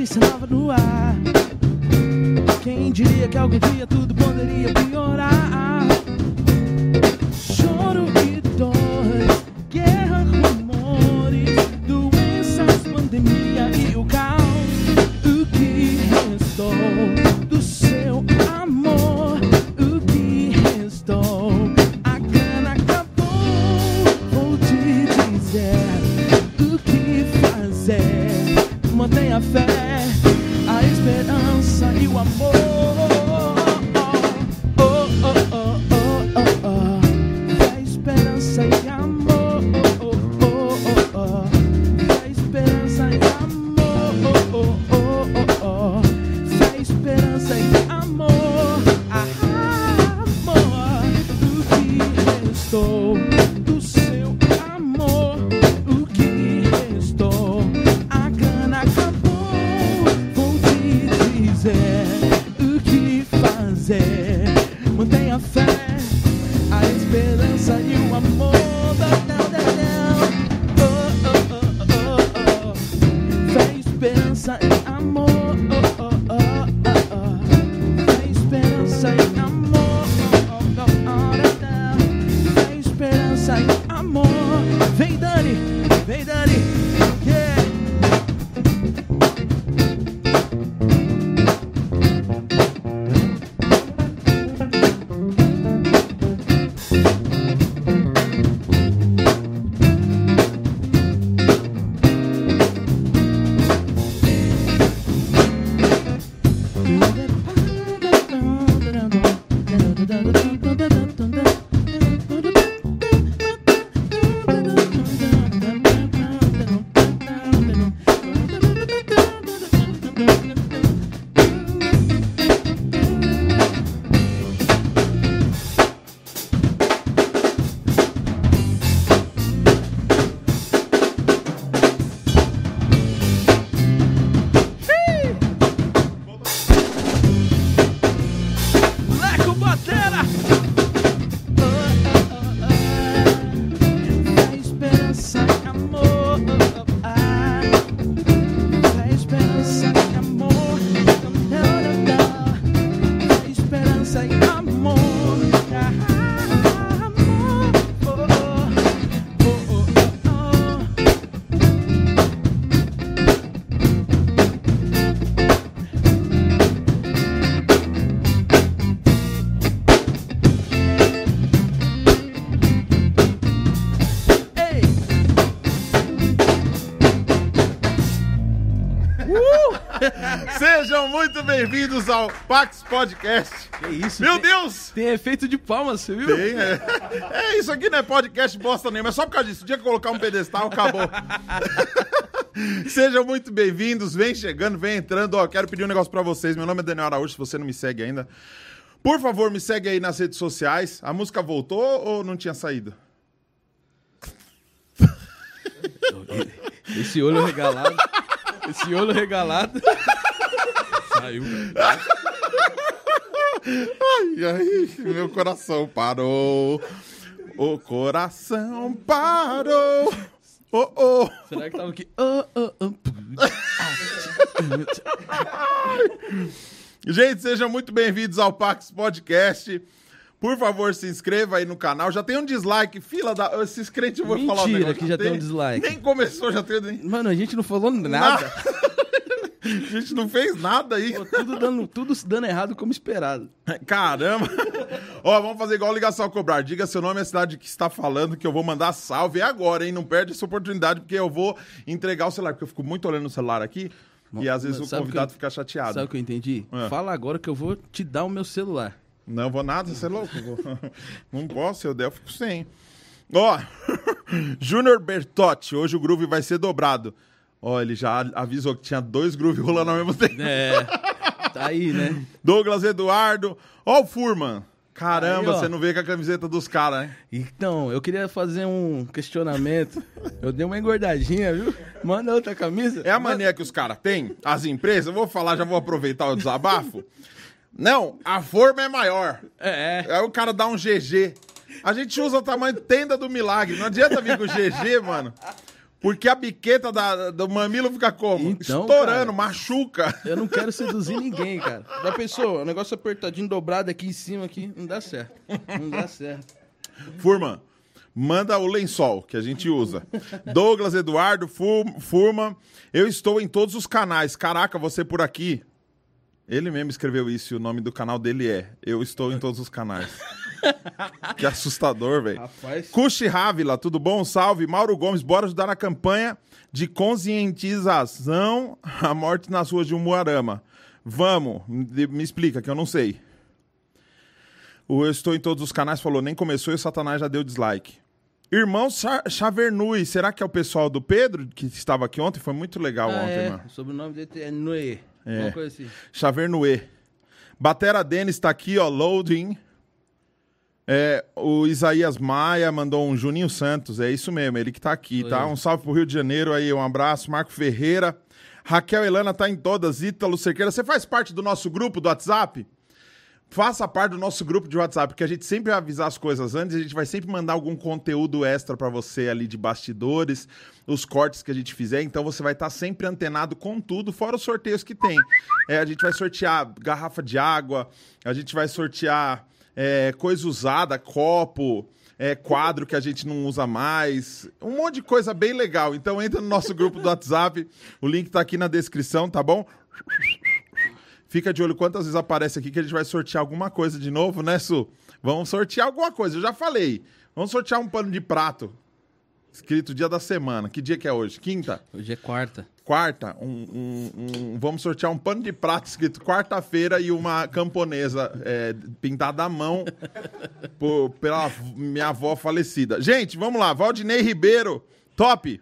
notícia nova no ar. Sejam muito bem-vindos ao Pax Podcast. Que isso? Meu tem, Deus! Tem efeito de palmas, você viu? Tem, é. é, isso aqui não é podcast bosta nenhuma, é só por causa disso. Dia que colocar um pedestal, acabou. Sejam muito bem-vindos, vem chegando, vem entrando. Ó, quero pedir um negócio pra vocês. Meu nome é Daniel Araújo, se você não me segue ainda. Por favor, me segue aí nas redes sociais. A música voltou ou não tinha saído? Esse olho regalado. Esse olho regalado. Saiu. Ai, ai, meu coração parou. O coração parou. Oh, oh. Será que tava aqui? Oh, oh, oh. Gente, sejam muito bem-vindos ao Pax Podcast. Por favor, se inscreva aí no canal. Já tem um dislike, fila da. Esses crentes, eu vou falar um Mentira negócio. que já tem um dislike. Nem começou, já tem. Mano, a gente não falou nada. A gente não fez nada aí. Pô, tudo, dando, tudo dando errado como esperado. Caramba! Ó, vamos fazer igual ligação ao cobrar. Diga seu nome e a cidade que está falando, que eu vou mandar salve. Agora, hein? Não perde essa oportunidade, porque eu vou entregar o celular. Porque eu fico muito olhando no celular aqui e às vezes o convidado eu- fica chateado. Sabe o que eu entendi? É. Fala agora que eu vou te dar o meu celular. Não vou nada, você é louco. Não posso, se eu der, eu fico sem. Ó, Júnior Bertotti, hoje o groove vai ser dobrado. Ó, ele já avisou que tinha dois groove rolando ao mesmo tempo. É. Tá aí, né? Douglas Eduardo. Ó o Furman. Caramba, Aí, você não vê com a camiseta dos caras, né? Então, eu queria fazer um questionamento. Eu dei uma engordadinha, viu? Manda outra camisa. É a mania que os caras têm, as empresas, eu vou falar, já vou aproveitar o desabafo. Não, a forma é maior. É. Aí o cara dá um GG. A gente usa o tamanho tenda do milagre. Não adianta vir com GG, mano. Porque a biqueta da- do mamilo fica como? Então, Estourando, cara. machuca. Eu não quero seduzir ninguém, cara. Da pessoa, o negócio apertadinho, dobrado aqui em cima, aqui, não dá certo. Não dá certo. Furman, manda o lençol que a gente usa. Douglas Eduardo, Fu- Furman, eu estou em todos os canais. Caraca, você por aqui. Ele mesmo escreveu isso e o nome do canal dele é Eu Estou em Todos os Canais. que assustador, velho. Cuxi Rávila, tudo bom? Salve. Mauro Gomes, bora ajudar na campanha de conscientização à morte nas ruas de Umuarama. Vamos, me explica, que eu não sei. O Eu Estou em Todos os Canais falou, nem começou e o Satanás já deu dislike. Irmão Cha- Chavernui, será que é o pessoal do Pedro que estava aqui ontem? Foi muito legal Ah, ontem, é. mano. O sobrenome dele é Noé. É. Assim. Chavernue. Batera Denis tá aqui, ó, loading. É, o Isaías Maia mandou um Juninho Santos, é isso mesmo, ele que tá aqui, tá? eu. Um salve pro Rio de Janeiro aí, um abraço. Marco Ferreira. Raquel Elana tá em todas. Ítalo Cerqueira, você faz parte do nosso grupo do WhatsApp? Faça parte do nosso grupo de WhatsApp, porque a gente sempre vai avisar as coisas antes, a gente vai sempre mandar algum conteúdo extra pra você ali de bastidores, os cortes que a gente fizer, então você vai estar sempre antenado com tudo, fora os sorteios que tem. É, a gente vai sortear garrafa de água, a gente vai sortear é, coisa usada, copo, é, quadro que a gente não usa mais, um monte de coisa bem legal. Então entra no nosso grupo do WhatsApp, o link tá aqui na descrição, tá bom? Fica de olho quantas vezes aparece aqui que a gente vai sortear alguma coisa de novo, né, Su? Vamos sortear alguma coisa, eu já falei. Vamos sortear um pano de prato. Escrito dia da semana. Que dia que é hoje? Quinta? Hoje é quarta. Quarta? Um, um- um- vamos sortear um pano de prato escrito quarta-feira e uma camponesa é, pintada à mão por- pela minha avó falecida. Gente, vamos lá. Valdinei Ribeiro, top.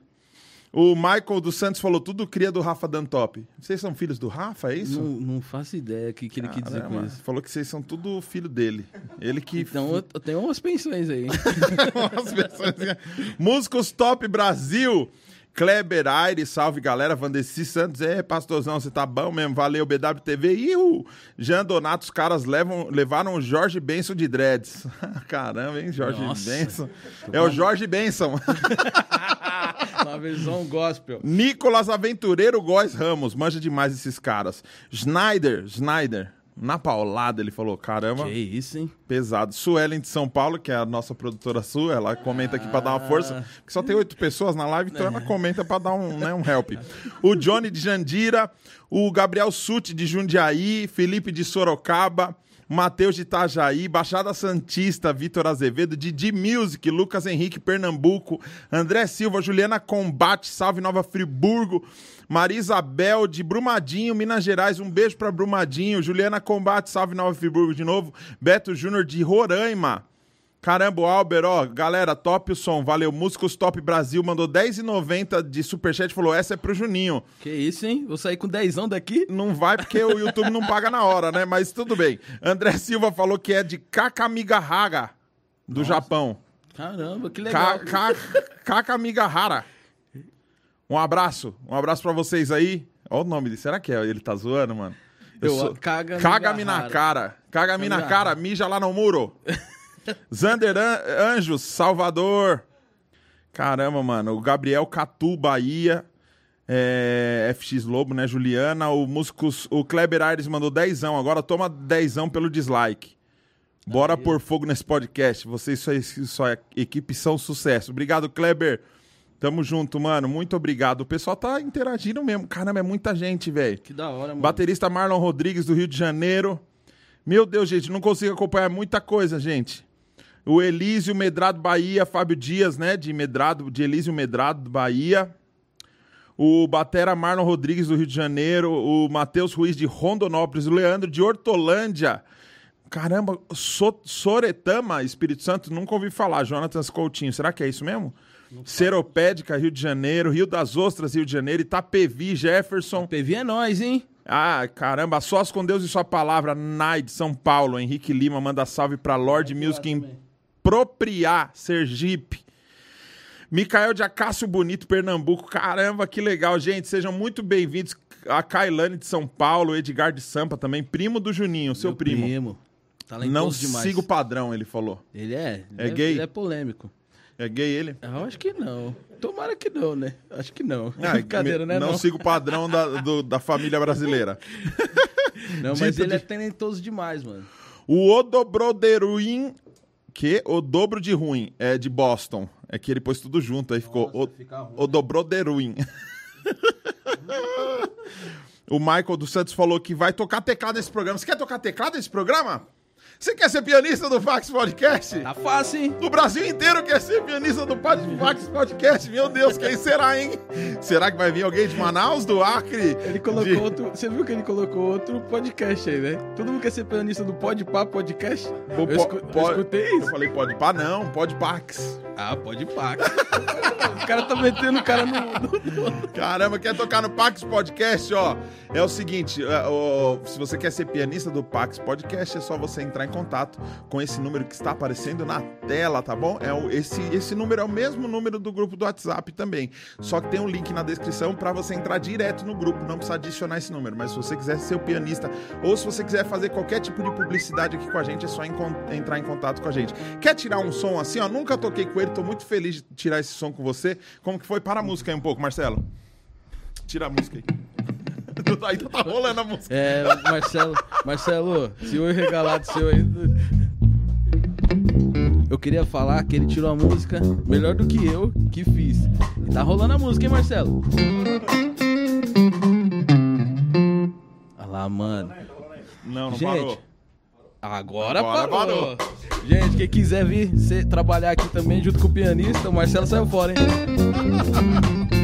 O Michael dos Santos falou tudo cria do Rafa Dantop. Vocês são filhos do Rafa, é isso? Não, não faço ideia o que, que ele quis dizer com isso. Falou que vocês são tudo filho dele. Ele que. Então eu, eu tenho umas pensões aí. Umas assim. Músicos Top Brasil. Kleber Aires, salve galera. Vandeci Santos, é, pastorzão, você tá bom mesmo? Valeu, BWTV. E o Jean Donato, os caras levam, levaram o Jorge Benson de dreads. Caramba, hein, Jorge Nossa. Benson. É o Jorge Benson. Uma versão gospel. Nicolas Aventureiro Góes Ramos, manja demais esses caras. Schneider, Schneider. Na paulada, ele falou, caramba. Que isso, hein? Pesado. Suelen de São Paulo, que é a nossa produtora Su, ela comenta aqui pra dar uma força. Porque só tem oito pessoas na live, então ela comenta pra dar um, né, um help. O Johnny de Jandira, o Gabriel Suti de Jundiaí, Felipe de Sorocaba, Matheus de Itajaí, Baixada Santista, Vitor Azevedo, Didi Music, Lucas Henrique, Pernambuco, André Silva, Juliana Combate, Salve Nova Friburgo, Maria Isabel de Brumadinho, Minas Gerais, um beijo pra Brumadinho, Juliana Combate, Salve Nova Friburgo de novo, Beto Júnior de Roraima, Caramba, o Alber, ó, galera, top o som, valeu. Músicos Top Brasil mandou 10,90 de superchat, falou, essa é pro Juninho. Que isso, hein? Vou sair com dezão daqui? Não vai porque o YouTube não paga na hora, né? Mas tudo bem. André Silva falou que é de Kakamigahara, do Japão. Caramba, que legal. Ka- ka- Kakamigahara. Um abraço, um abraço pra vocês aí. Olha o nome dele, será que é? ele tá zoando, mano? Eu- Kaga- Caga-me na cara. Caga-me na cara, mija lá no muro. Zander An- Anjos, Salvador. Caramba, mano. O Gabriel Catu, Bahia. É, FX Lobo, né? Juliana. O músicos, o Kleber Aires mandou dezão. Agora toma dezão pelo dislike. Bora pôr fogo nesse podcast. Vocês e sua, sua equipe são sucesso. Obrigado, Kleber. Tamo junto, mano. Muito obrigado. O pessoal tá interagindo mesmo. Caramba, é muita gente, velho. Que da hora, mano. Baterista Marlon Rodrigues, do Rio de Janeiro. Meu Deus, gente, não consigo acompanhar muita coisa, gente. O Elísio Medrado Bahia, Fábio Dias, né, de Medrado, de Elísio Medrado Bahia. O Batera Marlon Rodrigues, do Rio de Janeiro. O Matheus Ruiz, de Rondonópolis. O Leandro, de Hortolândia. Caramba, so Soretama, Espírito Santo, nunca ouvi falar. Jonathan Coutinho, será que é isso mesmo? Seropédica, Rio de Janeiro. Rio das Ostras, Rio de Janeiro. Itapevi, Jefferson. PV é nós, hein? Ah, caramba, sós com Deus e sua palavra, Nai de São Paulo, Henrique Lima manda salve pra Lord Music em Propriar, Sergipe. Micael de Acácio Bonito, Pernambuco. Caramba, que legal, gente. Sejam muito bem-vindos. A Kailane de São Paulo, Edgar de Sampa também, primo do Juninho, seu Meu primo. primo. Não demais. siga o padrão, ele falou. Ele é. É ele gay? Ele é polêmico. É gay ele? Eu acho que não. Tomara que não, né? Acho que não. Ah, Brincadeira, me- né? Não, Não, siga o padrão da, do- da família brasileira. Não, mas Dito ele é de- talentoso demais, mano. O Odobroderuin, que o dobro de ruim, é de Boston. É que ele pôs tudo junto, aí ficou o, fica ruim, né? Odobroderuin. o Michael dos Santos falou que vai tocar teclado nesse programa. Você quer tocar teclado nesse programa? Você quer ser pianista do Fax Podcast? Tá fácil, hein? O Brasil inteiro quer ser pianista do Fax Podcast. Meu Deus, quem será, hein? Será que vai vir alguém de Manaus, do Acre? Ele colocou de- outro. Você viu que ele colocou outro podcast aí, né? Todo mundo quer ser pianista do Pode Pá Podcast? O eu, po- escu- eu po- escutei Eu isso. falei pode pá, não, pode Pax. Ah, Pode Pá. o cara tá metendo o cara no. Caramba, quer tocar no Pax Podcast, ó? É o seguinte, é, ó, se você quer ser pianista do Pax Podcast, é só você entrar em contato com esse número que está aparecendo na tela, tá bom? É o, esse, esse número é o mesmo número do grupo do WhatsApp também. Só que tem um link na descrição para você entrar direto no grupo, não precisa adicionar esse número. Mas se você quiser ser o pianista ou se você quiser fazer qualquer tipo de publicidade aqui com a gente, é só entrar em contato com a gente. Quer tirar um som assim, ó? Nunca toquei com ele, tô muito feliz de tirar esse som com você. Como que foi? Para a música aí um pouco, Marcelo. Tira a música aí. Ainda tá rolando a música. É, Marcelo. Marcelo, se o regalado seu aí. Eu queria falar que ele tirou a música melhor do que eu que fiz. E tá rolando a música, hein, Marcelo? Olha lá, mano. Não, não Gente, parou. Agora, Agora parou. Gente, quem quiser vir trabalhar aqui também junto com o pianista, o Marcelo saiu fora, hein?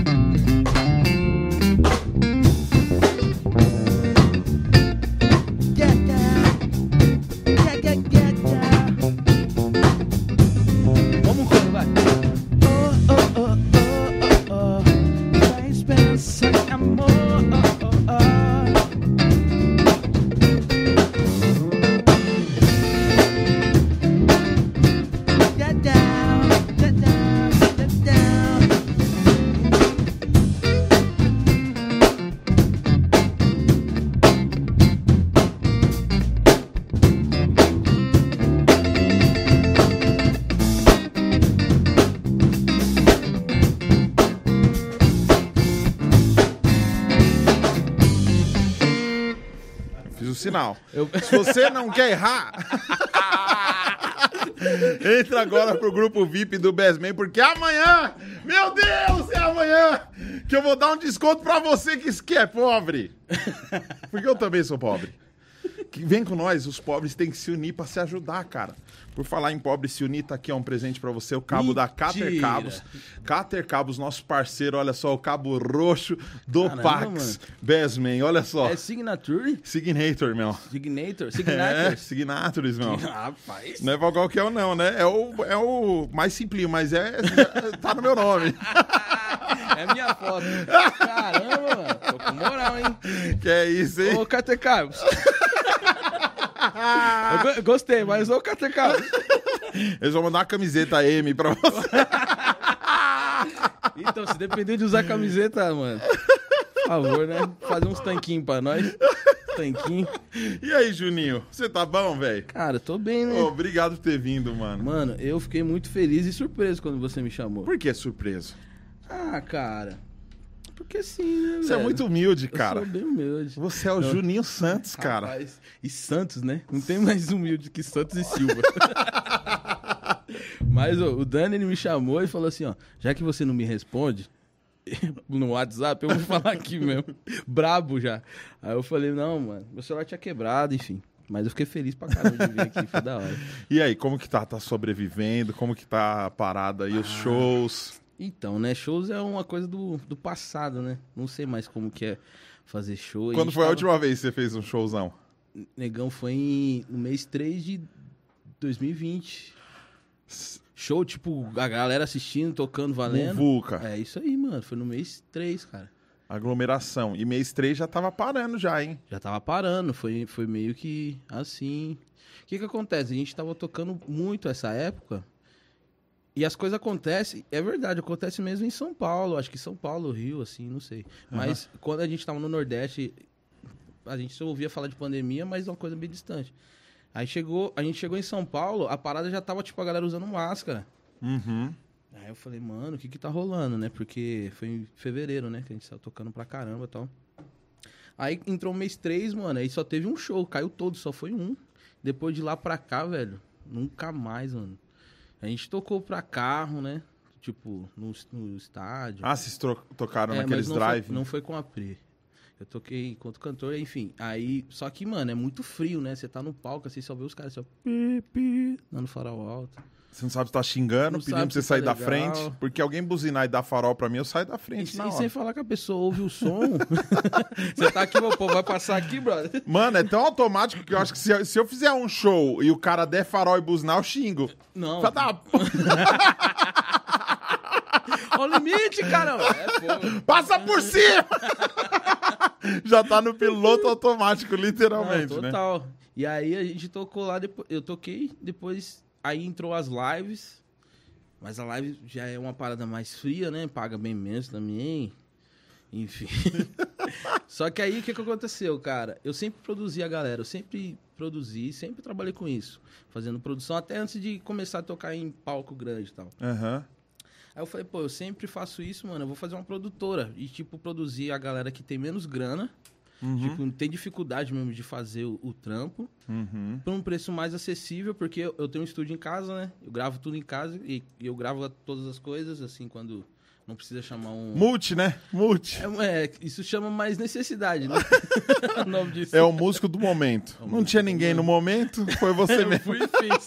o sinal. Eu- Se você não quer errar, entra agora pro grupo VIP do Bestman, porque amanhã, meu Deus, é amanhã que eu vou dar um desconto pra você que é pobre. Porque eu também sou pobre. Vem com nós, os pobres têm que se unir pra se ajudar, cara. Por falar em pobre se unir, tá aqui ó, um presente pra você, o cabo da Cater Mentira. Cabos. Cater Cabos, nosso parceiro, olha só, o cabo roxo do Caramba, Pax. Besman, olha só. É Signature? Signator, meu. Signator? É, Signature? Signatures, meu. Rapaz. Não é pra qualquer um, não, né? É o, é o mais simplinho, mas é, tá no meu nome. É minha foto. Caramba, mano. Tô com moral, hein? Que é isso, hein? Ô, Cater Carlos. Eu go- gostei, mas ô, Carlos. Eles vão mandar uma camiseta M pra você. Então, se depender de usar camiseta, mano. Por favor, né? Fazer uns tanquinhos pra nós. Tanquinho. E aí, Juninho? Você tá bom, velho? Cara, tô bem, né? Ô, Obrigado por ter vindo, mano. Mano, eu fiquei muito feliz e surpreso quando você me chamou. Por que surpreso? Ah, cara. Porque sim, né, Você é velho? muito humilde, Eu cara. sou bem humilde. Você é o Juninho Santos, cara. Rapaz, e Santos, né? Não tem mais humilde que Santos e Silva. Mas ô, o Dani ele me chamou e falou assim, ó, já que você não me responde no WhatsApp, eu vou falar aqui mesmo. Brabo já. Aí eu falei, não, mano, meu celular tinha quebrado, enfim. Mas eu fiquei feliz pra caramba de vir aqui, foi da hora. E aí, como que tá? Tá sobrevivendo? Como que tá a parada aí, os Ah. shows? Então, né, shows é uma coisa do, do passado, né? Não sei mais como que é fazer show. Quando gente foi a tava- última vez que você fez um showzão? Negão foi em, no mês 3 de 2020. Show, tipo, a galera assistindo, tocando, valendo. Vulca. É isso aí, mano. Foi no mês 3, cara. Aglomeração. E mês 3 já tava parando já, hein? Já tava parando, foi, foi meio que assim. O que que acontece? A gente tava tocando muito essa época. E as coisas acontecem, é verdade, acontece mesmo em São Paulo, acho que São Paulo, Rio, assim, não sei. Mas quando a gente tava no Nordeste, a gente só ouvia falar de pandemia, mas é uma coisa bem distante. Aí chegou, a gente chegou em São Paulo, a parada já tava, tipo, a galera usando máscara. Uhum. Aí eu falei, mano, o que que tá rolando, né? Porque foi em fevereiro, né? Que a gente tava tocando pra caramba e tal. Aí entrou o mês 3, mano, aí só teve um show, caiu todo, só foi um. Depois de lá pra cá, velho, nunca mais, mano. A gente tocou pra carro, né? Tipo, no, no estádio. Ah, vocês tocaram É, naqueles não drive? Foi, não foi com a Pri. Eu toquei enquanto cantor, enfim. Aí, só que, mano, é muito frio, né? Você tá no palco, assim, só vê os caras só pi, pi, dando farol alto. Você não sabe se tá xingando, Não pedindo pra você sair tá da frente. Porque alguém buzinar e dar farol pra mim, eu saio da E, frente e hora. sem falar que a pessoa ouve o som. Você tá aqui, meu povo, vai passar aqui, brother. Mano, é tão automático que eu acho que se eu, se eu fizer um show e o cara der farol e buzinar, eu xingo. Não. Fala, "Tá, Olha o limite, caramba. É. Passa por cima! Já tá no piloto automático, Não, literalmente, né? total. E aí a gente tocou lá, depois, eu toquei, depois aí entrou as lives. Mas a live já é uma parada mais fria, né? Paga bem menos também. Enfim. Só que aí o que, que aconteceu, cara? Eu sempre produzi a galera, eu sempre produzi, sempre trabalhei com isso. Fazendo produção até antes de começar a tocar em palco grande e tal. Aham. Aí eu falei, pô, eu sempre faço isso, mano. Eu vou fazer uma produtora. E, tipo, produzir a galera que tem menos grana. Tipo, tem dificuldade mesmo de fazer o, o trampo. Uhum. Por um preço mais acessível, porque eu, eu tenho um estúdio em casa, né? Eu gravo tudo em casa e, e eu gravo todas as coisas, assim, quando não precisa chamar um. Multi, né? Multi. É, é, isso chama mais necessidade, né? o nome disso. É o músico do momento. É Não tinha ninguém no momento. foi você Eu mesmo. fui fiz.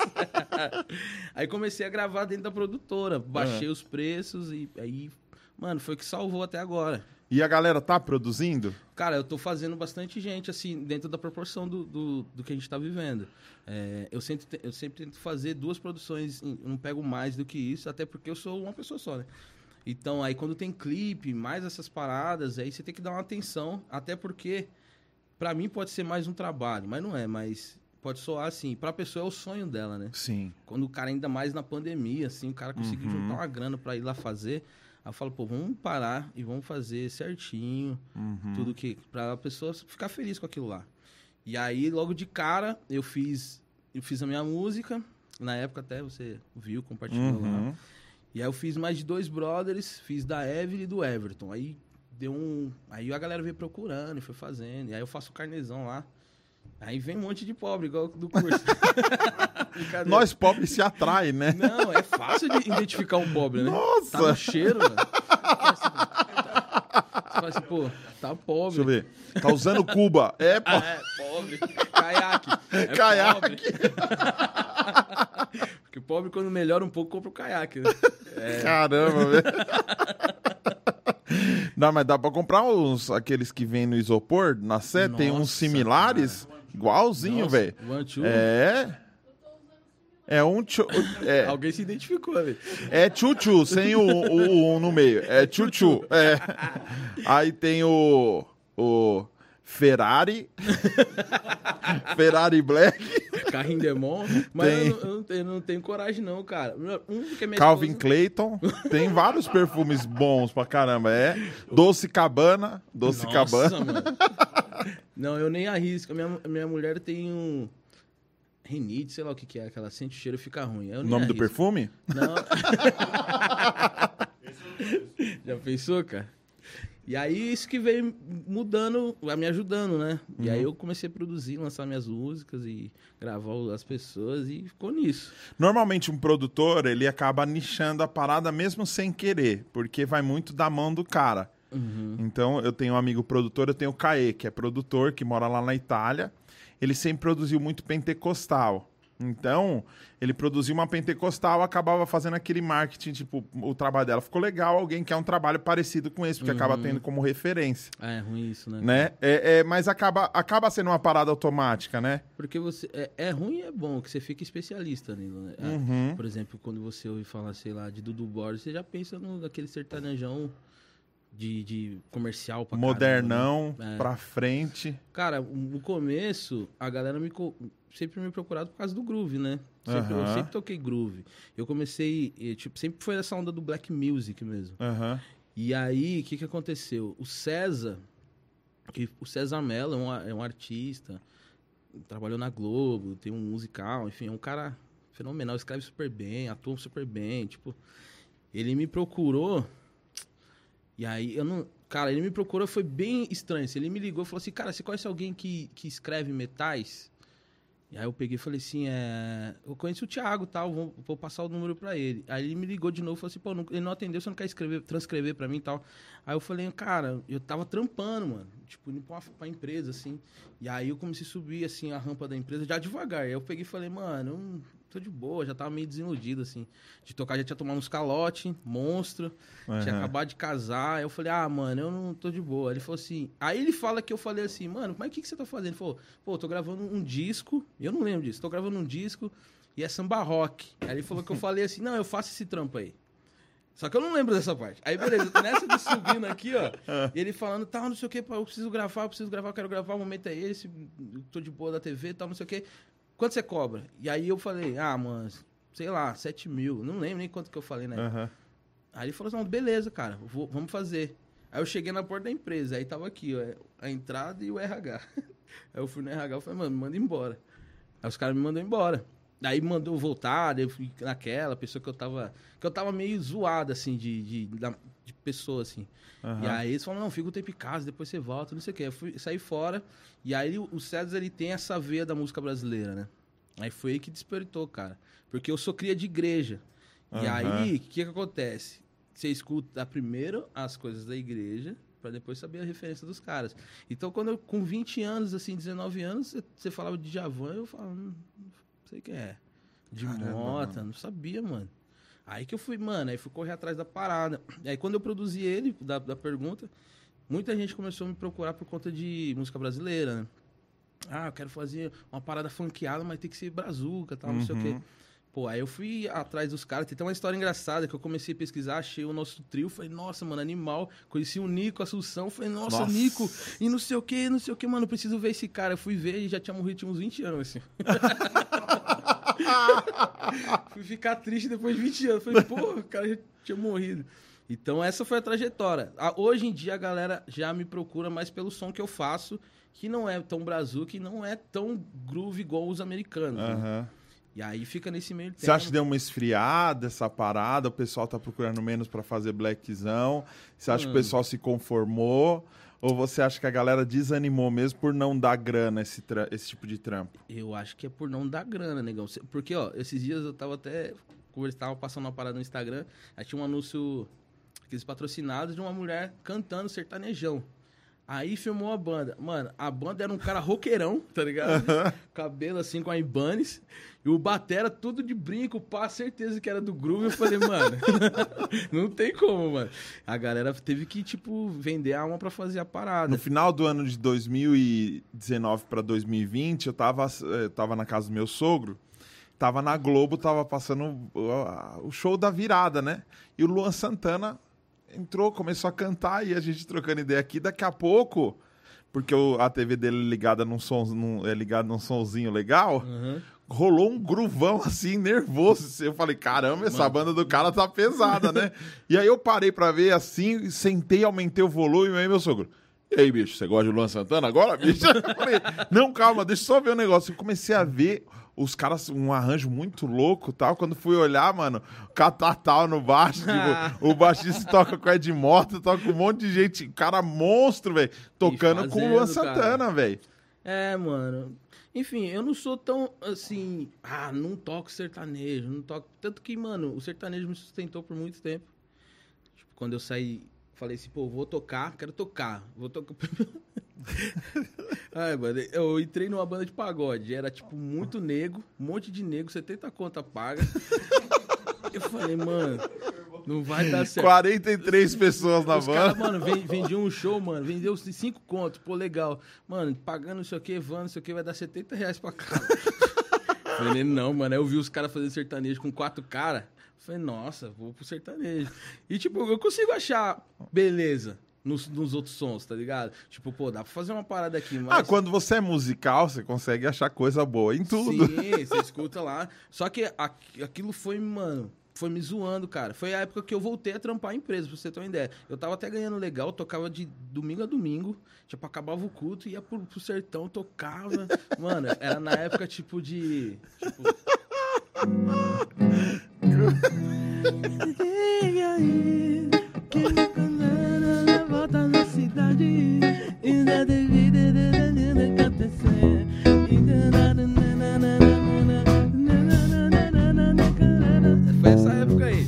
aí comecei a gravar dentro da produtora, baixei os preços e aí, mano, foi o que salvou até agora. E a galera tá produzindo? Cara, eu tô fazendo bastante gente, assim, dentro da proporção do, do, do que a gente tá vivendo. É, eu, sempre, eu sempre tento fazer duas produções, eu não pego mais do que isso, até porque eu sou uma pessoa só, né? Então, aí quando tem clipe, mais essas paradas, aí você tem que dar uma atenção, até porque, pra mim pode ser mais um trabalho, mas não é, mas pode soar assim, pra pessoa é o sonho dela, né? Sim. Quando o cara, ainda mais na pandemia, assim, o cara conseguiu Uhum. juntar uma grana pra ir lá fazer. Aí eu falo, pô, vamos parar e vamos fazer certinho, Uhum. tudo que. pra pessoa ficar feliz com aquilo lá. E aí, logo de cara, eu fiz. Eu fiz a minha música. Na época até você viu, compartilhou lá. Uhum. E aí eu fiz mais de dois brothers, fiz da Evelyn e do Everton. Aí deu um. Aí a galera veio procurando e foi fazendo. E aí eu faço o carnezão lá. Aí vem um monte de pobre, igual do curso. Nós pobres se atrai, né? Não, é fácil de identificar um pobre, né? Nossa! Tá no cheiro, mano. Você fala assim, pô, tá pobre. Deixa eu ver. Tá usando Cuba. É, pô. É, pobre. Caiaque. É Caiaque. pobre. Porque pobre, quando melhora um pouco, compra o caiaque, né? Caramba, velho. Não, mas dá pra comprar uns, aqueles que vêm no isopor, na Sé, tem uns similares, igualzinho, velho. É. É um tchu, é, Alguém se identificou, velho. é tchu-tchu, sem o, o, o no meio. É tchu-tchu. É. Aí tem o, o Ferrari. Ferrari Black. Carrinho Demon. Mas Tem. eu, não, eu não tenho, eu não tenho coragem, não, cara. Um é Calvin esposa- Clayton. Tem vários perfumes bons pra caramba. É. Doce Cabana. Doce Nossa, Cabana. mano. Não, eu nem arrisco. Minha, minha mulher tem um. Renite, sei lá o que, que é, que ela sente o cheiro e fica ruim. O nome do perfume? Não. Já pensou, cara? E aí, isso que veio mudando, vai me ajudando, né? E Uhum. aí eu comecei a produzir, lançar minhas músicas e gravar as pessoas e ficou nisso. Normalmente um produtor, ele acaba nichando a parada mesmo sem querer, porque vai muito da mão do cara. Então, eu tenho um amigo produtor, eu tenho o Caê, que é produtor, que mora lá na Itália. Ele sempre produziu muito pentecostal. Então, ele produziu uma pentecostal, acabava fazendo aquele marketing, tipo, o trabalho dela ficou legal, alguém quer um trabalho parecido com esse, porque acaba tendo como referência, Ah, é ruim isso, né? né? É, é, mas acaba, acaba sendo uma parada automática, né? Porque você. É, é ruim e é bom que você fica especialista nele, né? Ah, Uhum. Por exemplo, quando você ouve falar, sei lá, de Dudu Borges, você já pensa no daquele sertanejão de, de comercial pra Modernão, caramba, né? É. pra frente. Cara, no começo, a galera me sempre me procurado por causa do groove, né? Sempre, Eu sempre toquei groove. Eu comecei, eh, tipo, sempre foi essa onda do black music mesmo. E aí, o que que aconteceu? O César, que o César Mello é um, é um artista, trabalhou na Globo, tem um musical, enfim, é um cara fenomenal, escreve super bem, atua super bem, tipo, ele me procurou, e aí eu não, cara, ele me procurou, foi bem estranho, assim, ele me ligou e falou assim, cara, você conhece alguém que, que escreve metais? E aí eu peguei e falei assim, é... eu conheço o Thiago tal, vou, vou passar o número pra ele. Aí ele me ligou de novo e falou assim, pô, não- ele não atendeu, você não quer escrever, transcrever pra mim e tal. Aí eu falei, cara, eu tava trampando, mano, tipo, indo pra, uma, pra empresa, assim. E aí eu comecei a subir, assim, a rampa da empresa, já devagar. Aí eu peguei e falei, mano, tô de boa, já tava meio desiludido, assim. De tocar, já tinha tomado uns calote, monstro, tinha Aham. acabado de casar. Aí eu falei, ah, mano, eu não tô de boa. Ele falou assim, aí ele fala que eu falei assim, mano, mas o que, que você tá fazendo? Ele falou, pô, tô gravando um disco, eu não lembro disso, tô gravando um disco e é samba rock. Aí ele falou que eu falei assim, não, eu faço esse trampo aí. Só que eu não lembro dessa parte. Aí, beleza, nessa de subindo aqui, ó, e ele falando, tal, não sei o que, eu preciso gravar, eu preciso gravar, eu quero gravar, o momento é esse, tô de boa da TV, tal, não sei o que. Quanto você cobra? E aí eu falei, ah, mano, sei lá, 7 mil, não lembro nem quanto que eu falei, né? Aham. Aí ele falou assim, não, beleza, cara, vou- vamos fazer. Aí eu cheguei na porta da empresa, aí tava aqui, ó, a entrada e o RH. Aí eu fui no RH e falei, mano, me manda embora. Aí os caras me mandou embora. Aí mandou voltar, daí eu fui naquela pessoa que eu tava. Que eu tava meio zoado, assim, de, de, da- de pessoa, assim. Aham. E aí eles falaram, não, fica um tempo em casa, depois você volta, não sei o quê. Eu fui, saí fora. E aí o César, ele tem essa veia da música brasileira, né? Aí foi aí que despertou, cara. Porque eu sou cria de igreja. E Aham. aí, o que que acontece? Você escuta primeiro as coisas da igreja, pra depois saber a referência dos caras. Então, quando eu, com 20 anos, assim, 19 anos, você- falava de Javan, eu falava, hum, não sei quem é. De Caramba, Mota, não sabia, mano. Aí que eu fui, mano, aí fui correr atrás da parada. Aí, quando eu produzi ele, da, da pergunta, muita gente começou a me procurar por conta de música brasileira, né? Ah, eu quero fazer uma parada funkeada, mas tem que ser brazuca, tal, não sei o quê. Uhum. Pô, aí eu fui atrás dos caras. Tem até uma história engraçada que eu comecei a pesquisar, achei o nosso trio. Falei, nossa, mano, animal. Conheci o Nico, a Assunção. Falei, nossa, Nossa. Nico. E não sei o que, não sei o que, mano. Preciso ver esse cara. Eu fui ver e já tinha morrido tinha uns 20 anos, assim. fui ficar triste depois de 20 anos. Falei, pô, o cara já tinha morrido. Então, essa foi a trajetória. Hoje em dia, a galera já me procura mais pelo som que eu faço, que não é tão brazuca e não é tão groove igual os americanos. né? Aham. E aí fica nesse meio tempo. Você acha que deu uma esfriada essa parada? O pessoal tá procurando menos pra fazer blackzão? Você acha que o Mano. pessoal se conformou? Ou você acha que a galera desanimou mesmo por não dar grana esse, esse tipo de trampo? Eu acho que é por não dar grana, negão. Porque, ó, esses dias eu tava até. Conversava, passando uma parada no Instagram. Aí tinha um anúncio, aqueles patrocinados, de uma mulher cantando sertanejão. Aí filmou a banda. Mano, a banda era um cara roqueirão, tá ligado? Cabelo assim com a Ibanez. E o Batera tudo de brinco, pá, certeza que era do groove. Eu falei, mano, não tem como, mano. A galera teve que, tipo, vender a alma pra fazer a parada. No final do ano de 2019 para 2020, eu tava, eu tava na casa do meu sogro, tava na Globo, tava passando o, o show da virada, né? E o Luan Santana entrou, começou a cantar e a gente trocando ideia aqui. Daqui a pouco, porque o- a TV dele é ligada num som, num, é ligada num sonzinho legal, Uhum. rolou um gruvão assim, nervoso. Eu falei, caramba, essa banda do cara tá pesada, né? e aí eu parei pra ver assim, sentei, aumentei o volume, e aí meu sogro. E aí, bicho, você gosta de Luan Santana agora, bicho? Eu falei, não, calma, deixa eu só ver o negócio. Eu comecei a ver os caras, um arranjo muito louco e tal. Quando fui olhar, mano, catatal no baixo, tipo, o baixista toca com Ed Mota, toca com um monte de gente, cara monstro, velho, tocando com o Luan fazendo. Santana, velho. É, mano. Enfim, eu não sou tão assim. Ah, não toco sertanejo, não toco. Tanto que, mano, o sertanejo me sustentou por muito tempo. Tipo, quando eu saí, falei assim, pô, vou tocar, quero tocar. Vou tocar. Ai, mano, eu entrei numa banda de pagode. Era, tipo, muito nego, um monte de nego, 70 conta paga. Eu falei, mano, não vai dar certo. 43 pessoas na Os banda. caras, mano, ven- vendiam um show, mano, vendeu cinco contos, pô, legal. Mano, pagando não sei o que, van, não sei o que, vai dar 70 reais pra cada. Falei, não, mano, aí eu vi os caras fazendo sertanejo com quatro caras. Falei, nossa, vou pro sertanejo. E, tipo, eu consigo achar beleza nos, nos outros sons, tá ligado? Tipo, pô, dá pra fazer uma parada aqui, mas... Ah, quando você é musical, você consegue achar coisa boa em tudo. Sim, você escuta lá. Só que aqu- aquilo foi, mano, foi me zoando, cara. Foi a época que eu voltei a trampar a empresa, pra você ter uma ideia. Eu tava até ganhando legal, tocava de domingo a domingo. Tipo, acabava o culto, ia pro, pro sertão, tocava. Mano, era na época, tipo, de. Tipo. Diga aí, que na volta na cidade. Ainda devia de acontecer. Foi essa época aí.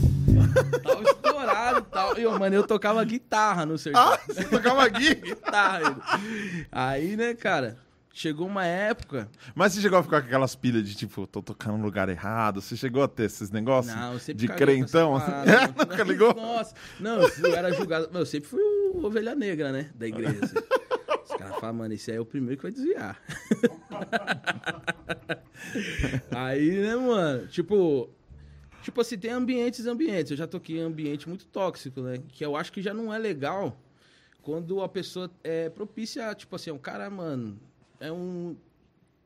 Tava estourado e tal. E, eu, mano, eu tocava guitarra no sertão. Ah, você tocava? Guitarra. Aí, né, cara, chegou uma época. Mas você chegou a ficar com aquelas pilhas de tipo, tô tocando no lugar errado? Você chegou a ter esses negócios? Não, eu sempre de crentão? mano. Nunca ligou? Nossa. Não, eu era julgado. Eu sempre fui o ovelha negra, né? Da igreja. assim. Os caras falam, mano, esse aí é o primeiro que vai desviar. aí, né, mano? Tipo. Tipo assim, tem ambientes e ambientes. Eu já toquei em ambiente muito tóxico, né? Que eu acho que já não é legal quando a pessoa é propícia, tipo assim, um cara, mano, é um.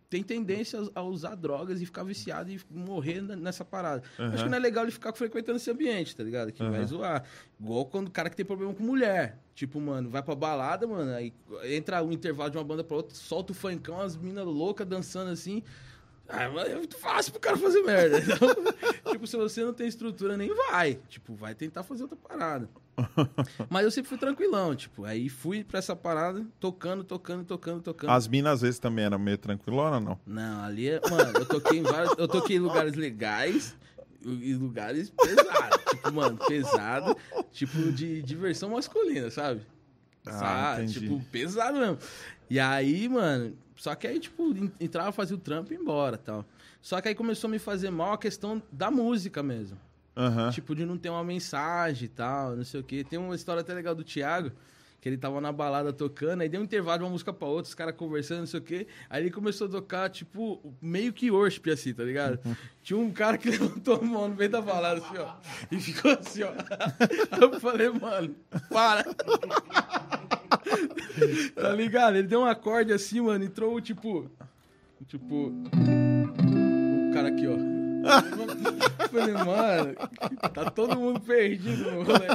Tem tendência a usar drogas e ficar viciado e morrer nessa parada. Acho que não é legal ele ficar frequentando esse ambiente, tá ligado? Que vai zoar. Igual quando o cara que tem problema com mulher. Tipo, mano, vai pra balada, mano, aí entra um intervalo de uma banda pra outra, solta o funkão, as minas loucas dançando assim. Ah, é muito fácil pro cara fazer merda. Então, tipo, se você não tem estrutura, nem vai. Tipo, vai tentar fazer outra parada. Mas eu sempre fui tranquilão, tipo, aí fui pra essa parada, tocando, tocando, tocando, tocando. As minas às vezes também eram meio tranquilona, não? Não, ali é. Mano, eu toquei em vários. Eu toquei em lugares legais e lugares pesados. tipo, mano, pesado. Tipo, de diversão masculina, sabe? Ah, Sabe? Tipo, pesado mesmo. E aí, mano. Só que aí, tipo, en- entrava, fazia o trampo e ia embora tal. Só que aí começou a me fazer mal a questão da música mesmo. Aham. Tipo, de não ter uma mensagem e tal, não sei o quê. Tem uma história até legal do Thiago, que ele tava na balada tocando, aí deu um intervalo de uma música pra outra, os caras conversando, não sei o quê. Aí ele começou a tocar, tipo, meio que worship, assim, tá ligado? Tinha um cara que levantou a mão no meio da balada, assim, ó. E ficou assim, ó. Eu falei, mano, para. tá ligado? Ele deu um acorde assim, mano, entrou, tipo... Tipo... O cara aqui, ó. Eu Falei, mano, tá todo mundo perdido no rolê.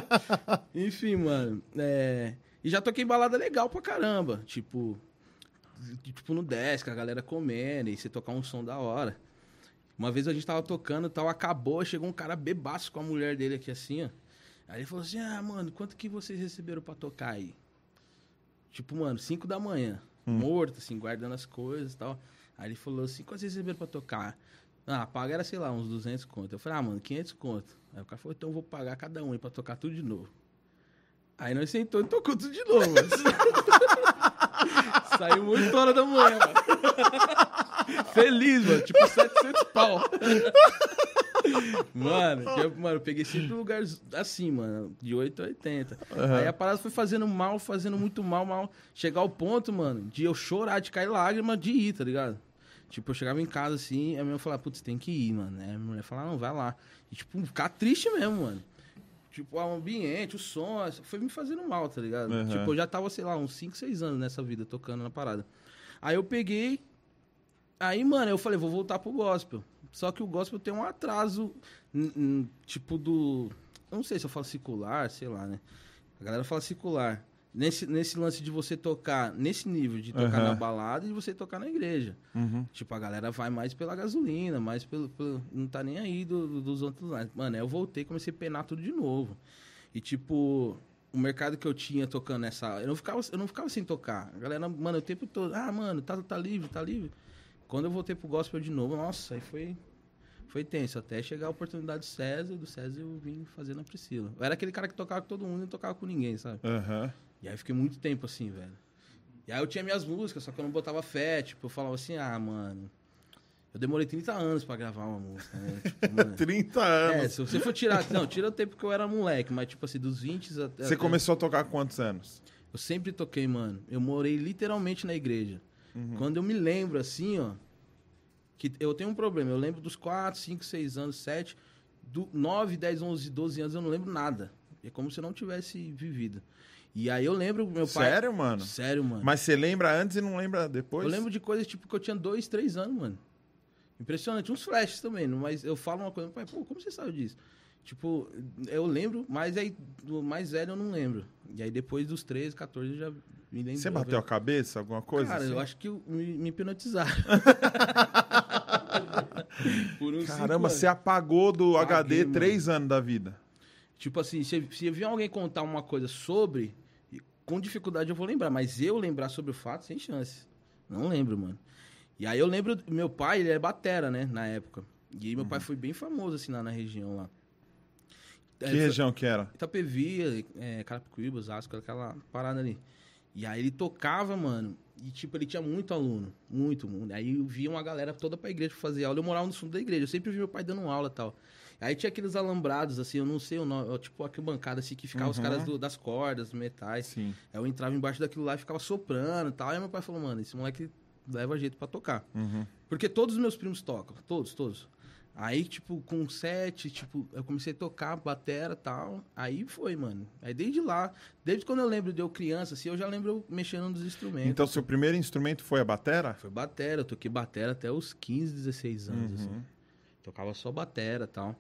Enfim, mano. É... E já toquei balada legal pra caramba. Tipo, tipo no desk, a galera comendo, e você tocar um som da hora. Uma vez a gente tava tocando e tal, acabou, chegou um cara bebaço com a mulher dele aqui assim, ó. Aí ele falou assim: Ah, mano, quanto que vocês receberam pra tocar aí? Tipo, mano, 5 da manhã, morto, assim, guardando as coisas e tal. Aí ele falou assim: quanto vocês receberam pra tocar? Ah, paga era, sei lá, uns 200 conto. Eu falei, ah, mano, 500 conto. Aí o cara falou, então eu vou pagar cada um aí pra tocar tudo de novo. Aí nós sentou e tocou tudo de novo. Saí muito hora da manhã, mano. Feliz, mano. Tipo, 700 pau. Mano, eu, mano, eu peguei sempre lugar assim, mano, de 8 a 80. Aí a parada foi fazendo mal, fazendo muito mal, mal. Chegar ao ponto, mano, de eu chorar, de cair lágrima, de ir, tá ligado? Tipo, eu chegava em casa assim, a minha mãe falava, putz, tem que ir, mano. Aí a mulher falava, não, vai lá. E, tipo, ficar triste mesmo, mano. Tipo, o ambiente, o som, foi me fazendo mal, tá ligado? Uhum. Tipo, eu já tava, sei lá, uns 5, 6 anos nessa vida, tocando na parada. Aí eu peguei. Aí, mano, eu falei, vou voltar pro gospel. Só que o gospel tem um atraso, tipo, do. Eu não sei se eu falo circular, sei lá, né? A galera fala circular. Nesse, nesse lance de você tocar, nesse nível, de tocar Aham. na balada e de você tocar na igreja. Uhum. Tipo, a galera vai mais pela gasolina, mais pelo. pelo- não tá nem aí do- do- dos outros lados. Mano, aí eu voltei comecei a penar tudo de novo. E, tipo, o mercado que eu tinha tocando nessa. Eu não ficava, eu não ficava sem tocar. A galera, mano, o tempo todo. Ah, mano, tá, tá livre, tá livre. Quando eu voltei pro gospel de novo, nossa, aí foi. Foi tenso, até chegar a oportunidade do César, do César eu vim fazer na Priscila. Eu era aquele cara que tocava com todo mundo e não tocava com ninguém, sabe? Aham. E aí eu fiquei muito tempo assim, velho. E aí eu tinha minhas músicas, só que eu não botava fé, tipo, eu falava assim, ah, mano. Eu demorei 30 anos pra gravar uma música, né? Tipo, mano, 30 é, anos. se você for tirar. Não, tira o tempo que eu era moleque, mas tipo assim, dos 20 até. Você começou a tocar quantos anos? Eu sempre toquei, mano. Eu morei literalmente na igreja. Quando eu me lembro assim, ó. Que eu tenho um problema. Eu lembro dos 4, 5, 6 anos, 7. Do 9, 10, 11, 12 anos eu não lembro nada. É como se eu não tivesse vivido. E aí eu lembro meu pai. Sério, mano? Sério, mano. Mas você lembra antes e não lembra depois? Eu lembro de coisas tipo que eu tinha 2, 3 anos, mano. Impressionante. Uns flashes também, mas eu falo uma coisa, pai, pô, como você sabe disso? Tipo, eu lembro, mas aí do mais velho eu não lembro. E aí depois dos 13, 14 eu já me lembro. Você bateu a cabeça, alguma coisa? Cara, assim? eu acho que eu- me, me hipnotizaram. Caramba, você apagou do Apaguei, HD mano. três anos da vida. Tipo assim, se, se vir alguém contar uma coisa sobre, com dificuldade eu vou lembrar, mas eu lembrar sobre o fato, sem chance. Não lembro, mano. E aí eu lembro, meu pai, ele é batera, né, na época. E aí meu Uhum. pai foi bem famoso, assim, lá na região lá. Que É, região que era? Itapevi, é, Carapicuíba, Osasco, aquela parada ali. E aí ele tocava, mano, e tipo, ele tinha muito aluno, muito, muito. Aí eu via uma galera toda pra igreja fazer aula, eu morava no fundo da igreja, eu sempre vi meu pai dando aula e tal. Aí tinha aqueles alambrados, assim, eu não sei o nome, ó, tipo aquela bancada assim, que ficava os Uhum. caras do- das cordas, dos metais. Sim. Aí eu entrava embaixo daquilo lá e ficava soprando e tal. Aí meu pai falou, mano, esse moleque leva jeito pra tocar. Uhum. Porque todos os meus primos tocam, todos, todos. Aí, tipo, com sete, tipo, eu comecei a tocar batera e tal. Aí foi, mano. Aí desde lá, desde quando eu lembro de eu criança, assim, eu já lembro mexendo nos instrumentos. Então, seu primeiro instrumento foi a batera? Foi batera, eu toquei batera até os 15, 16 anos, assim. Uhum. Tocava só batera e tal.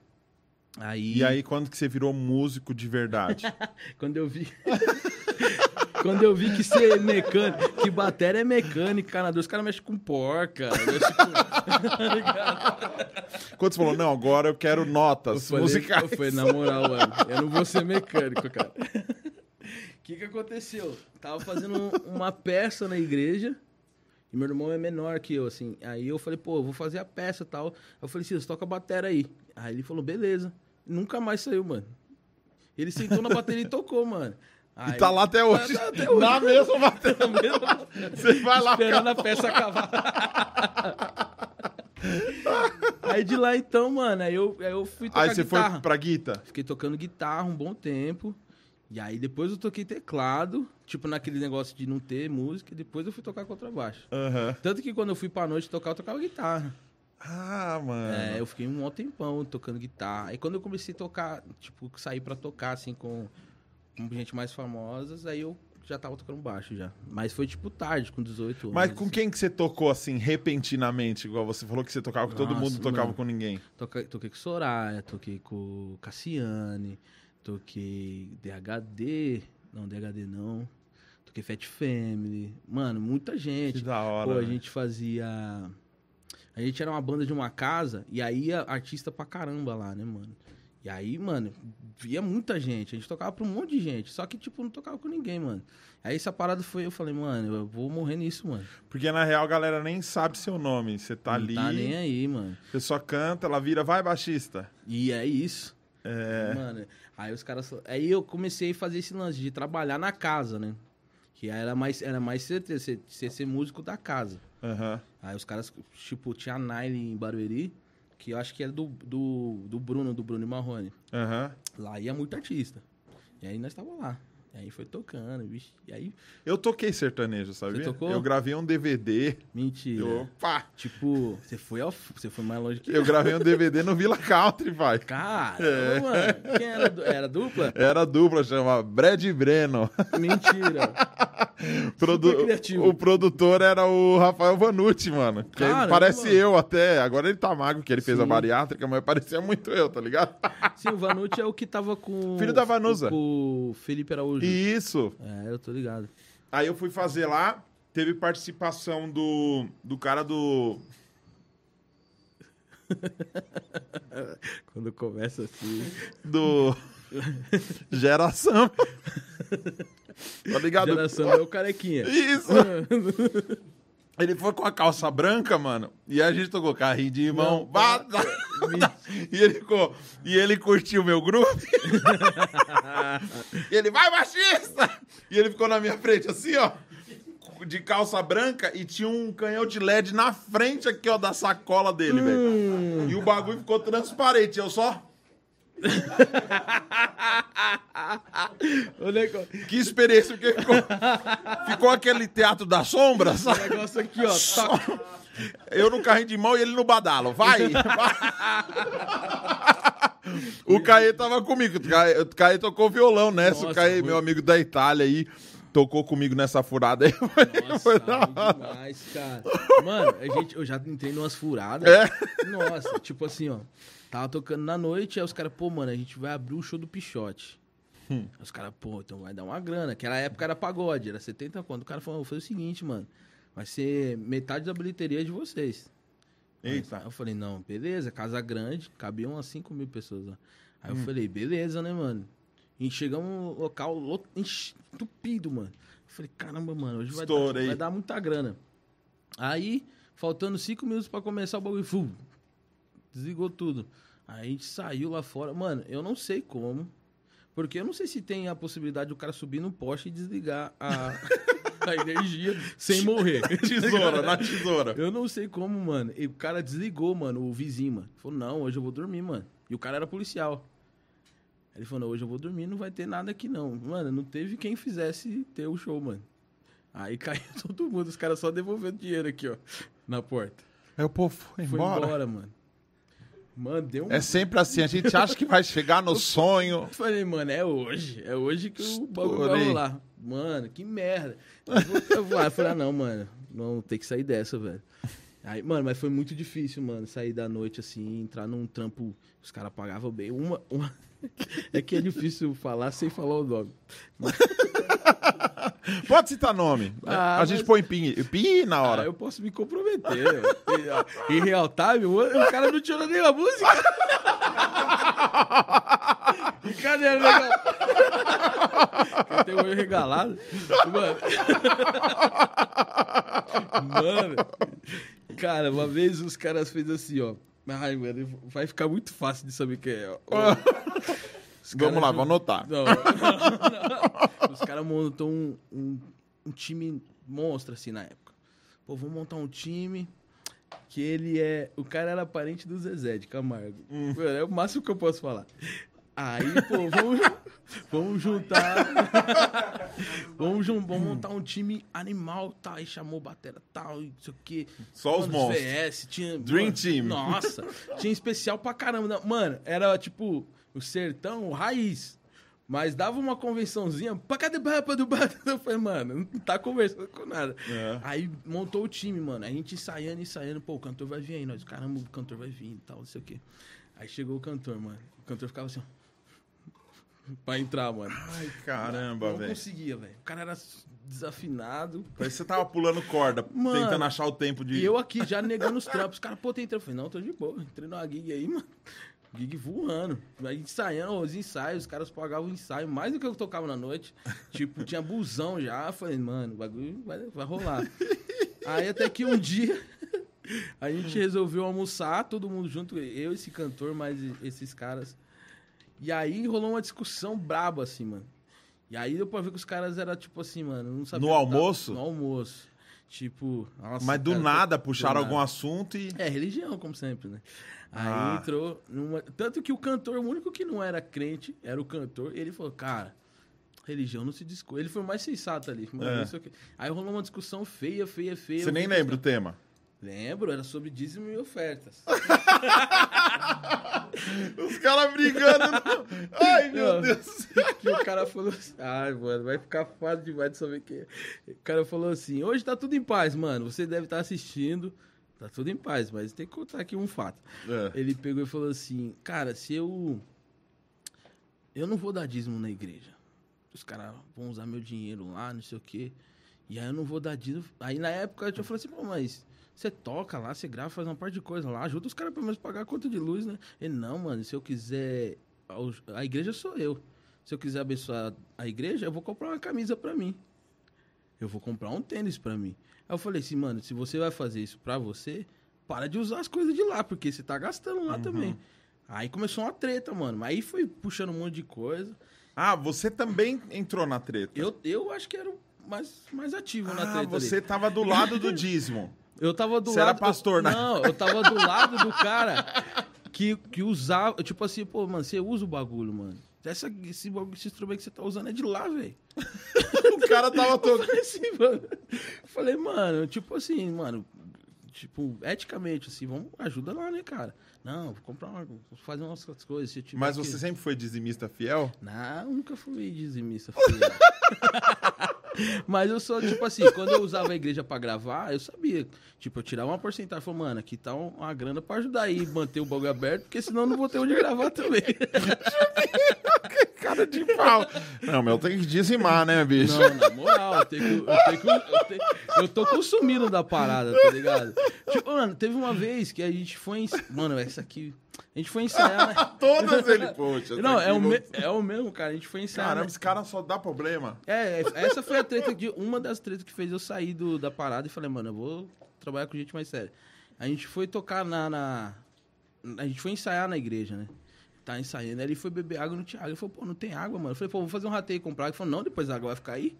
Aí, E aí, quando que você virou músico de verdade? quando eu vi. quando eu vi que ser mecânico, que batera é mecânica, canador, os caras mexem com porca. mexe com- Quando você falou, não, agora eu quero Eu notas falei, musicais. eu falei, na moral, mano, eu não vou ser mecânico, cara. O que que aconteceu? Tava fazendo um- uma peça na igreja e meu irmão é menor que eu, assim. Aí eu falei, pô, eu vou fazer a peça e tal. Eu falei, Cícero, toca a bateria aí. Aí ele falou, beleza. Nunca mais saiu, mano. Ele sentou na bateria e tocou, mano. E Aí- tá lá até hoje. Tá até hoje. Na mesma batera. Na mesma- Você vai lá Esperando a peça acabar. aí de lá então, mano, aí eu, aí eu fui tocar Aí você guitarra. foi pra guita? Fiquei tocando guitarra um bom tempo. E aí depois eu toquei teclado, tipo naquele negócio de não ter música, e depois eu fui tocar contrabaixo. Aham. Tanto que quando eu fui pra noite tocar, eu tocava guitarra. Ah, mano. É, eu fiquei um maior tempão tocando guitarra. Aí quando eu comecei a tocar, tipo, sair pra tocar assim com, com gente mais famosas, aí eu já tava tocando baixo já. Mas foi tipo tarde, com 18 anos. Mas com assim. quem que você tocou assim, repentinamente? Igual você falou que você tocava com todo Nossa, mundo, não tocava mano. com ninguém. Toquei, toquei com Soraya, toquei com Cassiane, toquei DHD, não, DHD não. Toquei Fat Family. Mano, muita Que gente. da hora. Pô, a né? gente fazia. A gente era uma banda de uma casa e aí ia artista pra caramba lá, né, mano? E aí, mano, via muita gente. A gente tocava pra um monte de gente. Só que, tipo, não tocava com ninguém, mano. Aí essa parada foi, eu falei, mano, eu vou morrer nisso, mano. Porque na real a galera nem sabe seu nome. Você tá não ali, tá nem aí, mano. você só canta, ela vira, vai baixista. E é isso. É. Mano, aí os caras. Aí eu comecei a fazer esse lance de trabalhar na casa, né? Que era mais, era mais certeza, você, você ser músico da casa. Aham. Aí os caras, tipo, tinha a Nile em Barueri, que eu acho que era do, do, do Bruno, do Bruno Marrone. Aham. Lá ia muito artista. E aí nós tava lá. Aí foi tocando, vixe. E aí, Eu toquei sertanejo, sabia? tocou? Eu gravei um DVD. mentira. Opa! Tipo, você foi, ao, você foi mais longe que Eu gravei um DVD no Villa Country, pai. Cara, É. mano. Quem era, era dupla? Era dupla, chama Brad Breno. Mentira. Produ-. O produtor era o Rafael Vanucci, mano. Que Caramba. parece eu até. Agora ele tá magro, que ele fez a Sim. bariátrica, mas parecia muito eu, tá ligado? Sim, o Vanucci é o que tava com. Filho da Vanusa. O Felipe Araújo. Isso. É, eu tô ligado. Aí eu fui fazer lá, teve participação do, do cara do. Quando começa assim. do. Geração. tá ligado? Geração é o carequinha. Isso! Ele foi com a calça branca, mano, e a gente tocou carrinho de mão. Não, Bah, e, ele ficou, e ele curtiu meu grupo. e ele, vai, machista! E ele ficou na minha frente, assim, ó, de calça branca, e tinha um canhão de LED na frente aqui, ó, da sacola dele, velho. E o bagulho ficou transparente, eu só. O Que experiência, porque ficou, ficou aquele teatro da sombra, o negócio aqui, ó. Tá, Eu no carrinho de mão e ele no badalo. Vai! o Caê tava comigo. O Caê, o Caê tocou violão nessa. o Nossa, Caê, foi- meu amigo da Itália aí, tocou comigo nessa furada aí. Nossa, Foi demais, cara. Mano, a gente, eu já entrei numas furadas. É? Nossa, tipo assim, ó. Tava tocando na noite, aí os caras, pô, mano, a gente vai abrir o show do Pichote. Hum. Os caras, pô, então vai dar uma grana. Aquela época era pagode, era 70 conto. O cara falou, foi o seguinte, mano. Vai ser metade da bilheteria de vocês. Eita. Aí eu falei, não, beleza, casa grande, cabiam umas 5 mil pessoas lá. Aí Hum. eu falei, beleza, né, mano? E chegamos no local lo- ench- entupido, mano. Eu falei, caramba, mano, hoje vai dar, vai dar muita grana. Aí, faltando 5 minutos pra começar o bagulho, fu, desligou tudo. Aí a gente saiu lá fora. Mano, eu não sei como. Porque eu não sei se tem a possibilidade do cara subir no poste e desligar a, a energia sem morrer. Tesoura, na tesoura. Eu não sei como, mano. E o cara desligou, mano, o vizinho, mano. Falou, não, hoje eu vou dormir, mano. E o cara era policial. Ele falou, não, hoje eu vou dormir, não vai ter nada aqui, não. Mano, não teve quem fizesse ter o show, mano. Aí caiu todo mundo, os caras só devolvendo dinheiro aqui, ó, na porta. Aí o povo foi Foi embora. embora, mano. Mano, deu um... É sempre assim, a gente acha que vai chegar no sonho. Eu falei, mano, é hoje. É hoje que o bagulho vai rolar. Mano, que merda. Eu, vou- eu, vou- eu falei, ah, não, mano. Não, tem que sair dessa, velho. Aí, mano, mas foi muito difícil, mano, sair da noite assim, entrar num trampo. Os caras pagavam bem. Uma, uma... É que é difícil falar sem falar o nome. Pode citar nome. Ah, a gente mas- põe pi, pi na Ah, hora. eu posso me comprometer. Em real time, o o cara não tirou nem a música. Brincadeira, legal. Eu tenho o olho regalado. Mano. Mano. Cara, uma vez os caras fez assim, ó. Ai, mano, vai ficar muito fácil de saber quem é. Vamos lá, vou anotar. não, não. Os caras montam um, um, um time monstro, assim, na época. Pô, vamos montar um time que ele é... O cara era parente do Zezé de Camargo. Mano, é o máximo que eu posso falar. Aí, pô, vamos, vamos juntar... vamos, vamos montar um time animal, tá? Aí chamou batera tal, não sei o quê. Só os monstros. VS, tinha... Dream mano, Team. Nossa, tinha especial pra caramba. Não, Mano, era tipo o sertão raiz. Mas dava uma convençãozinha. pra cada bapa do bapa. Eu falei, mano, não tá conversando com nada. É. Aí montou o time, mano. A gente ensaiando, ensaiando. Pô, o cantor vai vir aí. Nós, caramba, o cantor vai vir e tal, não sei o quê. Aí chegou o cantor, mano. O cantor ficava assim, ó. Pra entrar, mano. Ai, caramba, não velho. conseguia, velho. O cara era desafinado. Parece que você tava pulando corda, Mano, tentando achar o tempo de. E eu aqui já negando os trampos. Os caras, pô, tem trampo. Eu falei, não, tô de boa. Entrei numa gig aí, mano. Gig voando. Aí ensaiando os ensaios, os caras pagavam o ensaio mais do que eu tocava na noite. Tipo, tinha busão já. Eu Falei, mano, o bagulho vai, vai rolar. Aí até que um dia a gente resolveu almoçar, todo mundo junto, eu, esse cantor, mais esses caras. E aí rolou uma discussão braba, assim, mano. E aí deu pra ver que os caras eram tipo assim, mano, não sabia. No almoço? No almoço. Tipo, nossa, Mas do cara, nada puxaram do algum nada. assunto e. É, religião, como sempre, né? Aí Ah. entrou numa... Tanto que o cantor, o único que não era crente, era o cantor, ele falou, cara, religião não se discute. Ele foi mais sensato ali. Mano, É. Aí rolou uma discussão feia, feia, feia. Você nem lembra o tema. Lembro, era sobre dízimo e ofertas. Os caras brigando. Ai, meu Não. Deus. que o cara falou assim, ai, mano, vai ficar fácil demais de saber quem é. O cara falou assim, hoje tá tudo em paz, mano, você deve estar assistindo, tá tudo em paz, mas tem que contar aqui um fato. É. Ele pegou e falou assim, cara, se eu... Eu não vou dar dízimo na igreja. Os caras vão usar meu dinheiro lá, não sei o quê. E aí eu não vou dar dízimo. Aí na época eu falei assim, pô, mas você toca lá, você grava, faz uma parte de coisa lá, ajuda os caras pelo menos pagar a conta de luz, né? Ele, não, mano, se eu quiser. A igreja sou eu. Se eu quiser abençoar a igreja, eu vou comprar uma camisa pra mim. Eu vou comprar um tênis pra mim. Aí eu falei assim, mano, se você vai fazer isso pra você, para de usar as coisas de lá, porque você tá gastando lá também. Aí começou uma treta, mano. Aí foi puxando um monte de coisa. Ah, você também entrou na treta. Eu, eu acho que era o mais, mais ativo na Ah, treta. ali. você tava do lado do dízimo. Eu tava do Você lado. era pastor, né? Não, eu tava do lado do cara que, que usava. Tipo assim, pô, mano, você usa o bagulho, mano. Essa, esse, esse instrumento que você tá usando é de lá, velho. O cara tava Eu todo. falei assim, mano. Eu Falei, mano, tipo assim, mano. Tipo, eticamente, assim, vamos, ajuda lá, né, cara? Não, vou comprar uma. vou fazer umas coisas. Se Mas que- você sempre foi dizimista fiel? Não, nunca fui dizimista. filho. Mas eu sou, tipo assim, quando eu usava a igreja pra gravar, eu sabia. Tipo, eu tirava uma porcentagem. Falei, mano, aqui tá um- uma grana pra ajudar aí, manter o bagulho aberto, porque senão eu não vou ter onde gravar também. Cara de pau. Não, meu, tem que dizimar, né, bicho? Não, na moral, eu, tenho que, eu, tenho que- eu, tenho- eu tô consumindo da parada, tá ligado? Tipo, mano, teve uma vez que a gente foi. Ens... Mano, essa aqui. A gente foi ensaiar. Né? Todas ele, poxa. Não, tá é o, me- é o mesmo, cara. A gente foi ensaiar. Caramba, né? esse cara só dá problema. É, essa foi a treta de uma das tretas que fez eu sair do, da parada e falei, mano, eu vou trabalhar com gente mais séria. A gente foi tocar na, na- A gente foi ensaiar na igreja, né? Tá ensaiando. Aí ele foi beber água no Thiago. Ele falou, pô, não tem água, mano. Eu falei, pô, vou fazer um rateio e comprar. Ele falou, não, depois a água vai ficar aí.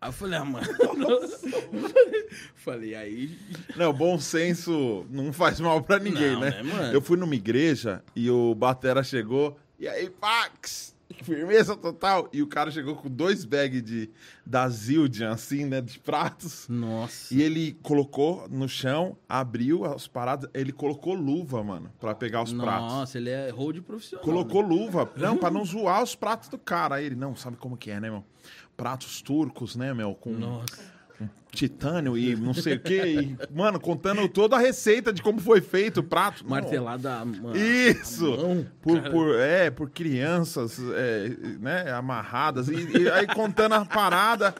Aí eu falei, ah, mano. falei, aí. Não, bom senso não faz mal pra ninguém, Não, né? né, mano? Eu fui numa igreja e o Batera chegou, e aí, Pax, firmeza total. E o cara chegou com dois bags de, da Zildjian, assim, né, de pratos. Nossa. E ele colocou no chão, abriu as paradas, ele colocou luva, mano, pra pegar os pratos. Nossa, ele é hold profissional. Colocou né? luva, não, pra não zoar os pratos do cara. Aí ele, não, sabe como que é, né, meu? Pratos turcos, né, meu? Com Nossa. titânio e não sei o quê. E, mano, contando toda a receita de como foi feito o prato. Martelada. Mano, Isso! a mão, Por, por, é, por crianças, é, né, amarradas. E, e aí contando a parada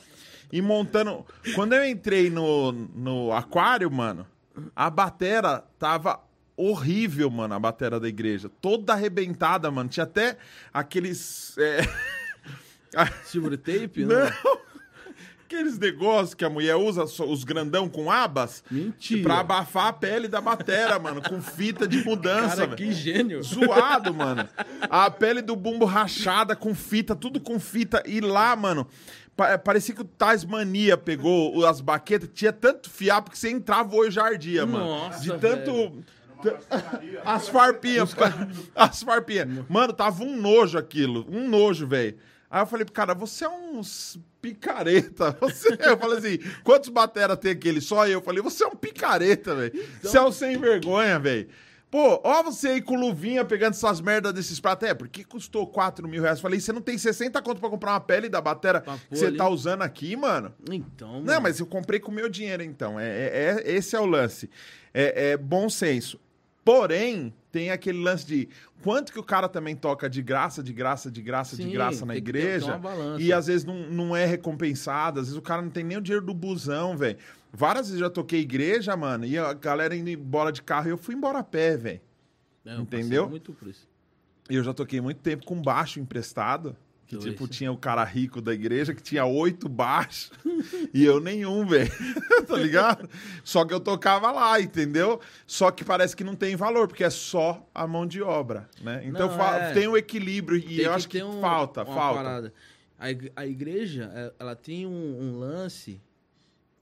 e montando. Quando eu entrei no, no aquário, mano, a batera tava horrível, mano, a batera da igreja. Toda arrebentada, mano. Tinha até aqueles. é, Silver tape? né? não! Aqueles negócios que a mulher usa, os grandão com abas, Mentira. pra abafar a pele da batera, mano, com fita de mudança, Cara, velho. que gênio. Zoado, mano. A pele do bumbo rachada com fita, tudo com fita. E lá, mano, pa- parecia que o Tasmania pegou o- as baquetas. Tinha tanto fiapo que você entrava o olho já ardia, mano. Nossa, De tanto. As farpinhas, as farpinhas. Mano, tava um nojo aquilo, um nojo, velho. Aí eu falei pro cara, você é um picareta. Você... Eu falei assim, quantos batera tem aquele? Só eu. Eu falei, você é um picareta, velho. Você é um sem vergonha, velho. Pô, ó você aí com luvinha pegando essas merdas desses pratos. É, por que custou 4 mil reais? Eu falei, você não tem 60 conto pra comprar uma pele da batera que você ali. tá usando aqui, mano? Então, Não, mano. mas eu comprei com o meu dinheiro, então. É, é- é- esse é o lance. É, é bom senso. Porém, tem aquele lance de quanto que o cara também toca de graça, de graça, de graça, de Sim, graça na igreja. E às vezes não, não é recompensado, às vezes o cara não tem nem o dinheiro do busão, velho. Várias vezes já toquei igreja, mano, e a galera indo embora de carro e eu fui embora a pé, velho. É, eu entendeu? muito por isso. E eu já toquei muito tempo com baixo emprestado. Que, Dois. tipo, tinha o cara rico da igreja que tinha oito baixos e eu nenhum, velho. tá ligado? Só que eu tocava lá, entendeu? Só que parece que não tem valor, porque é só a mão de obra, né? Então Não, é. tem o equilíbrio e Tem eu acho que, um- falta, uma falta. parada. A, ig- a igreja, é, ela tem um, um lance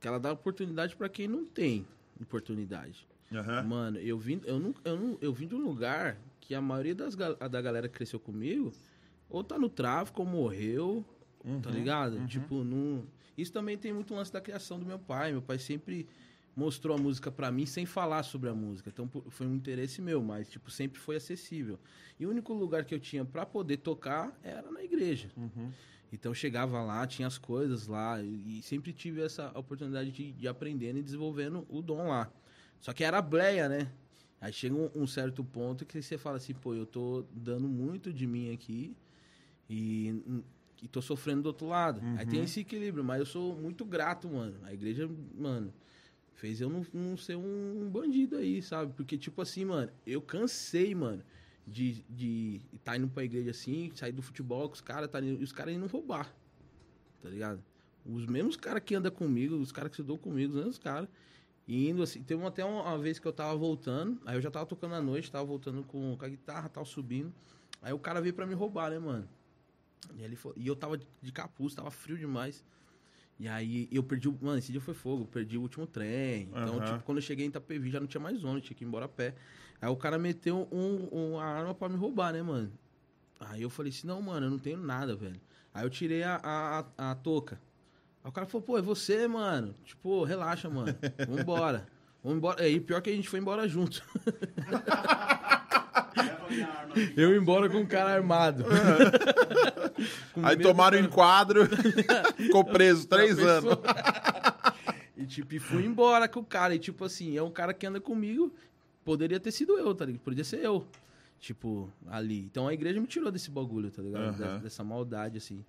que ela dá oportunidade pra quem não tem oportunidade. Aham. Mano, eu vim, eu, não, eu, não, eu vim de um lugar que a maioria das, da galera que cresceu comigo ou tá no tráfico ou morreu, tá ligado? Tipo, não... Isso também tem muito lance da criação do meu pai. Meu pai sempre mostrou a música pra mim sem falar sobre a música. Então foi um interesse meu, mas tipo, sempre foi acessível. E o único lugar que eu tinha pra poder tocar era na igreja. Então eu chegava lá, tinha as coisas lá e, e sempre tive essa oportunidade de, de aprendendo e desenvolvendo o dom lá. Só que era bleia, né? Aí chega um, um certo ponto que você fala assim, pô, eu tô dando muito de mim aqui e, e tô sofrendo do outro lado. Aí tem esse equilíbrio, mas eu sou muito grato, mano. A igreja, mano, fez eu não, não ser um bandido aí, sabe? Porque, tipo assim, mano, eu cansei, mano, de de tá indo pra igreja assim, sair do futebol com os caras, tá, e os caras indo roubar, tá ligado? Os mesmos caras que andam comigo, os caras que estudou comigo, os mesmos caras, indo assim. Teve até uma, uma vez que eu tava voltando, aí eu já tava tocando à noite, tava voltando com, com a guitarra, tava subindo. Aí o cara veio pra me roubar, né, mano? E, ele foi- e eu tava de capuz, tava frio demais. E aí eu perdi o. Mano, esse dia foi fogo, eu perdi o último trem. Então, Aham. tipo, quando eu cheguei em Itapevi já não tinha mais ônibus, tinha que ir embora a pé. Aí o cara meteu um, um- uma arma pra me roubar, né, mano? Aí eu falei assim, não, mano, eu não tenho nada, velho. Aí eu tirei a, a, a, a touca. Aí o cara falou, pô, é você, mano. Tipo, relaxa, mano. Vambora. Vamos embora. Aí pior que a gente foi embora junto. Eu embora com um cara armado. Com Aí tomaram da- enquadro, ficou preso três anos. e tipo, e fui embora com o cara. E tipo assim, é um cara que anda comigo. Poderia ter sido eu, tá ligado? Poderia ser eu. Tipo, ali. Então a igreja me tirou desse bagulho, tá ligado? Aham. Dessa, dessa maldade, assim.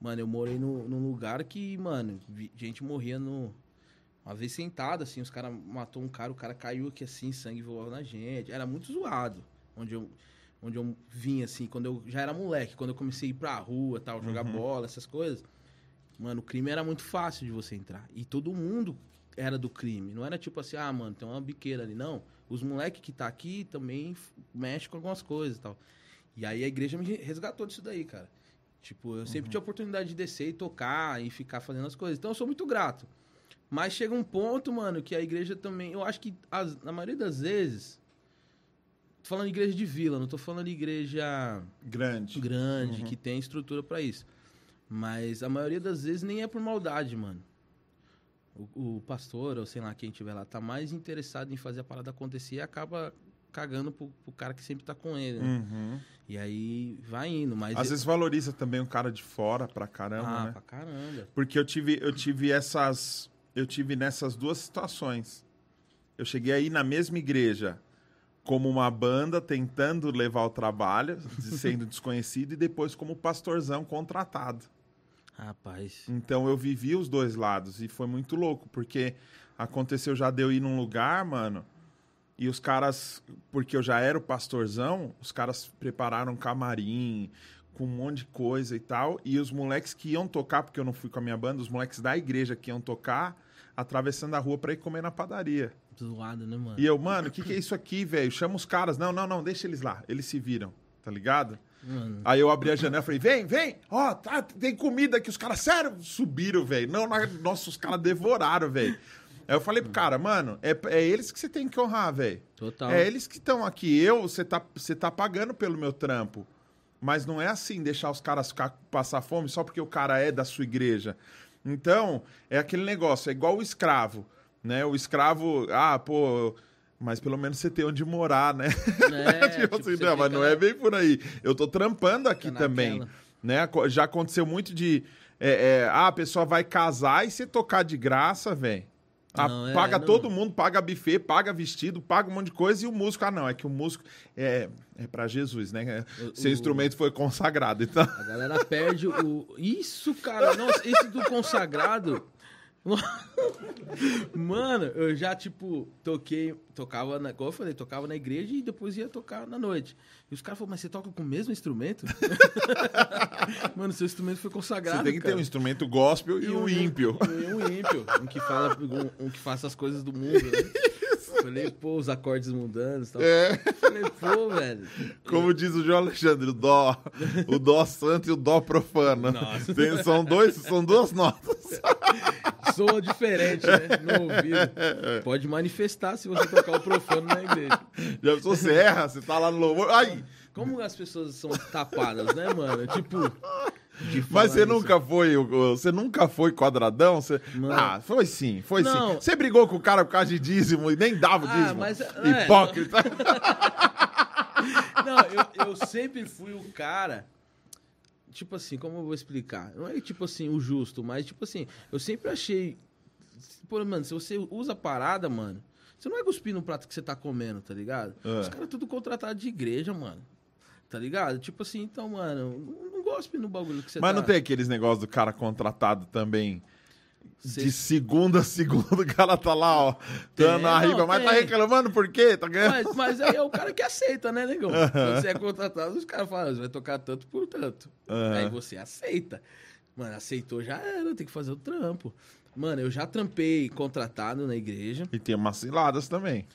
Mano, eu morei no, num lugar que, mano, gente morria no. Uma vez sentado, assim, os caras matou um cara, o cara caiu aqui assim, sangue voava na gente. Era muito zoado. Onde eu, onde eu vim, assim, quando eu já era moleque, quando eu comecei a ir pra rua tal, jogar bola, essas coisas. Mano, o crime era muito fácil de você entrar. E todo mundo era do crime. Não era tipo assim, ah, mano, tem uma biqueira ali. Não. Os moleques que tá aqui também mexem com algumas coisas e tal. E aí a igreja me resgatou disso daí, cara. Tipo, eu sempre tinha oportunidade de descer e tocar e ficar fazendo as coisas. Então eu sou muito grato. Mas chega um ponto, mano, que a igreja também. Eu acho que as- na maioria das vezes. Tô falando de igreja de vila, não tô falando de igreja Grande. grande, que tem estrutura pra isso. Mas a maioria das vezes nem é por maldade, mano. O, o pastor, ou sei lá, quem tiver lá, tá mais interessado em fazer a parada acontecer e acaba cagando pro, pro cara que sempre tá com ele, né? Uhum. E aí vai indo, mas... Às vezes valoriza também um cara de fora pra caramba, ah, né? pra caramba. Porque eu tive, eu tive essas. Eu tive nessas duas situações. Eu cheguei aí na mesma igreja como uma banda tentando levar o trabalho, sendo desconhecido, e depois como pastorzão contratado. Rapaz. Então eu vivi os dois lados e foi muito louco, porque aconteceu já de eu ir num lugar, mano, e os caras, porque eu já era o pastorzão, os caras prepararam um camarim com um monte de coisa e tal, e os moleques que iam tocar, porque eu não fui com a minha banda, os moleques da igreja que iam tocar, atravessando a rua pra ir comer na padaria. Zoado, né, mano? E eu, mano, o que, que é isso aqui, velho? Chama os caras. Não, não, não, deixa eles lá. Eles se viram, tá ligado? Mano, Aí eu abri a janela e falei, vem, vem, ó, tá, tem comida aqui. Os caras, sério, subiram, velho. Não, não, nossa, os caras devoraram, velho. Aí eu falei pro cara, mano, é, é eles que você tem que honrar, velho. total. É eles que estão aqui. Eu, você tá, você tá pagando pelo meu trampo. Mas não é assim, deixar os caras ficar, passar fome só porque o cara é da sua igreja. Então, é aquele negócio, é igual o escravo, né? O escravo, ah, pô, mas pelo menos você tem onde morar, né? É, tipo tipo, assim, não, mas não é bem por aí. Eu tô trampando aqui também, né? Já aconteceu muito de, é, é, ah, a pessoa vai casar e você tocar de graça, velho. Ah, Não, é, paga não. todo mundo, paga buffet, paga vestido, paga um monte de coisa e o músico, ah, não, é que o músico é, é para Jesus, né? O- Seu o- instrumento foi consagrado, então. A galera perde o. Isso, cara. Nossa, esse do consagrado. Mano, eu já, tipo, toquei. Tocava, na, igual eu falei, tocava na igreja e depois ia tocar na noite. E os caras falaram, mas você toca com o mesmo instrumento? Mano, seu instrumento foi consagrado. Você tem que ter cara. um instrumento gospel e, um o ímpio. E um ímpio. Um que fala, um, um que faz as coisas do mundo, né? Falei, pô, os acordes mudando e tal. É, Falei, pô, velho. como diz o João Alexandre, o dó, o dó santo e o dó profano. Nossa. Tem- são, dois, são duas notas. Soa diferente, né? No ouvido. Pode manifestar se você tocar o profano na igreja. Já pensou, você erra, você tá lá no louvor. Ai! Como as pessoas são tapadas, né, mano? Tipo. Mas você isso. nunca foi, você nunca foi quadradão? Você... Mano. Ah, foi sim, foi Não. sim. Você brigou com o cara por causa de dízimo e nem dava o Ah, dízimo. mas, é, Hipócrita. Não, eu, eu sempre fui o cara. Tipo assim, como eu vou explicar? Não é tipo assim, o justo, mas tipo assim, eu sempre achei. Pô, mano, se você usa parada, mano, você não vai cuspir no prato que você tá comendo, tá ligado? É. Os caras tudo contratado de igreja, mano. Tá ligado? Tipo assim, então, mano, não, não gospe no bagulho que você Mas tá. não tem aqueles negócios do cara contratado também. Cê- De segunda a segunda, o cara tá lá, ó, dando Tem, a riba, mas tá tem. reclamando por quê? Tá ganhando? Mas, mas aí é o cara que aceita, né, negão? Quando você é contratado, os caras falam, você vai tocar tanto por tanto. Aham. Aí você aceita. Mano, aceitou, já era, tem que fazer o trampo. Mano, eu já trampei contratado na igreja. E tem umas ciladas também.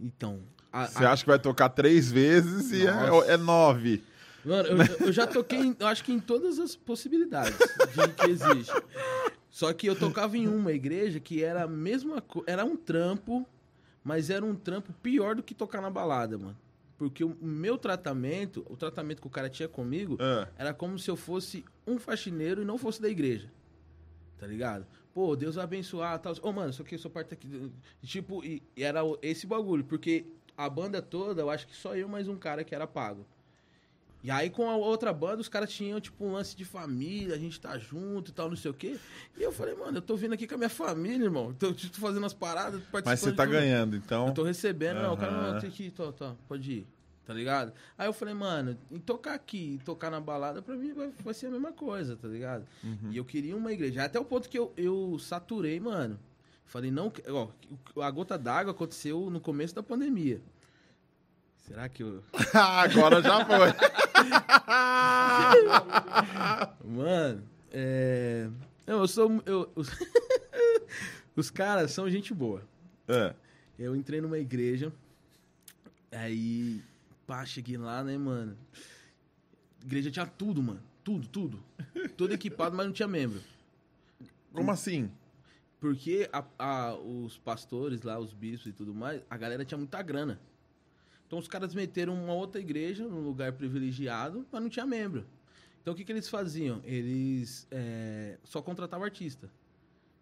Então. Você acha que vai tocar três vezes e é, é nove. Mano, eu, eu já toquei, em- eu acho que em todas as possibilidades de que existe. Só que eu tocava em uma igreja que era a mesma coisa. Era um trampo, mas era um trampo pior do que tocar na balada, mano. Porque o meu tratamento, o tratamento que o cara tinha comigo, Ah. era como se eu fosse um faxineiro e não fosse da igreja. Tá ligado? Pô, Deus vai abençoar tal. Ô, mano, isso aqui, eu sou parte aqui. Tipo, e e era esse bagulho, porque a banda toda, eu acho que só eu mais um cara que era pago. E aí, com a outra banda, os caras tinham, tipo, um lance de família, a gente tá junto e tal, não sei o quê. E eu falei, mano, eu tô vindo aqui com a minha família, irmão. Tô, tipo, fazendo as paradas, participando Mas você tá tudo. ganhando, então. Eu tô recebendo, não, o cara não tem que ir, tô, tô, pode ir, tá ligado? Aí eu falei, mano, em tocar aqui, e tocar na balada, pra mim vai, vai ser a mesma coisa, tá ligado? Uhum. E eu queria uma igreja, até o ponto que eu, eu saturei, mano. Falei, não, ó, a gota d'água aconteceu no começo da pandemia. Será que eu. Agora já foi. Mano, é. Não, eu sou. Eu, os... caras são gente boa. É. Eu entrei numa igreja, aí, pá, cheguei lá, né, mano? Igreja tinha tudo, mano. Tudo, tudo. Todo equipado, mas não tinha membro. Como assim? Porque a- a- os pastores lá, os bispos e tudo mais, a galera tinha muita grana. Então os caras meteram uma outra igreja num lugar privilegiado, mas não tinha membro. Então o que, que eles faziam? Eles é, só contratavam artista.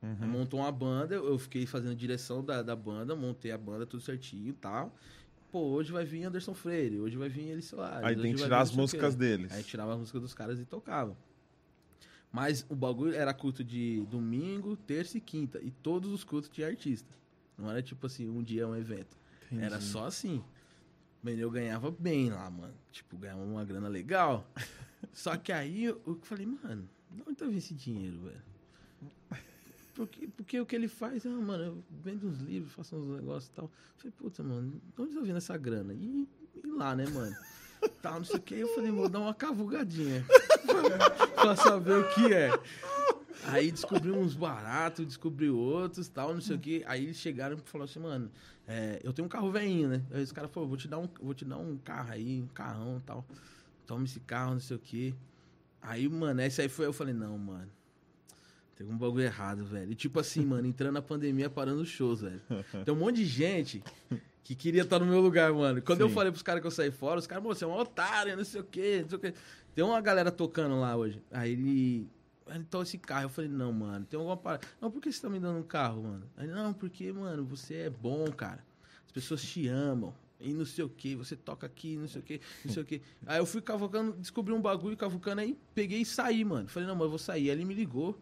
Aí montou uma banda, eu fiquei fazendo direção da, da banda, montei a banda tudo certinho e tal. Pô, hoje vai vir Anderson Freire, hoje vai vir Eli Soares. Aí hoje tem que tirar as sei músicas deles. Aí tirava as músicas dos caras e tocava. Mas o bagulho era culto de domingo, terça e quinta. E todos os cultos tinha artista. Não era tipo assim, um dia é um evento. Entendi. Era só assim. Mas eu ganhava bem lá, mano. Tipo, ganhava uma grana legal. Só que aí eu, eu falei, mano, de onde tá vindo esse dinheiro, velho? Porque, porque o que ele faz, ah, mano, eu vendo uns livros, faço uns negócios e tal. Falei, puta, mano, de onde tá vindo essa grana? E, e lá, né, mano? Tal, não sei o que. Eu falei, vou dar uma cavugadinha. pra saber o que é. Aí descobri uns baratos, descobri outros, tal, não sei o que. Aí eles chegaram e falaram assim, mano, é, eu tenho um carro velhinho, né? Aí os caras falaram, vou te dar um, vou te dar um carro aí, um carrão e tal. Toma esse carro, não sei o que. Aí, mano, esse aí foi, eu falei, não, mano. Tem um bagulho errado, velho. E tipo assim, mano, entrando na pandemia, parando os shows, velho. Tem um monte de gente que queria estar no meu lugar, mano. Quando eu Sim. falei pros caras que eu saí fora, os caras, "Pô, você é um otário, não sei o quê, não sei o quê. Tem uma galera tocando lá hoje. Aí ele. Então esse carro, eu falei, não, mano, tem alguma parada. Não, por que você tá me dando um carro, mano? Aí, não, porque, mano, você é bom, cara. As pessoas te amam. E não sei o que, você toca aqui, não sei o que, não sei o que. Aí eu fui cavucando, descobri um bagulho, cavucando aí, peguei e saí, mano. Falei, não, mas eu vou sair. Aí ele me ligou,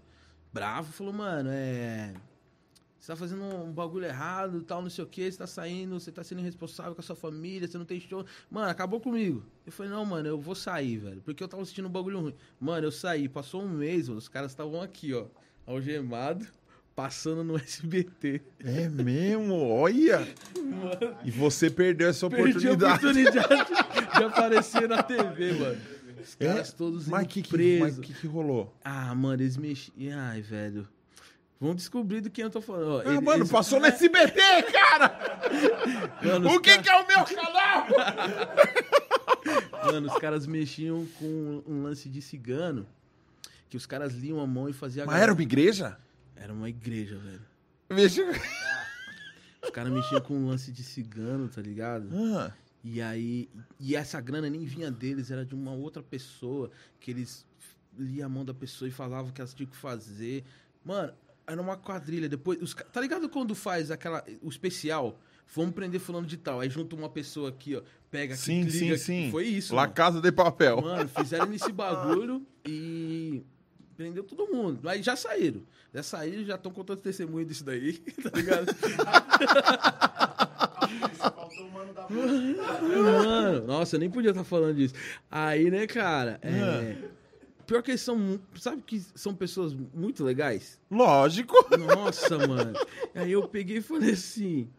bravo, falou, mano, é. Você tá fazendo um bagulho errado, tal, não sei o que, você tá saindo, você tá sendo irresponsável com a sua família, você não tem show. Mano, acabou comigo. Eu falei, não, mano, eu vou sair, velho. Porque eu tava sentindo um bagulho ruim. Mano, eu saí, passou um mês, mano, os caras estavam aqui, ó, algemado, passando no SBT. É mesmo? Olha! E você perdeu essa Perdi a oportunidade. oportunidade de aparecer na TV, mano. Os caras É? todos Mas que presos. mas que que rolou? Ah, mano, eles mexiam. Ai, velho. Vão descobrir do que eu tô falando. Ó, Ah, ele- mano, eles- passou no SBT, cara! Mano, o que, que é o meu canal? Mano, os caras mexiam com um lance de cigano. Que os caras liam a mão e faziam. Mas era uma igreja? Era uma igreja, velho. Veja. Os caras mexiam com um lance de cigano, tá ligado? Ah, E aí. E essa grana nem vinha deles, era de uma outra pessoa. Que eles liam a mão da pessoa e falavam o que elas tinham que fazer. Mano, era uma quadrilha. Depois. Os, tá ligado quando faz aquela. O especial? Vamos prender fulano de tal. Aí junta uma pessoa aqui, ó. Pega aqui, sim, clica sim, aqui. sim. Foi isso. La mano. Casa de Papel. Mano, fizeram esse bagulho e prendeu todo mundo. Aí já saíram. Já saíram, já estão contando testemunho disso daí, tá ligado? Mano, nossa, eu nem podia estar falando disso. Aí, né, cara, é... Pior que eles são, sabe que são pessoas muito legais? Lógico. Nossa, mano. Aí eu peguei e falei assim.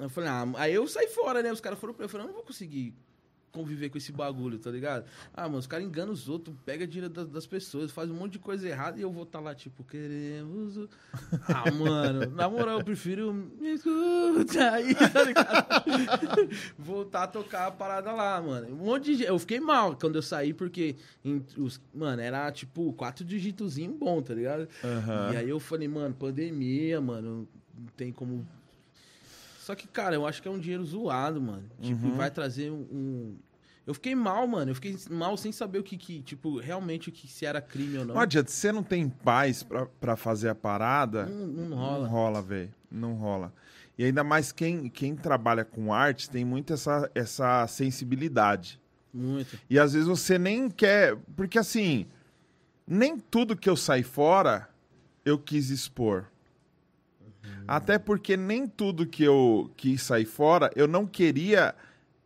Eu falei, ah, aí eu saí fora, né? Os caras foram pra eu falei, eu não vou conseguir conviver com esse bagulho, tá ligado? Ah, mano, os caras enganam os outros, pega dinheiro das, das pessoas, faz um monte de coisa errada e eu vou estar lá, tipo, queremos. o- Ah, mano, na moral, eu prefiro me escuta aí, tá ligado? Voltar a tocar a parada lá, mano. Um monte de. Eu fiquei mal quando eu saí, porque, os, mano, era tipo quatro digitozinho bom, tá ligado? Aham. E aí eu falei, mano, pandemia, mano, não tem como. Só que, cara, eu acho que é um dinheiro zoado, mano. Tipo, Uhum. vai trazer um, um- Eu fiquei mal, mano. Eu fiquei mal sem saber o que, que tipo, realmente o que se era crime ou não. Não adianta, você não tem paz pra, pra fazer a parada, Não, não não rola. rola, velho. Não rola. E ainda mais quem, quem trabalha com arte tem muito essa, essa sensibilidade. Muito. E às vezes você nem quer. Porque assim, nem tudo que eu saí fora eu quis expor. Até porque nem tudo que eu quis sair fora eu não queria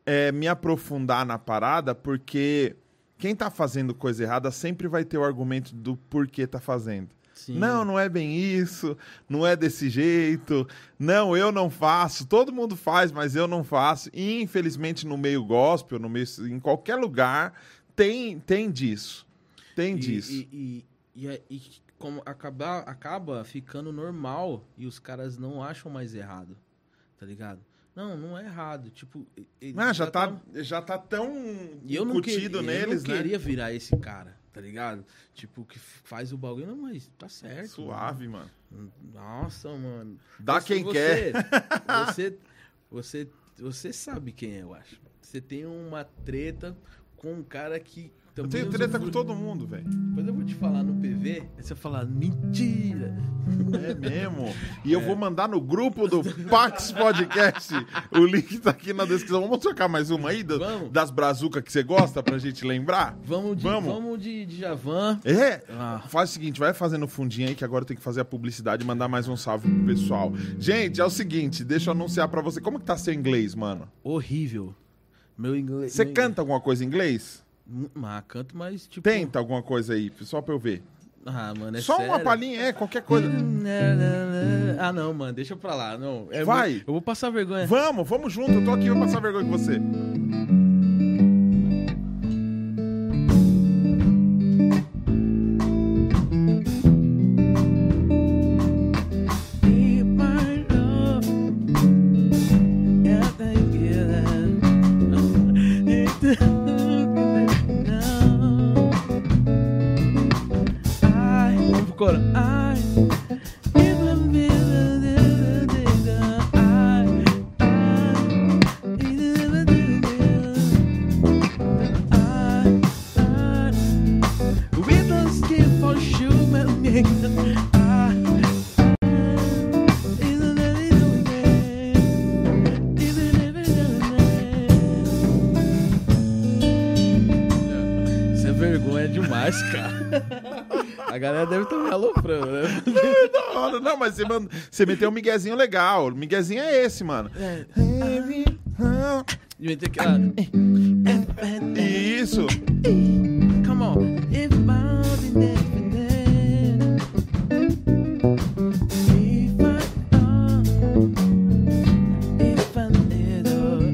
é, me aprofundar na parada, porque quem tá fazendo coisa errada sempre vai ter o argumento do porquê tá fazendo. Sim. Não, não é bem isso, não é desse jeito. Não, eu não faço. Todo mundo faz, mas eu não faço. E infelizmente no meio gospel, no meio em qualquer lugar tem tem disso. Tem E- disso. E, e, e, é- e como acaba, acaba ficando normal e os caras não acham mais errado. Tá ligado? Não, não é errado. Tipo, e- Ah, já tá, tá- já tá tão E eu não, incutido queria, neles, eu não né? queria virar esse cara, tá ligado? Tipo, que faz o bagulho. Não, mas tá certo. Suave, mano. mano. Nossa, mano. Dá Você- quem você- quer. Você, você, você sabe quem é, eu acho. Você tem uma treta com um cara que Eu tenho treta com todo mundo, velho. Depois eu vou te falar no PV, aí você fala, mentira. É mesmo. E eu vou mandar no grupo do Pax Podcast. O link tá aqui na descrição. Vamos trocar mais uma aí do- Vamos. das brazucas que você gosta pra gente lembrar? Vamos de, Vamos. vamos. de, de Javan. É? Ah. Faz o seguinte, vai fazendo fundinho aí que agora tem que fazer a publicidade e mandar mais um salve pro pessoal. Gente, é o seguinte, deixa eu anunciar pra você. Como que tá seu inglês, mano? Horrível. Meu inglês. Você meu canta alguma coisa em inglês? Ah, canto, mas tipo. Tenta alguma coisa aí, só pra eu ver. Ah, mano, é só uma sério? palhinha, é, qualquer coisa. Ah, não, mano, deixa pra lá. Não, é Vai. muito- Eu vou passar vergonha. Vamos, vamos junto. Eu tô aqui, vou passar vergonha com você. Você, meteu um miguezinho legal. O miguezinho é esse, mano. Isso. Come on.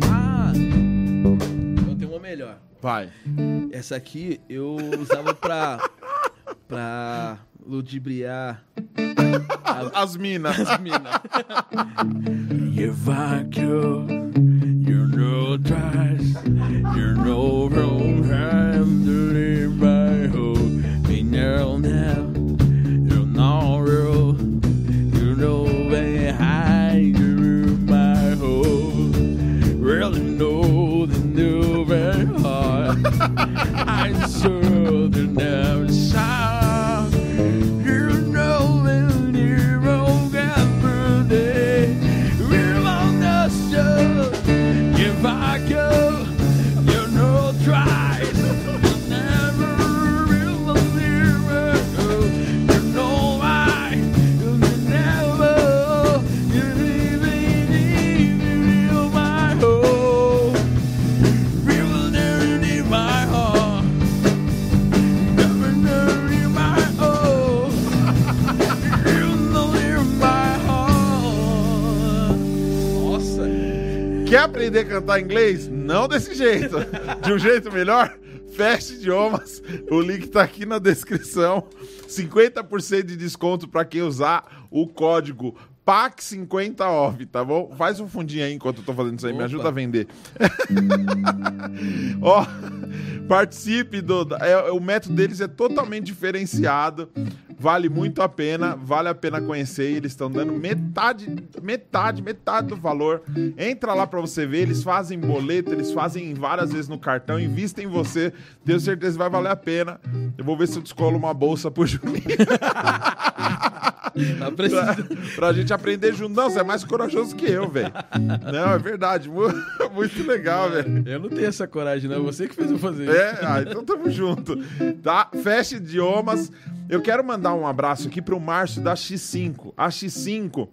Ah! Eu tenho uma melhor. Vai. Essa aqui eu usava pra. pra ludibriar. As minas. As mina. If I could, you know twice, you know from time to leave my home. Me now, now, you know real, you know behind you my home. Really know the new very hard. I saw the never sound. Quer aprender a cantar inglês? Não desse jeito. De um jeito melhor? Fast Idiomas. O link tá aqui na descrição. 50% de desconto para quem usar o código PAC50OV, tá bom? Faz um fundinho aí enquanto eu tô fazendo isso aí, me Opa. ajuda a vender. Ó, participe do. é, o método deles é totalmente diferenciado. Vale muito a pena, vale a pena conhecer. Eles estão dando metade, metade, metade do valor. Entra lá pra você ver. Eles fazem boleto, eles fazem várias vezes no cartão. Invista em você. Tenho certeza que vai valer a pena. Eu vou ver se eu descolo uma bolsa pro Juninho Tá precisando. pra gente aprender junto. Não, você é mais corajoso que eu, velho. Não, é verdade. Mu- Muito legal, velho. Eu não tenho essa coragem, não. Você que fez eu fazer. É, ah, então tamo junto. Tá? Fecha idiomas. Eu quero mandar um abraço aqui pro Márcio da X5. A X5.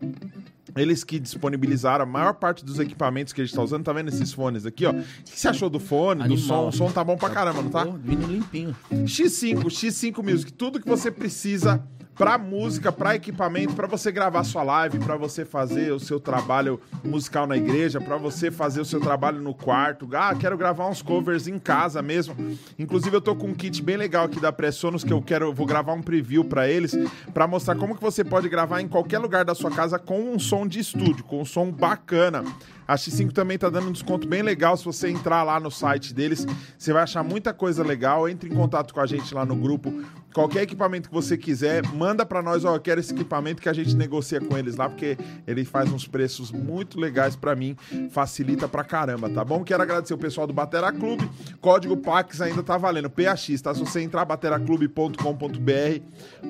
Eles que disponibilizaram a maior parte dos equipamentos que a gente tá usando, tá vendo esses fones aqui, ó? O que você achou do fone, do som? Animal. O som tá bom pra caramba, não tá? Vindo limpinho. X5, X5 Music, tudo que você precisa pra música, pra equipamento, pra você gravar sua live, pra você fazer o seu trabalho musical na igreja, pra você fazer o seu trabalho no quarto. Ah, quero gravar uns covers em casa mesmo. Inclusive eu tô com um kit bem legal aqui da Pressonos que eu quero, vou gravar um preview pra eles, pra mostrar como que você pode gravar em qualquer lugar da sua casa com um som de estúdio, com um som bacana. A X5 também tá dando um desconto bem legal. Se você entrar lá no site deles, você vai achar muita coisa legal. Entre em contato com a gente lá no grupo. Qualquer equipamento que você quiser, manda pra nós, ó, eu quero esse equipamento que a gente negocia com eles lá, porque ele faz uns preços muito legais pra mim, facilita pra caramba, tá bom? Quero agradecer o pessoal do Batera Clube. Código PAX ainda tá valendo, PAX, tá? Se você entrar bateraclube.com.br,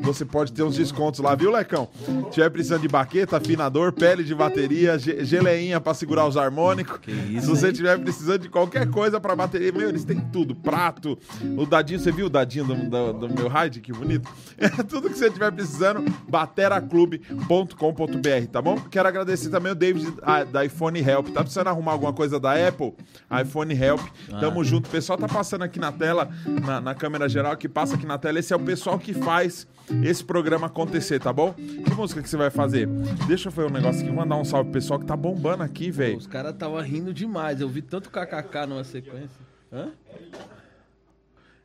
você pode ter uns descontos lá, viu, Lecão? Se tiver precisando de baqueta, afinador, pele de bateria, ge- geleinha pra segurar os harmônicos. isso, Se você tiver precisando de qualquer coisa pra bateria, meu, eles têm tudo. Prato, o dadinho, você viu o dadinho do, do- do meu Que bonito. É tudo que você tiver precisando, bateraclube.com.br, tá bom? Quero agradecer também o David ah, da iPhone Help. Tá precisando arrumar alguma coisa da Apple? iPhone Help. Tamo junto. O pessoal tá passando aqui na tela, na, na câmera geral, que passa aqui na tela. Esse é o pessoal que faz esse programa acontecer, tá bom? Que música que você vai fazer? Deixa eu fazer um negócio aqui, mandar um salve pro pessoal que tá bombando aqui, velho. Os caras tava rindo demais. Eu vi tanto kkk numa sequência. Hã?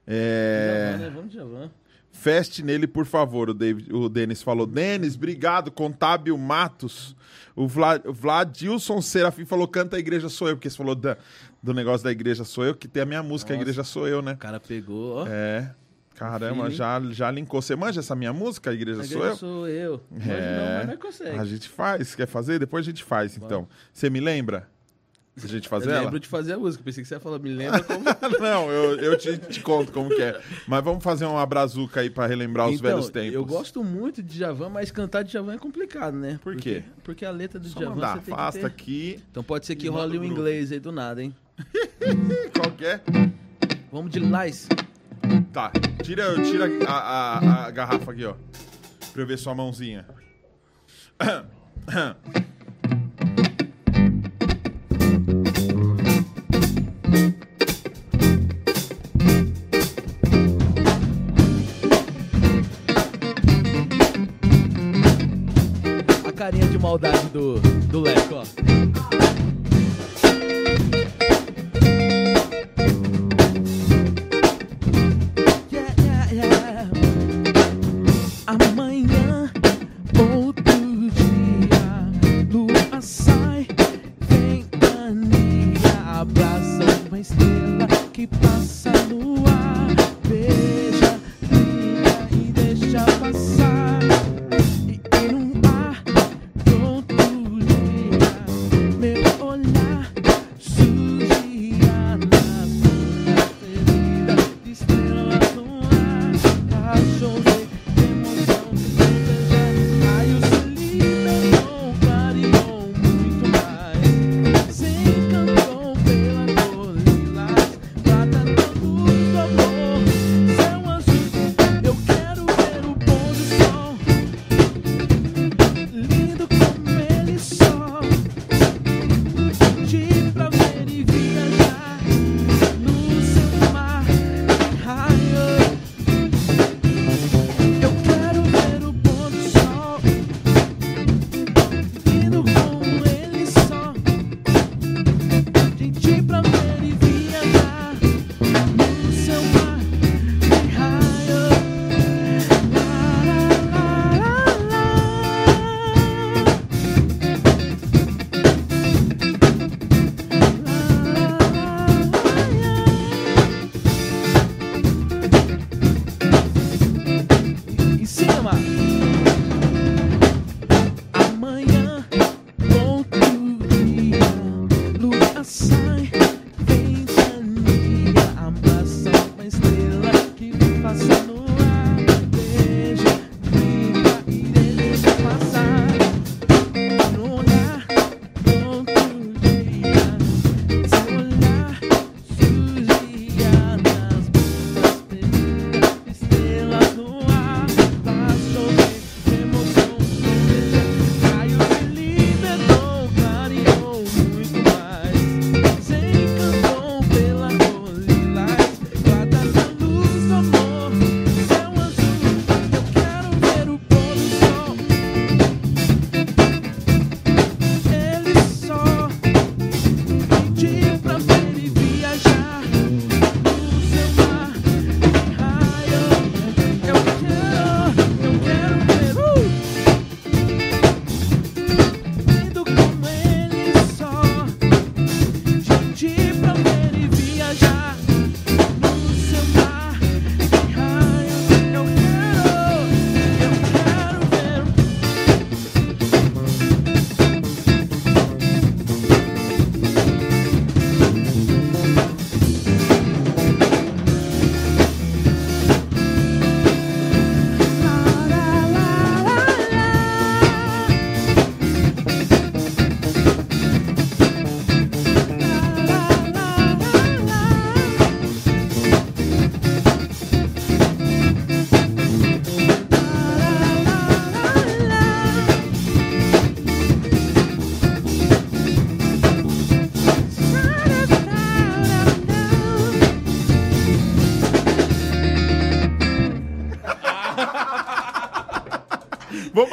É. Javan, né? Vamos de Javan. Feste nele, por favor, o, David, o Denis falou. Denis, obrigado. Contábil Matos. O Vlad, o Vladilson Serafim falou: canta a igreja sou eu, porque você falou da- do negócio da igreja sou eu, que tem a minha música, a Nossa. igreja sou eu, né? O cara pegou, ó. É. Caramba, já, já linkou. Você manja essa minha música, a igreja, A sou igreja eu? sou eu. Pode não, É. mas não consegue. A gente faz. Quer fazer? Depois a gente faz, então. Você me lembra? Se a gente Eu fazer ela? lembro de fazer a música. Pensei que você ia falar, me lembra como. Não, eu, eu te, te conto como que é. Mas vamos fazer uma brazuca aí pra relembrar os Então, velhos tempos. Eu gosto muito de Javan, mas cantar de Javan é complicado, né? Por Porque- quê? Porque a letra do Só Javan mandar, você afasta ter... aqui. Então pode ser que role o um inglês aí do nada, hein? Qual que é? Vamos de Lice. Tá, tira, tira a, a- a garrafa aqui, ó. Pra eu ver sua mãozinha. maldade do, do Leco, ó.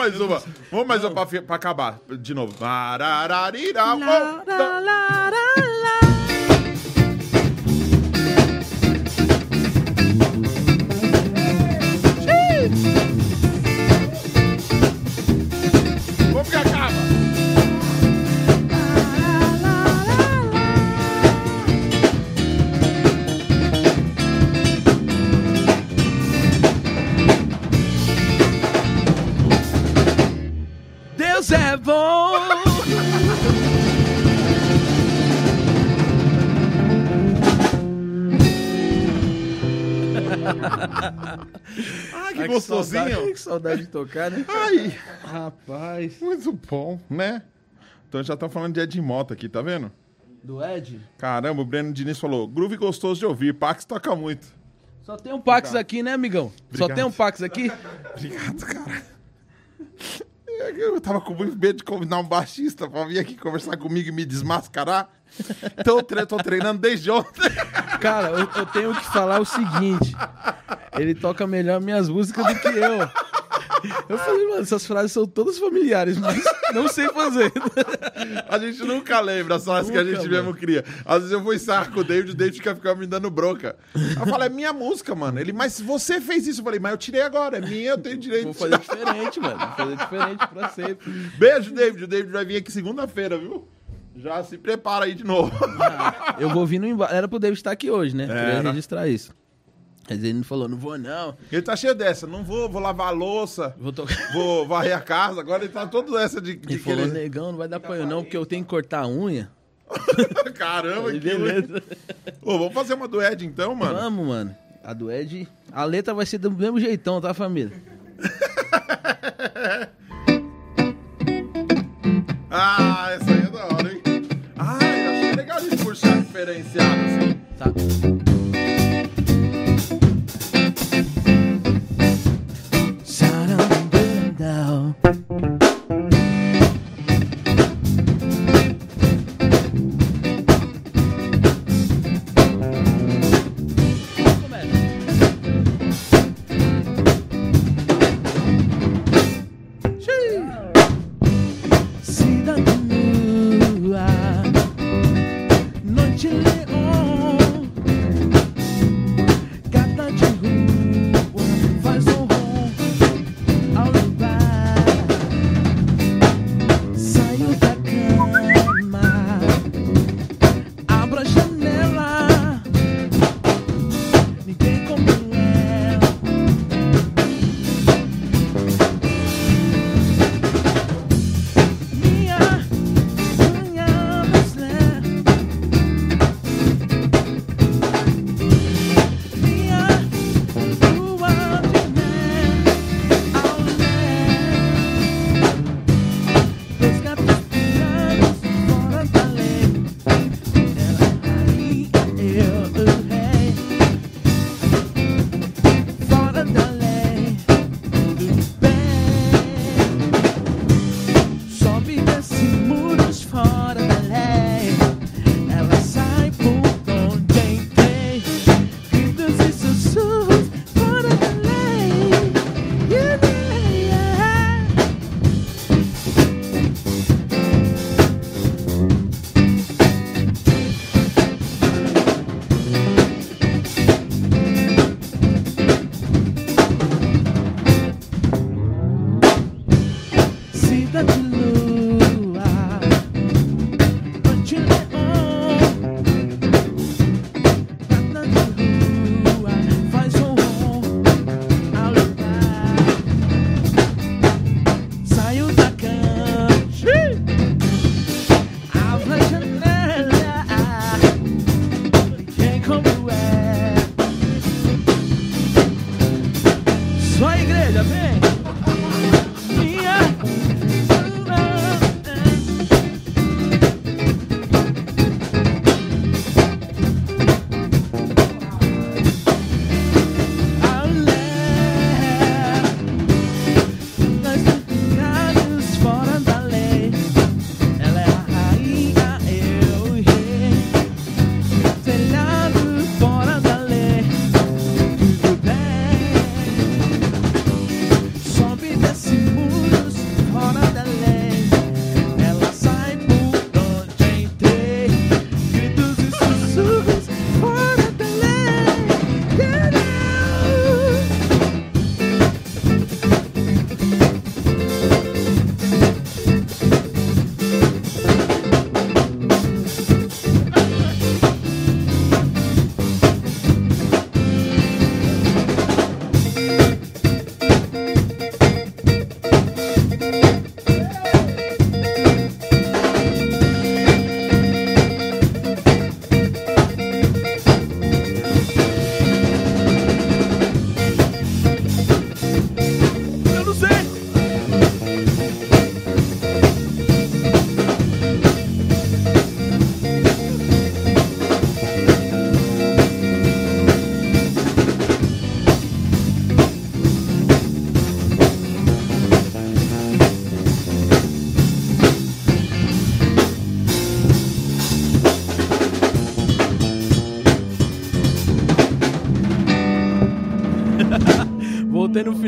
Mais uma. Vamos mais uma pra, pra acabar. De novo. Lá, lá, lá. Saudade, de tocar, né? Ai, Rapaz. muito bom, né? Então já estão falando de Ed Mota aqui, tá vendo? Do Ed? Caramba, o Breno Diniz falou: groove gostoso de ouvir, Pax toca muito. Só tem um Pax aqui, né, amigão? Só Obrigado. tem um Pax aqui? Obrigado, cara. É que Eu tava com muito medo de convidar um baixista pra vir aqui conversar comigo e me desmascarar. Então eu tre- tô treinando desde ontem. Cara, eu, eu tenho que falar o seguinte. Ele toca melhor minhas músicas do que eu. Eu falei, mano, essas frases são todas familiares, mas não sei fazer. A gente nunca lembra as que a gente mesmo cria. Às vezes eu vou ensaiar com o David, o David fica, fica me dando bronca. Eu falo, é minha música, mano. Ele, mas você fez isso. Eu falei, mas eu tirei agora, é minha, eu tenho direito Vou fazer diferente, mano. Vou fazer diferente pra sempre. Beijo, David. O David vai vir aqui segunda-feira, viu? Já se prepara aí de novo. Eu vou vir no embalo. Era pro David estar aqui hoje, né? Queria Era. registrar isso. Mas ele não falou, não vou não. Ele tá cheio dessa. Não vou, vou lavar a louça, Vou tocar. vou varrer a casa. Agora ele tá todo essa de, de Ele falou, querer. negão, não vai dar apoio não, porque eu tenho que cortar a unha. Caramba, que Beleza. Ô, vamos fazer uma do Ed então, mano. Vamos, mano. A do Ed. A letra vai ser do mesmo jeitão, tá, família? Ah, essa aí é da hora, hein? Ah, eu achei legal gente puxar diferenciado assim. Tá. Cidade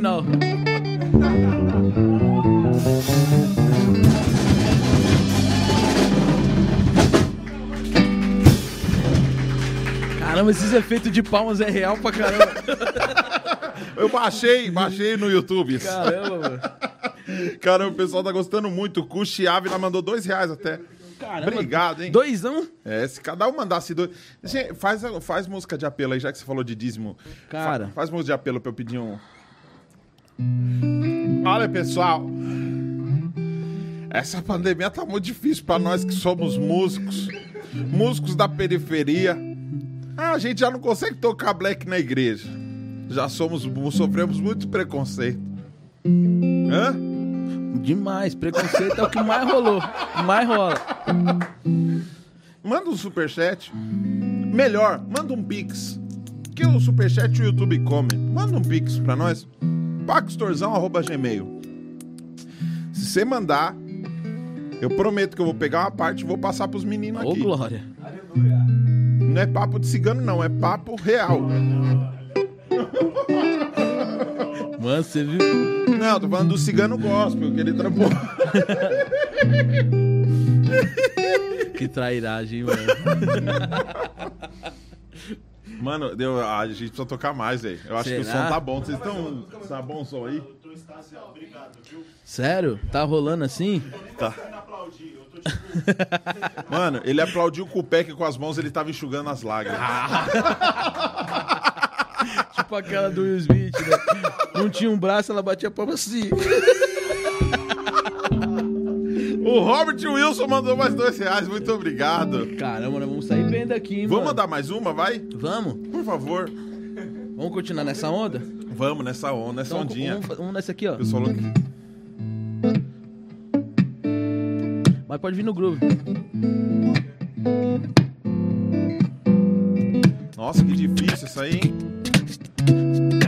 Tchau. Caramba, esses efeitos de palmas é real pra caramba. Eu baixei, baixei no YouTube. Caramba, mano. Caramba, o pessoal tá gostando muito. O Cuxi Ávila mandou dois reais até. Caramba. Obrigado, hein? Doisão? É, se cada um mandasse dois. Gente, Faz, faz música de apelo aí, já que você falou de dízimo. Cara. Fa- faz música de apelo pra eu pedir um. Olha, pessoal. Essa pandemia tá muito difícil pra nós que somos músicos. Músicos da periferia. Ah, a gente já não consegue tocar black na igreja. Já somos, sofremos muito preconceito. Hã? Demais. Preconceito é o que mais rolou. Mais rola. Manda um superchat. Melhor, manda um pix. Que o superchat o YouTube come. Manda um pix pra nós. paxtorzão.gmail Se você mandar, eu prometo que eu vou pegar uma parte e vou passar pros meninos Ô, aqui. Glória. Não é papo de cigano, não. É papo real. Mano, você viu? Não, tô falando do cigano gospel, que ele trampou. Que trairagem, mano. Mano, deu, a gente precisa tocar mais, velho. Eu acho que o Será? som tá bom. Vocês estão. Tá bom o som aí? Sério? Tá rolando assim? Tá. Mano, ele aplaudiu com o pé que com as mãos ele tava enxugando as lágrimas. Tipo aquela do Will Smith, né? Não tinha um braço, ela batia a palma assim. O Robert Wilson mandou mais dois reais, muito obrigado. Caramba, nós vamos sair bem daqui, hein, Vamos mano? mandar mais uma, vai? Vamos? Por favor. Vamos continuar nessa onda? Vamos nessa onda, nessa Então, ondinha. Vamos, vamos nessa aqui, ó. Pessoal Mas pode vir no groove. Nossa, que difícil isso aí, hein?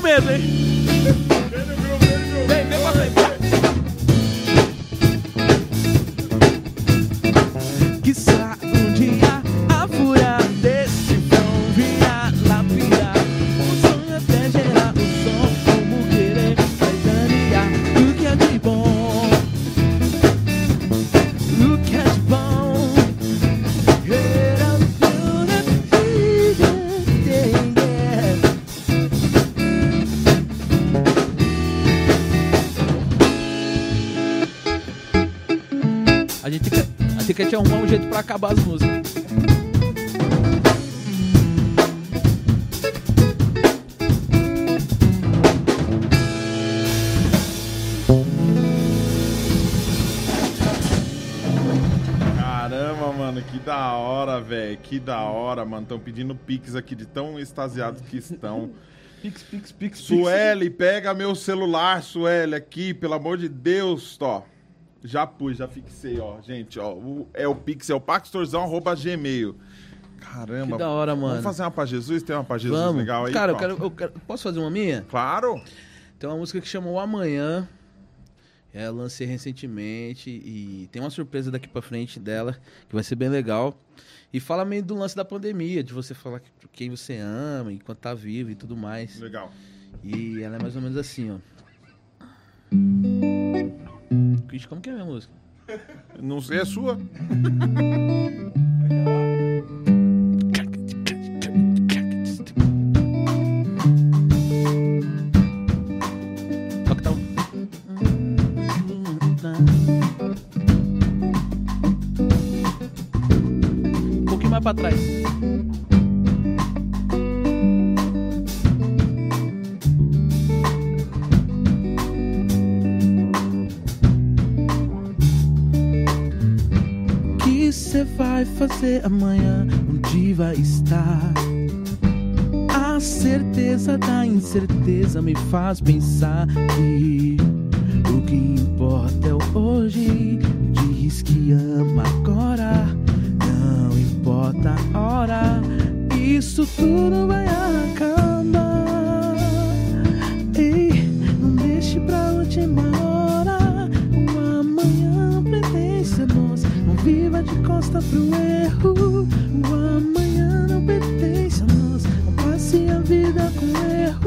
Mesmo, hein? Quer, a gente quer te arrumar um jeito pra acabar as músicas. Caramba, mano, que da hora, velho. Que da hora, mano. Estão pedindo pix aqui de tão extasiados que estão. Pix, pix, pix, Sueli, pega meu celular, Sueli, aqui, pelo amor de Deus, ó. Já pus, já fixei, ó. Gente, ó. o- é o pix, é o paxtorzão.gmail. Caramba. Que da hora, mano. Vamos fazer uma pra Jesus? Tem uma pra Jesus Vamos. legal aí? Cara, eu quero, eu quero- Posso fazer uma minha? Claro. Tem uma música que chama O Amanhã. É, lancei recentemente e tem uma surpresa daqui pra frente dela que vai ser bem legal. E fala meio do lance da pandemia, de você falar que- quem você ama, enquanto tá vivo e tudo mais. Legal. E ela é mais ou menos assim, ó. Ixi, como que é a minha música? Não sei, é sua? Um pouquinho mais pra trás. Vai fazer amanhã? Onde vai estar? A certeza da incerteza me faz pensar que o que importa é o hoje. Diz que ama agora, não importa a hora. Isso tudo vai acabar. Costa pro erro. O amanhã não pertence a nós. Não passe a vida com erro.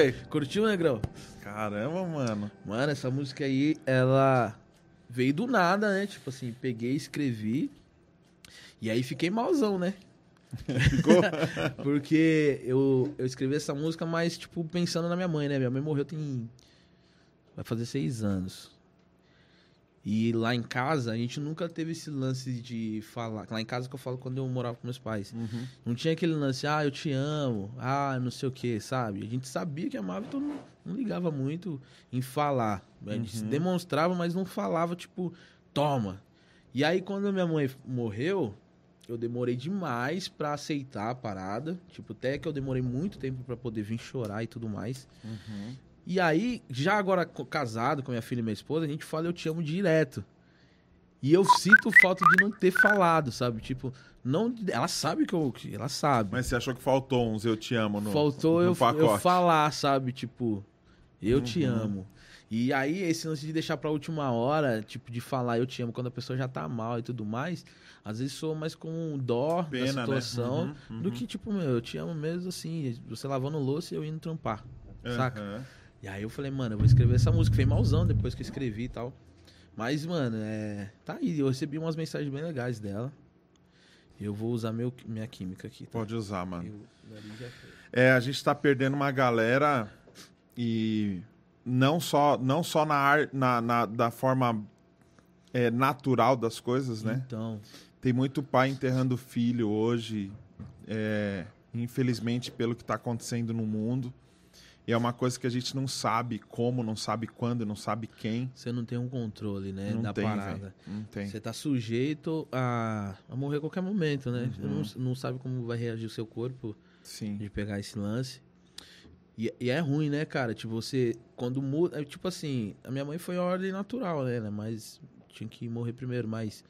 Velho? Curtiu, Negrão? Caramba, mano. Mano, essa música aí, ela veio do nada, né? Tipo assim, peguei, escrevi. E aí fiquei malzão, né? Ficou? Porque eu, eu escrevi essa música, mas, tipo, pensando na minha mãe, né? Minha mãe morreu tem. Vai fazer seis anos. E lá em casa, a gente nunca teve esse lance de falar. Lá em casa que eu falo quando eu morava com meus pais. Uhum. Não tinha aquele lance, ah, eu te amo, ah, não sei o que, sabe? A gente sabia que amava, então não, não ligava muito em falar. A gente se demonstrava, mas não falava, tipo, toma. E aí, quando minha mãe morreu, eu demorei demais pra aceitar a parada. Tipo, até que eu demorei muito tempo pra poder vir chorar e tudo mais. Uhum. E aí, já agora casado com minha filha e minha esposa, a gente fala eu te amo direto. E eu sinto falta de não ter falado, sabe? Tipo, não, ela sabe que eu, ela sabe. Mas você achou que faltou uns Eu Te Amo no Faltou no eu, eu falar, sabe? Tipo, eu te Uhum. amo. E aí, esse lance de deixar pra última hora, tipo, de falar eu te amo quando a pessoa já tá mal e tudo mais, às vezes sou mais com dó Pena, da né? situação Uhum, do uhum. que, tipo, meu, eu te amo mesmo assim, você lavando louça e eu indo trampar. Saca? E aí eu falei, mano, eu vou escrever essa música. Foi malzão depois que eu escrevi e tal. Mas, mano, é. Tá aí, eu recebi umas mensagens bem legais dela. Eu vou usar meu, minha química aqui. Tá? Pode usar, mano. Eu-. É, a gente tá perdendo uma galera e não só, não só na, ar, na, na- da forma é, natural das coisas, né? Então, Tem muito pai enterrando filho hoje, é, infelizmente, pelo que tá acontecendo no mundo. E é uma coisa que a gente não sabe como, não sabe quando, não sabe quem. você não tem um controle, né, não da tem, parada. velho. Não tem. Você tá sujeito a, a morrer a qualquer momento, né? Você Uhum. não, não sabe como vai reagir o seu corpo Sim. de pegar esse lance. E, e é ruim, né, cara? Tipo, você. Quando muda. é, Tipo assim, a minha mãe foi a ordem natural, né? né? Mas tinha que morrer primeiro. Mas.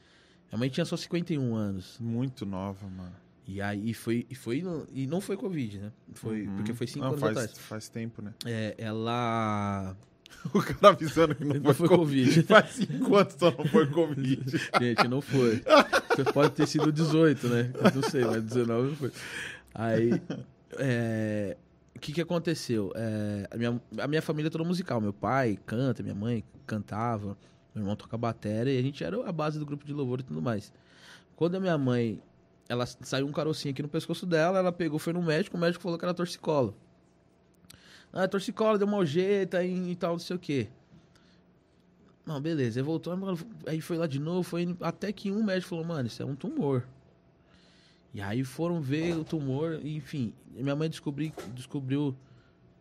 Minha mãe tinha só 51 anos. Muito nova, mano. E aí foi. E, foi, e não foi Covid, né? Foi, Uhum. Porque foi 5 Não, anos faz, atrás. Faz tempo, né? É, ela. O cara avisando que não, Não foi foi Covid. Faz cinco anos só não foi Covid. Gente, não foi. Você pode ter sido 18, né? Eu não sei, mas 19 não foi. Aí, é, o que que aconteceu? É, a, minha, a minha família é toda musical. Meu pai canta, minha mãe cantava, meu irmão toca bateria e a gente era a base do grupo de louvor e tudo mais. Quando a minha mãe, ela saiu um carocinho aqui no pescoço dela, ela pegou, foi no médico, o médico falou que era torcicolo. Ah, torcicolo, deu uma jeita e, e tal, não sei o quê. Não, beleza. Aí voltou, aí foi lá de novo, foi até que um médico falou, mano, isso é um tumor. E aí foram ver o tumor, enfim. Minha mãe descobri, descobriu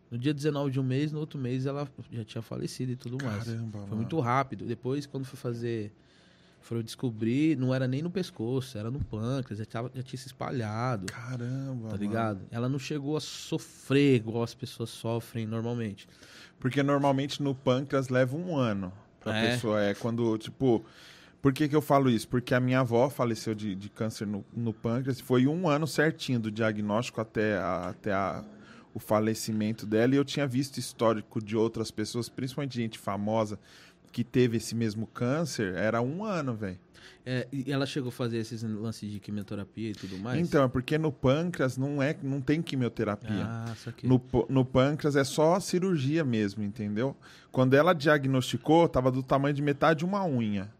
no dia 19 de um mês, no outro mês ela já tinha falecido e tudo mais. Caramba, Foi mano. muito rápido. Depois, quando foi fazer. Foram descobrir, não era nem no pescoço, era no pâncreas, já, tava, já tinha se espalhado. Caramba, Tá mano. ligado? Ela não chegou a sofrer igual as pessoas sofrem normalmente. Porque normalmente no pâncreas leva um ano pra É. pessoa. É quando, tipo. Por que, que eu falo isso? Porque a minha avó faleceu de, de câncer no, no pâncreas. Foi um ano certinho do diagnóstico até, a- até a- o falecimento dela. E eu tinha visto histórico de outras pessoas, principalmente gente famosa, que teve esse mesmo câncer. Era um ano, velho. É, e ela chegou a fazer esses lances de quimioterapia e tudo mais? Então, é porque no pâncreas não, é, não tem quimioterapia. Ah, saquei. No, no pâncreas é só cirurgia mesmo, entendeu? Quando ela diagnosticou, tava do tamanho de metade de uma unha.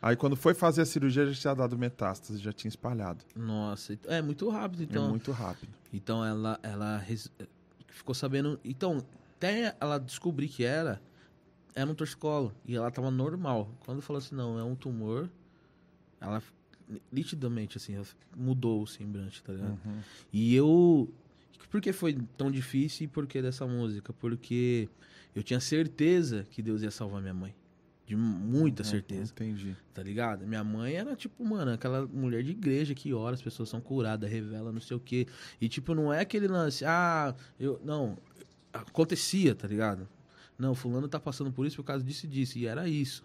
Aí quando foi fazer a cirurgia, já tinha dado metástase, já tinha espalhado. Nossa, ent- é muito rápido, então. é muito rápido. Então ela, ela res- ficou sabendo. Então, até ela descobrir que era, era um torcicolo. E ela tava normal. Quando falou assim, não, é um tumor, ela nitidamente, assim, mudou o semblante, tá ligado? Uhum. E eu. Por que foi tão difícil e por que dessa música? Porque eu tinha certeza que Deus ia salvar minha mãe. De muita Uhum, certeza Entendi. tá ligado? Minha mãe era tipo, mano, aquela mulher de igreja que ora, as pessoas são curadas, revela não sei o quê. E tipo, não é aquele lance, ah, eu. Não, acontecia, tá ligado? Não, fulano tá passando por isso por causa disso e disso. E era isso.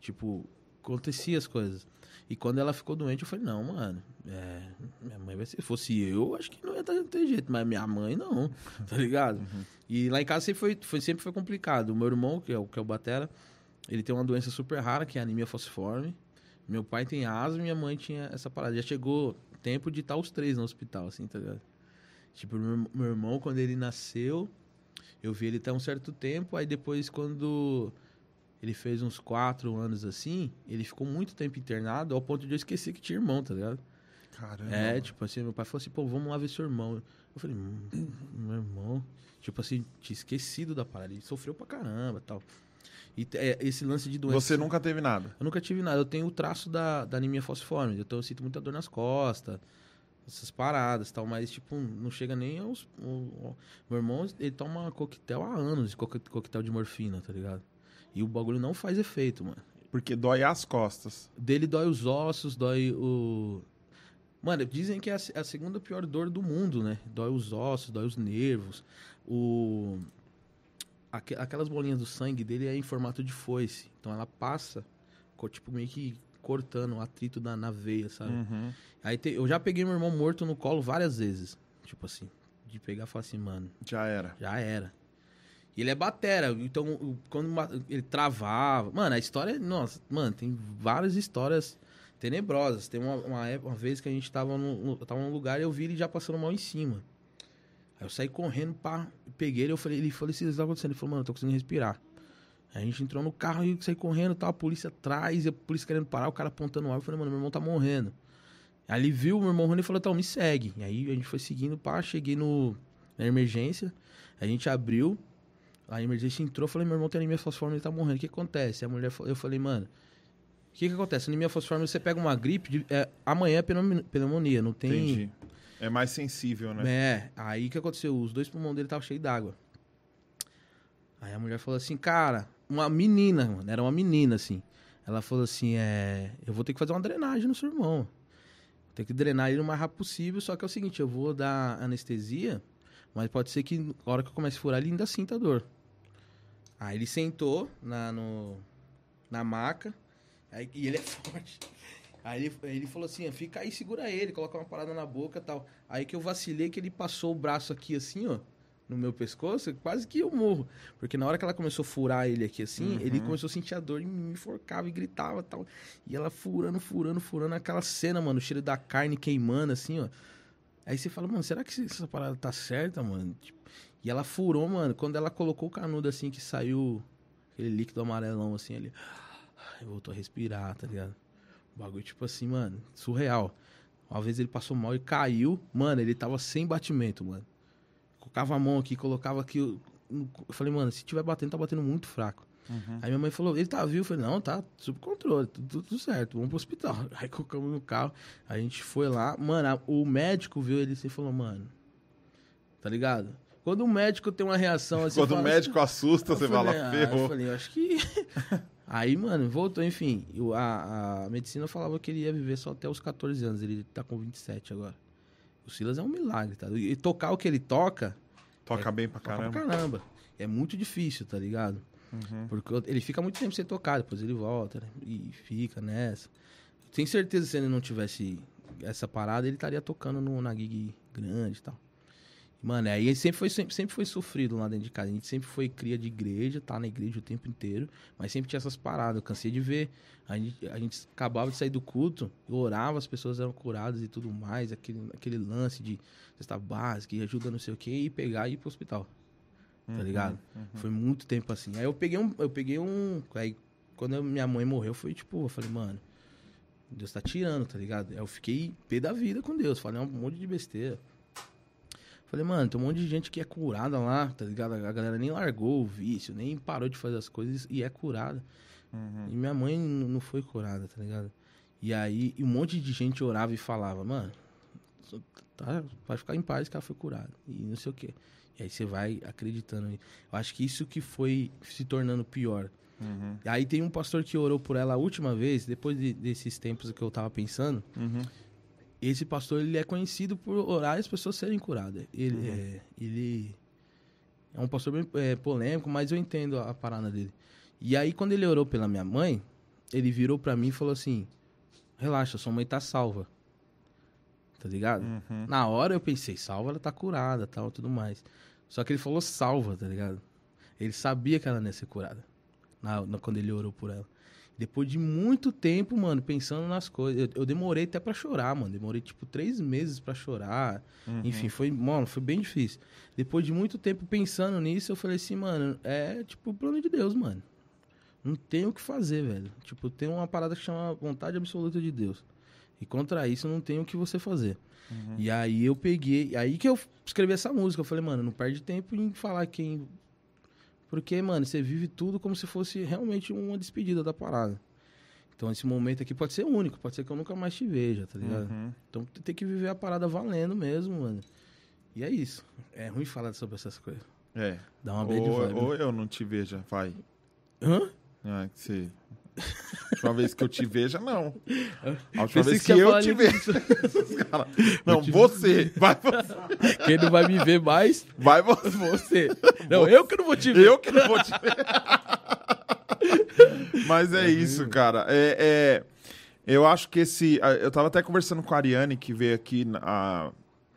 Tipo, acontecia as coisas. E quando ela ficou doente, eu falei, não, mano, é, minha mãe vai ser. Se fosse eu, acho que não ia ter, ter jeito, mas minha mãe não, tá ligado? E lá em casa sempre foi, foi- sempre foi complicado. O meu irmão, que é o, que é o Batera, ele tem uma doença super rara, que é anemia falciforme. Meu pai tem asma e minha mãe tinha essa parada. Já chegou tempo de estar os três no hospital, assim, tá ligado? Tipo, meu, meu irmão, quando ele nasceu, Eu vi ele até um certo tempo, aí depois quando ele fez uns quatro anos assim, ele ficou muito tempo internado, ao ponto de eu esquecer que tinha irmão, tá ligado? Caramba. É, tipo assim, meu pai falou assim, pô, vamos lá ver seu irmão. Eu falei, hum, meu irmão. Tipo assim, tinha esquecido da parada. Ele sofreu pra caramba e tal. E é, esse lance de doença. Você nunca teve nada. Eu nunca tive nada. Eu tenho o traço da, da anemia falciforme. Então eu sinto muita dor nas costas, essas paradas tal. Mas, tipo, não chega nem aos. o- o- meu irmão, ele toma coquetel há anos coquetel de morfina, tá ligado? E o bagulho não faz efeito, mano. Porque dói as costas. Dele dói os ossos, dói o. Mano, dizem que é a, a segunda pior dor do mundo, né? Dói os ossos, dói os nervos. O. aque- Aquelas bolinhas do sangue dele é em formato de foice. Então ela passa, tipo, meio que cortando o atrito da, na veia, sabe? Uhum. Aí te- eu já peguei meu irmão morto no colo várias vezes. Tipo assim. De pegar e falar assim, mano, Já era. já era. E ele é batera, então quando ele travava. Mano, a história. Nossa, mano, tem várias histórias tenebrosas. Tem uma, uma, época- uma vez que a gente tava, eu tava num lugar e eu vi ele já passando mal em cima. Aí eu saí correndo, pá, peguei ele, eu falei, ele falou assim, o que tá acontecendo? Ele falou, mano, eu tô conseguindo respirar. A gente entrou no carro e saí correndo, tal, a polícia atrás, a polícia querendo parar, o cara apontando o ar, eu falei, mano, meu irmão tá morrendo. Aí ele viu o meu irmão e falou, então, me segue. E aí a gente foi seguindo, pá, cheguei no, na emergência, a gente abriu, a emergência entrou, falei, meu irmão tem anemia falciforme, ele tá morrendo, o que acontece? A mulher, eu falei, mano, o que que acontece? Anemia falciforme, você pega uma gripe, de- é, amanhã é pneumonia, pneumonia, não tem... Entendi. É mais sensível, né? É, aí o que aconteceu? Os dois pulmões dele estavam cheios d'água. Aí a mulher falou assim, cara, uma menina, mano, era uma menina, assim. Ela falou assim, é, eu vou ter que fazer uma drenagem no seu irmão. Tem que drenar ele o mais rápido possível, só que é o seguinte, eu vou dar anestesia, mas pode ser que na hora que eu comece a furar, ele ainda sinta dor. Aí ele sentou na, no, na maca, aí, e ele é forte. Aí ele, ele falou assim, fica aí, segura ele, coloca uma parada na boca tal. Aí que eu vacilei que ele passou o braço aqui assim, ó, no meu pescoço, quase que eu morro. Porque na hora que ela começou a furar ele aqui assim, ele começou a sentir a dor e me enforcava e gritava e tal. E ela furando, furando, furando, aquela cena, mano, o cheiro da carne queimando assim, ó. Aí você fala, mano, será que essa parada tá certa, mano? Tipo, e ela furou, mano, quando ela colocou o canudo assim, que saiu aquele líquido amarelão assim, ele aí voltou a respirar, tá ligado? O bagulho, tipo assim, mano, surreal. Uma vez ele passou mal e caiu. Mano, ele tava sem batimento, mano. Colocava a mão aqui, colocava aqui. Eu eu falei, mano, se tiver batendo, tá batendo muito fraco. Aí minha mãe falou, ele tá vivo? Eu falei, não, tá sob controle, tudo, tudo certo, vamos pro hospital. Aí colocamos no carro, a gente foi lá. Mano, o médico viu ele assim e falou, mano, tá ligado? Quando o médico tem uma reação assim. Quando o fala médico assusta, eu você falei, fala, ah, ferrou. Eu falei, eu acho que. Aí, mano, voltou, enfim. eu- a, a medicina falava que ele ia viver só até os 14 anos. Ele tá com 27 agora. O Silas é um milagre, tá? E tocar o que ele toca, Toca bem pra toca caramba. pra caramba. É muito difícil, tá ligado? Uhum. Porque ele fica muito tempo sem tocar, depois ele volta, né? E fica nessa. Tenho certeza que se ele não tivesse essa parada, ele estaria tocando no, na gig grande e tal. Mano, aí sempre foi, sempre, sempre foi sofrido lá dentro de casa. A gente sempre foi cria de igreja, tá na igreja o tempo inteiro, mas sempre tinha essas paradas. Eu cansei de ver. A gente, a gente acabava de sair do culto, eu orava, as pessoas eram curadas e tudo mais, aquele, aquele lance de cesta básica e ajuda não sei o que, e pegar e ir pro hospital. Tá ligado? Foi muito tempo assim. Aí eu peguei um. Eu peguei um. Aí quando eu- minha mãe morreu, foi tipo, eu falei, mano, Deus tá tirando, tá ligado? Aí eu fiquei pé da vida com Deus. Falei um monte de besteira. Falei, mano, tem um monte de gente que é curada lá, tá ligado? A galera nem largou o vício, nem parou de fazer as coisas e é curada. E minha mãe não foi curada, tá ligado? E aí e um monte de gente orava e falava, mano, tá, vai ficar em paz que ela foi curada. E não sei o quê. E aí você vai acreditando. Eu acho que isso que foi se tornando pior. Uhum. Aí tem um pastor que orou por ela a última vez, depois de- desses tempos que eu tava pensando. Uhum. Esse pastor ele é conhecido por orar e as pessoas serem curadas. Ele, é, ele é um pastor bem é, polêmico, mas eu entendo a, a parada dele. E aí, quando ele orou pela minha mãe, ele virou pra mim e falou assim: Relaxa, sua mãe tá salva. Tá ligado? Uhum. Na hora eu pensei, salva, ela tá curada, tal, tudo mais. Só que ele falou salva, tá ligado? Ele sabia que ela ia ser curada. Na, na- quando ele orou por ela. Depois de muito tempo, mano, pensando nas coisas. Eu, eu demorei até pra chorar, mano. Demorei, tipo, três meses pra chorar. Uhum. Enfim, foi, mano, foi bem difícil. Depois de muito tempo pensando nisso, eu falei assim, mano, é tipo o plano de Deus, mano. Não tem o que fazer, velho. Tipo, tem uma parada que chama vontade absoluta de Deus. E contra isso não tem o que você fazer. Uhum. E aí eu peguei, aí que eu escrevi essa música. Eu falei, mano, não perde tempo em falar quem. Porque, mano, você vive tudo como se fosse realmente uma despedida da parada. Então esse momento aqui pode ser único, pode ser que eu nunca mais te veja, tá ligado? Uhum. Então tem que viver a parada valendo mesmo, mano. E é isso. É ruim falar sobre essas coisas. É. Dá uma bad Ou, vibe. ou eu não te veja, vai. Hã? Ah, que você... A última vez que eu te veja, não. A última vez que que, eu te cara- Não, você. Vai você. Quem não vai me ver mais, Vai você. você. Não, eu que não vou te ver. Eu que não vou te ver. Mas é isso, cara. É, é- eu acho que esse. Eu tava até conversando com a Ariane, que veio aqui. na- A,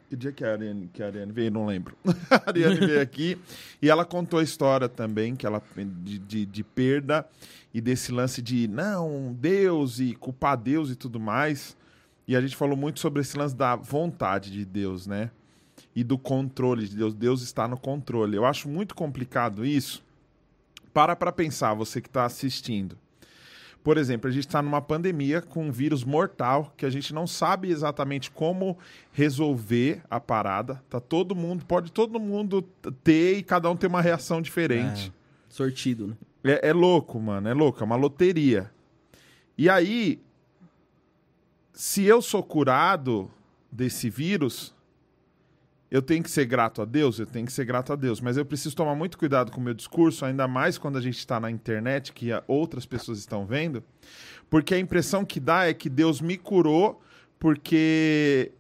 que dia que a, Ariane, que a Ariane veio? Não lembro. a Ariane veio aqui e ela contou a história também que ela, de, de, de perda e desse lance de não, Deus e culpar Deus e tudo mais. E a gente falou muito sobre esse lance da vontade de Deus, né? E do controle de Deus. Deus está no controle. Eu acho muito complicado isso. Para para pensar, você que está assistindo. Por exemplo, a gente está numa pandemia com um vírus mortal que a gente não sabe exatamente como resolver a parada. Tá todo mundo, pode todo mundo ter e cada um ter uma reação diferente. Sortido, né? É, é louco, mano. É louco. É uma loteria. E aí, se eu sou curado desse vírus, eu tenho que ser grato a Deus? Eu tenho que ser grato a Deus. Mas eu preciso tomar muito cuidado com o meu discurso, ainda mais quando a gente está na internet, que outras pessoas estão vendo. Porque a impressão que dá é que Deus me curou porque.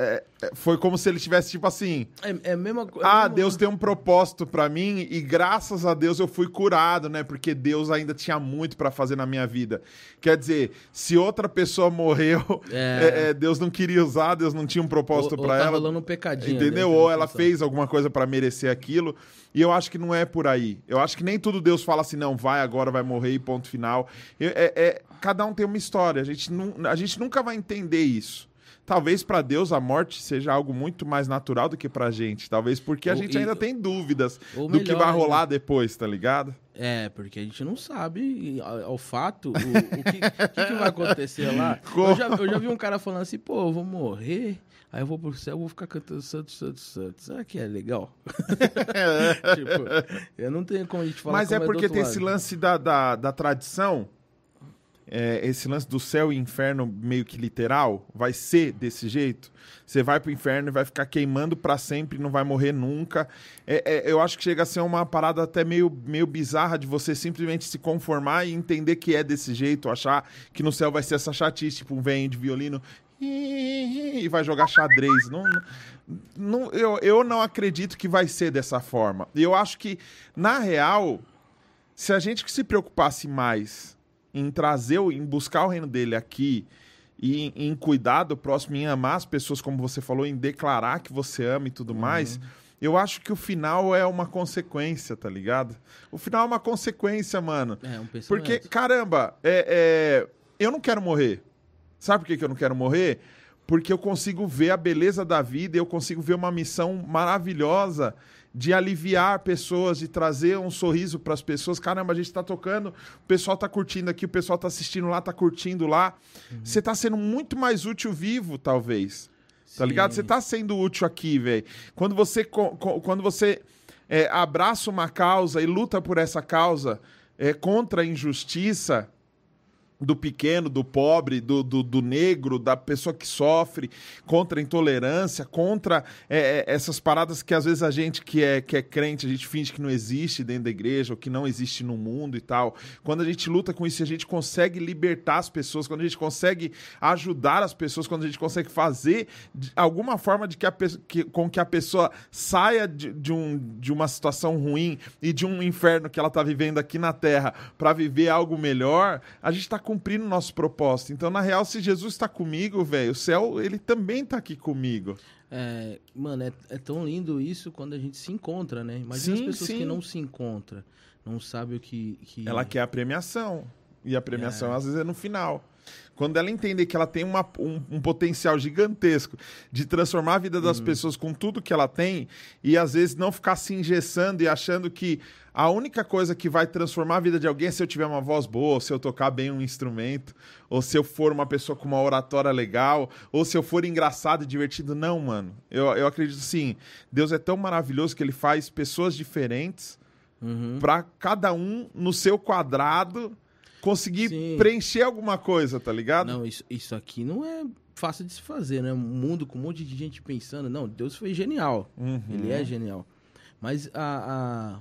É, é, foi como se ele tivesse, tipo assim. É, é a mesma coisa. Ah, Deus tem um propósito pra mim e graças a Deus eu fui curado, né? Porque Deus ainda tinha muito pra fazer na minha vida. Quer dizer, se outra pessoa morreu, É. é, é, Deus não queria usar, Deus não tinha um propósito pra tá ela. rolando um pecadinho. Entendeu? dentro Ou ela fez alguma coisa pra merecer aquilo. E eu acho que não é por aí. Eu acho que nem tudo Deus fala assim, não, vai agora, vai morrer e ponto final. Eu- é, é- cada um tem uma história. A gente, nu- a gente nunca vai entender isso. Talvez pra Deus a morte seja algo muito mais natural do que pra gente. Talvez porque a Ou- gente e- ainda tem dúvidas do que melhor vai ainda. rolar depois, tá ligado? É, porque a gente não sabe ao, fato o, o que, que que vai acontecer lá. Eu já, eu já vi um cara falando assim, pô, eu vou morrer, aí eu vou pro céu, eu vou ficar cantando Santos, Santos, Santos. Será que é legal? tipo, eu não tenho como a gente falar Mas é do porque outro tem lado. esse lance da, da, da tradição. É, esse lance do céu e inferno meio que literal. Vai ser desse jeito. Você vai pro inferno e vai ficar queimando pra sempre, não vai morrer nunca. É, é, eu acho que chega a ser uma parada até meio, meio bizarra de você simplesmente se conformar e entender que é desse jeito, achar que no céu vai ser essa chatice, tipo um velho de violino e vai jogar xadrez. Não, não- eu, eu não acredito que vai ser dessa forma. Eu acho que, na real, se a gente se preocupasse mais em trazer, em buscar o reino dele aqui e em, cuidar do próximo, em amar as pessoas, como você falou, em declarar que você ama e tudo mais, eu acho que o final é uma consequência, tá ligado? O final é uma consequência, mano. É, um pensamento. Porque, caramba, é, é, eu não quero morrer. Sabe por que, que eu não quero morrer? Porque eu consigo ver a beleza da vida, eu consigo ver uma missão maravilhosa de aliviar pessoas, de trazer um sorriso para as pessoas. Caramba, a gente tá tocando, o pessoal tá curtindo aqui, o pessoal tá assistindo lá, tá curtindo lá. Você tá sendo muito mais útil vivo, talvez. Tá Sim. ligado? Você tá sendo útil aqui, velho. Quando você, quando você é, abraça uma causa e luta por essa causa é, contra a injustiça do pequeno, do pobre, do, do, do negro, da pessoa que sofre, contra a intolerância, contra é, é, essas paradas que às vezes a gente que é, que é crente, a gente finge que não existe dentro da igreja, ou que não existe no mundo e tal. Quando a gente luta com isso, a gente consegue libertar as pessoas, quando a gente consegue ajudar as pessoas, quando a gente consegue fazer alguma forma de que a, que, com que a pessoa saia de, de, um, de uma situação ruim e de um inferno que ela está vivendo aqui na Terra para viver algo melhor, a gente está cumprindo o nosso propósito. Então, na real, se Jesus está comigo, velho, o céu, ele também está aqui comigo. É, mano, é, é tão lindo isso quando a gente se encontra, né? Imagina Sim, as pessoas sim. que não se encontram, não sabem o que. que... Ela quer a premiação. E a premiação, às vezes, é no final. Quando ela entender que ela tem uma- um, um potencial gigantesco de transformar a vida das pessoas com tudo que ela tem, e às vezes não ficar se engessando e achando que a única coisa que vai transformar a vida de alguém é se eu tiver uma voz boa, ou se eu tocar bem um instrumento, ou se eu for uma pessoa com uma oratória legal, ou se eu for engraçado e divertido. Não, mano. Eu, eu acredito assim, Deus é tão maravilhoso que ele faz pessoas diferentes Uhum. pra cada um no seu quadrado conseguir Sim. preencher alguma coisa, tá ligado? Não, isso, isso aqui não é fácil de se fazer, né? Um mundo com um monte de gente pensando. Não, Deus foi genial. Uhum. Ele é genial. Mas a, a-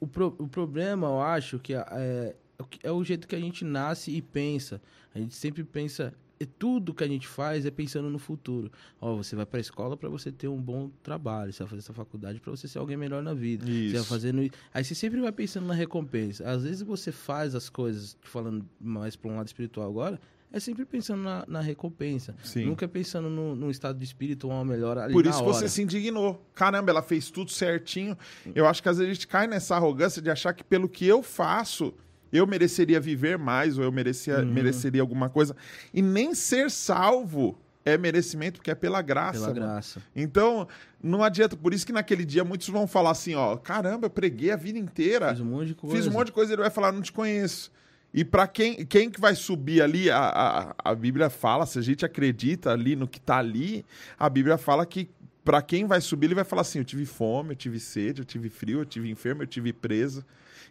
o, pro- o problema, eu acho, que é, é o é o jeito que a gente nasce e pensa. A gente sempre pensa. E tudo que a gente faz é pensando no futuro. Ó, você vai pra escola pra você ter um bom trabalho. Você vai fazer essa faculdade pra você ser alguém melhor na vida. Você vai Isso. fazendo Aí você sempre vai pensando na recompensa. Às vezes você faz as coisas, falando mais pra um lado espiritual agora, é sempre pensando na, na recompensa. Sim. Nunca é pensando no, no estado de espírito ou uma melhor ali Por isso você se indignou. Caramba, ela fez tudo certinho. Eu acho que às vezes a gente cai nessa arrogância de achar que pelo que eu faço, eu mereceria viver mais, ou eu merecia, Uhum. mereceria alguma coisa. E nem ser salvo é merecimento, porque é pela graça. Pela graça. Então, não adianta. Por isso que naquele dia muitos vão falar assim, ó, caramba, eu preguei a vida inteira. Fiz um monte de coisa. Fiz um monte de coisa, ele vai falar, não te conheço. E pra quem, quem que vai subir ali, a, a, a Bíblia fala, se a gente acredita ali no que tá ali, a Bíblia fala que pra quem vai subir, ele vai falar assim: eu tive fome, eu tive sede, eu tive frio, eu tive enfermo, eu tive preso.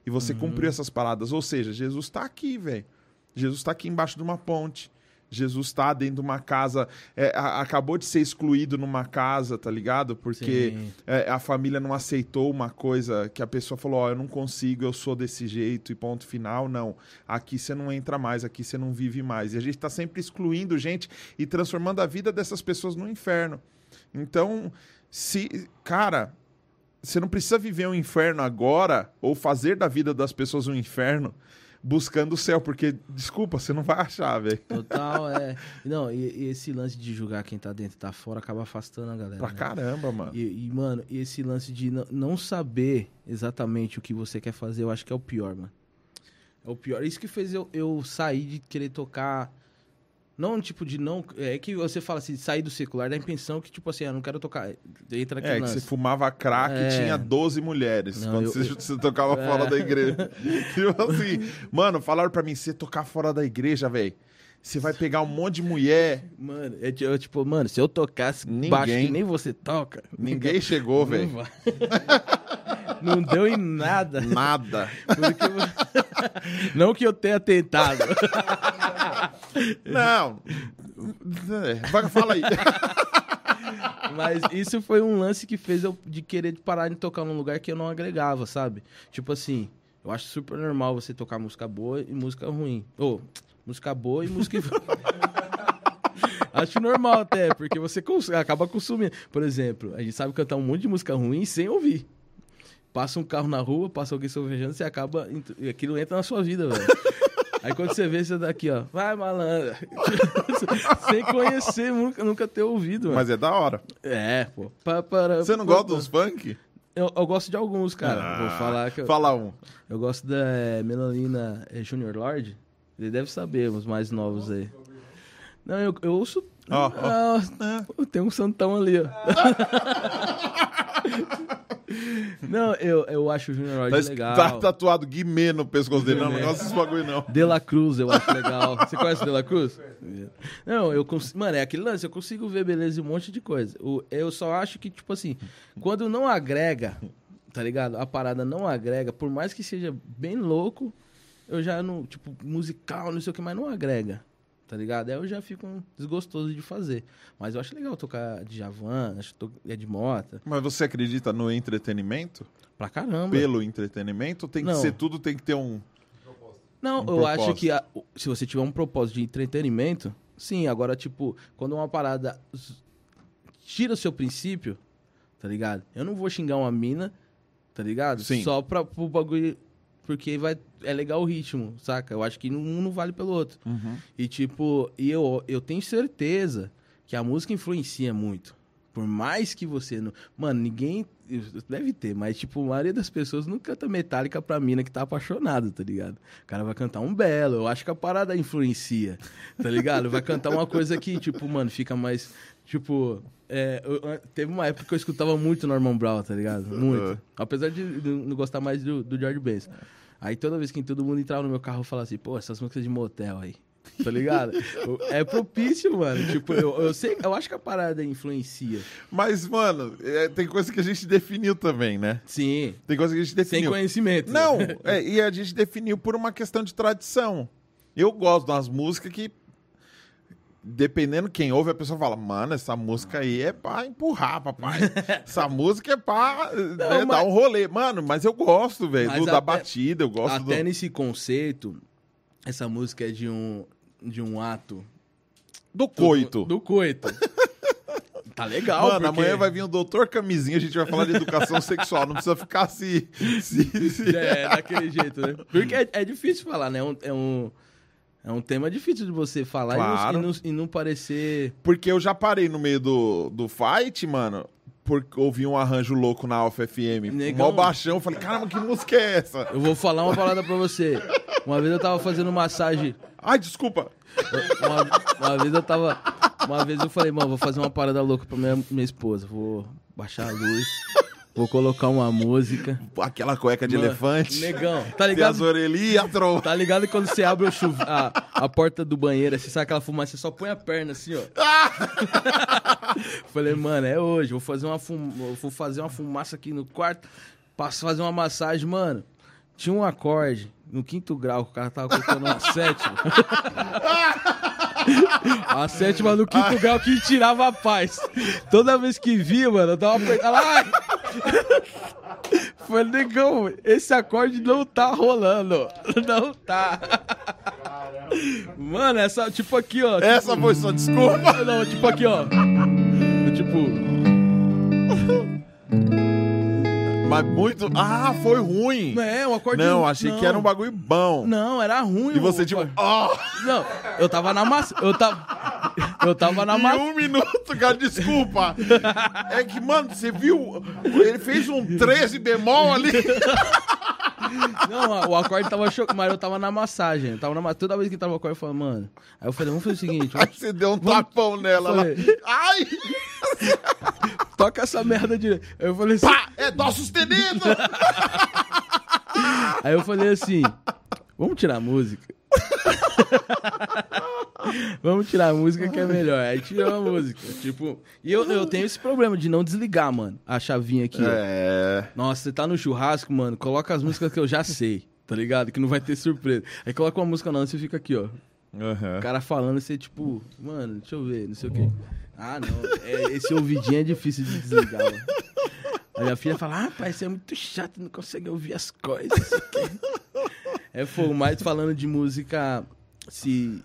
E você Uhum. cumpriu essas paradas. Ou seja, Jesus tá aqui, velho. Jesus tá aqui embaixo de uma ponte. Jesus tá dentro de uma casa, é, a- acabou de ser excluído numa casa, tá ligado? Porque é, a família não aceitou uma coisa que a pessoa falou, ó, eu não consigo, eu sou desse jeito e ponto final. Não, aqui você não entra mais, aqui você não vive mais. E a gente tá sempre excluindo gente e transformando a vida dessas pessoas no inferno. Então, se, cara, você não precisa viver um inferno agora ou fazer da vida das pessoas um inferno buscando o céu, porque, desculpa, você não vai achar, velho. Total, é. Não, e, e esse lance de julgar quem tá dentro e tá fora acaba afastando a galera. Pra né? caramba, mano. E, e, mano, esse lance de não saber exatamente o que você quer fazer, eu acho que é o pior, mano. É o pior. Isso que fez eu, eu sair de querer tocar. Não, tipo, de não. É que você fala assim, sair do secular, dá a impressão que, tipo assim, eu não quero tocar. Entra naquele É, que você fumava crack e É. tinha 12 mulheres Não, quando eu- você, eu- você tocava É. fora da igreja. tipo assim, mano, falaram pra mim, você tocar fora da igreja, velho, você vai pegar um monte de mulher. Mano, é, eu, tipo, mano, se eu tocasse Ninguém. baixo que nem você toca. Ninguém chegou, não velho. Não deu em nada. Nada. Porque Não que eu tenha tentado. Não. Vai- Fala aí. Mas isso foi um lance que fez eu de querer parar de tocar num lugar que eu não agregava, sabe? Tipo assim, eu acho super normal você tocar música boa e música ruim. Ou, música boa e música. acho normal até, porque você cons- acaba consumindo. Por exemplo, a gente sabe cantar um monte de música ruim sem ouvir. Passa um carro na rua, passa alguém sovejando, você acaba. e Aquilo entra na sua vida, velho. Aí quando você vê, você daqui, ó. Vai, malandro. Sem conhecer, nunca, nunca ter ouvido, mano. Mas é da hora. É, pô. Pa- para- Você não pa- gosta dos funk? Eu, eu gosto de alguns, cara. Ah, Vou falar que eu, Fala um. eu gosto da é, Melanina é, Junior Lord. Ele deve saber, os mais novos aí. Não, eu, eu ouço. Ó, ó. Ah, tem um santão ali, ó. não, eu, eu acho o Junior Lord Tá, es- legal. tá tatuado Guimê no pescoço dele. Não, não gosto desses bagulho, não. De La Cruz, eu acho legal. Você conhece o De La Cruz? Não, eu consigo. Mano, é aquele lance, eu consigo ver beleza em um monte de coisa. Eu só acho que, tipo assim, quando não agrega, tá ligado? A parada não agrega, por mais que seja bem louco, eu já não. Tipo, musical, não sei o que, mas não agrega. Tá ligado? Aí eu já fico um desgostoso de fazer. Mas eu acho legal tocar de Javan, acho que é de Mota. Mas você acredita no entretenimento? Pra caramba. Pelo entretenimento? Tem que Não. ser tudo, tem que ter um. Não, Um eu acho propósito. que a- se você tiver um propósito de entretenimento, sim. Agora, tipo, quando uma parada tira o seu princípio, tá ligado? Eu não vou xingar uma mina, tá ligado? Sim. Só pra, pro bagulho. Porque vai, é legal o ritmo, saca? Eu acho que um não vale pelo outro. E tipo, e eu, eu tenho certeza que a música influencia muito. Por mais que você não. Mano, ninguém. Deve ter, mas, tipo, a maioria das pessoas não canta Metallica pra mina que tá apaixonado, tá ligado? O cara vai cantar um belo. Eu acho que a parada influencia, tá ligado? Vai cantar uma coisa que, tipo, mano, fica mais. Tipo, é, eu- eu- teve uma época que eu escutava muito Norman Brown, tá ligado? Muito. Apesar de não gostar mais do, do George Benson. Aí toda vez que todo mundo entrava no meu carro, eu falava assim, pô, essas músicas de motel aí. Tá ligado? é propício, mano. Tipo, eu, eu sei, eu acho que a parada influencia. Mas, mano, é, tem coisa que a gente definiu também, né? Sim. Tem coisa que a gente Sem definiu. conhecimento. Não, é, e a gente definiu por uma questão de tradição. Eu gosto das músicas que, dependendo quem ouve, a pessoa fala, mano, essa música aí é pra empurrar, papai. essa música é pra né, dar mas- um rolê. Mano, mas eu gosto, velho, da batida, eu gosto Até do... nesse conceito, essa música é de um, de um ato. do coito. Do, do coito. tá legal, Mano, porque... amanhã vai vir o doutor Camisinha, a gente vai falar de educação sexual, não precisa ficar se... se, se- É, daquele jeito, né? Porque é, é difícil falar, né? É um, é um, é um tema difícil de você falar e não- Claro. e, não, e não parecer... Porque eu já parei no meio do, do fight, mano, porque ouvi um arranjo louco na Alfa FM. Negão. Mó baixão, eu falei, caramba, que música é essa? Eu vou falar uma parada pra você. Uma vez eu tava fazendo massagem... Ai, desculpa. Uma, uma vez eu tava. Uma vez eu falei, mano, vou fazer uma parada louca pra minha, minha esposa. Vou baixar a luz, vou colocar uma música. Aquela cueca de Mano, elefante. Negão, tá Tem as ligado? orelhinhas, tro... Tá ligado quando você abre o chuve... a, a porta do banheiro, você sabe aquela fumaça, você só põe a perna assim, ó. Falei, mano, é hoje, vou fazer uma fum... vou fazer uma fumaça aqui no quarto, passo fazer uma massagem, mano. Tinha um acorde no quinto grau, que o cara tava colocando uma sétima. A sétima no quinto grau que tirava a paz. Toda vez que via, mano, eu tava apertando. Ai! Falei, negão, esse acorde não tá rolando. Não tá. Mano, essa, tipo aqui, ó. Essa foi sua desculpa. Não, tipo aqui, ó. Tipo. Mas muito... Ah, foi ruim. É, um acorde. Não, achei que era um bagulho bom. Não, era ruim. E você, o- tipo, ó, Não, eu tava na massa. Eu tava. Eu tava na massa. um minuto, cara, desculpa. É que, mano, você viu? Ele fez um 13 bemol ali. Não, o acorde tava chocado, mas eu tava na massagem. Eu tava na ma- Toda vez que tava o acorde, eu falava, mano. Aí eu falei, vamos fazer o seguinte, Aí vamos- você deu um tapão nela lá. Falei. Ai! toca essa merda direito. Aí eu falei assim. Pá! É dó sustenido! Aí eu falei assim: vamos tirar a música. vamos tirar a música que é melhor. Aí tirou a música. Tipo, e eu, eu tenho esse problema de não desligar, mano, a chavinha aqui. ó. É. Nossa, você tá no churrasco, mano, coloca as músicas que eu já sei, tá ligado? Que não vai ter surpresa. Aí coloca uma música não, você fica aqui, ó. Aham. O cara falando, você tipo, mano, deixa eu ver, não sei o quê. Ah, não, é, esse ouvidinho é difícil de desligar, mano. A minha filha fala, ah, pai, você é muito chato, não consegue ouvir as coisas. não sei o quê." É fogo, mas falando de música, se,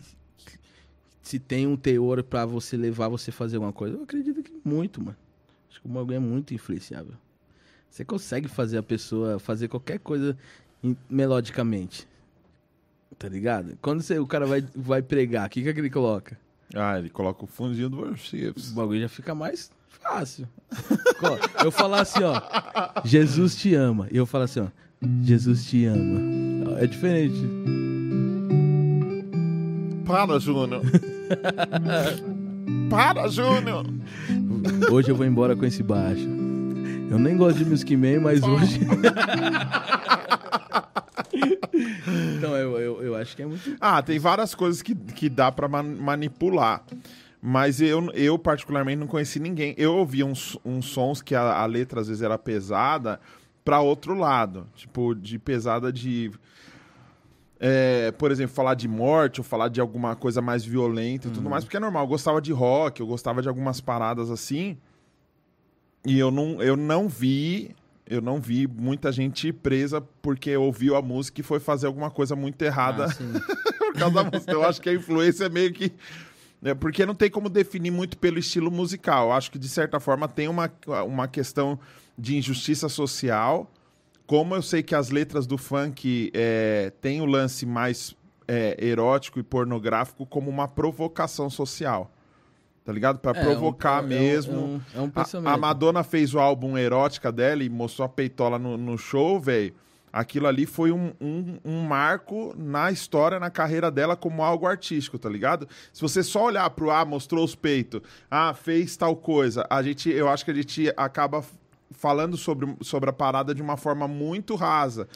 se tem um teor pra você levar você fazer alguma coisa, eu acredito que muito, mano. Acho que o bagulho é muito influenciável. Você consegue fazer a pessoa fazer qualquer coisa em- melodicamente. Tá ligado? Quando você, o cara vai, vai pregar, o que, que ele coloca? Ah, ele coloca o fundinho do O worships. bagulho já fica mais fácil. Eu falar assim, ó, Jesus te ama. E eu falar assim, ó, Jesus te ama. É diferente. Para, Júnior. Para, Júnior. Hoje eu vou embora com esse baixo. Eu nem gosto de Music Man, mas hoje. então, eu, eu, eu acho que é muito. Ah, tem várias coisas que, que dá pra man- manipular. Mas eu, eu, particularmente, não conheci ninguém. Eu ouvi uns, uns sons que a, a letra às vezes era pesada pra outro lado. Tipo, de pesada de. é, por exemplo, falar de morte ou falar de alguma coisa mais violenta e tudo mais, porque é normal. Eu gostava de rock, eu gostava de algumas paradas assim. E eu não, eu não vi. Eu não vi muita gente presa porque ouviu a música e foi fazer alguma coisa muito errada Ah, por causa da música. Eu acho que a influência é meio que. É porque não tem como definir muito pelo estilo musical. Eu acho que, de certa forma, tem uma, uma questão de injustiça social. Como eu sei que as letras do funk é, têm o lance mais é, erótico e pornográfico como uma provocação social. Tá ligado? Pra É, provocar um- é um- mesmo. É um, é um A- pensamento. A, Madonna fez o álbum Erótica dela e mostrou a peitola no, no show, velho. Aquilo ali foi um, um, um marco na história, na carreira dela como algo artístico, tá ligado? Se você só olhar pro ah, mostrou os peitos, ah, fez tal coisa, a gente, eu acho que a gente acaba falando sobre, sobre a parada de uma forma muito rasa.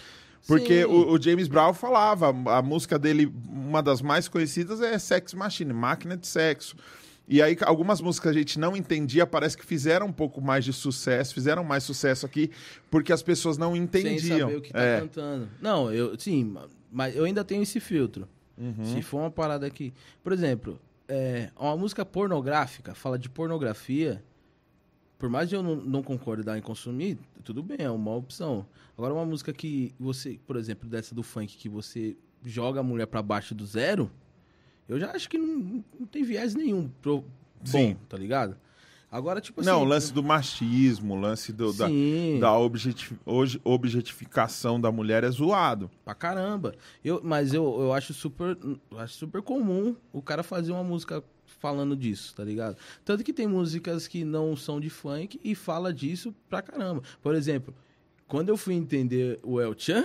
Porque o, o James Brown falava, a música dele, uma das mais conhecidas é Sex Machine, Máquina de Sexo. E aí, algumas músicas que a gente não entendia, parece que fizeram um pouco mais de sucesso, fizeram mais sucesso aqui, porque as pessoas não entendiam. Sem saber o que tá É. cantando. Não, eu, sim, mas eu ainda tenho esse filtro. Uhum. Se for uma parada aqui. Por exemplo, é, uma música pornográfica, fala de pornografia. Por mais de eu não, não concordar em consumir, tudo bem, é uma opção. Agora, uma música que você, por exemplo, dessa do funk, que você joga a mulher pra baixo do zero, eu já acho que não, não tem viés nenhum pro, bom, Sim. tá ligado? Agora, tipo assim. Não, o lance do machismo, o lance do, da, da objetificação da mulher é zoado. Pra caramba. Eu, mas eu, eu acho super. eu acho super comum o cara fazer uma música falando disso, tá ligado? Tanto que tem músicas que não são de funk e fala disso pra caramba. Por exemplo, quando eu fui entender o El Chan,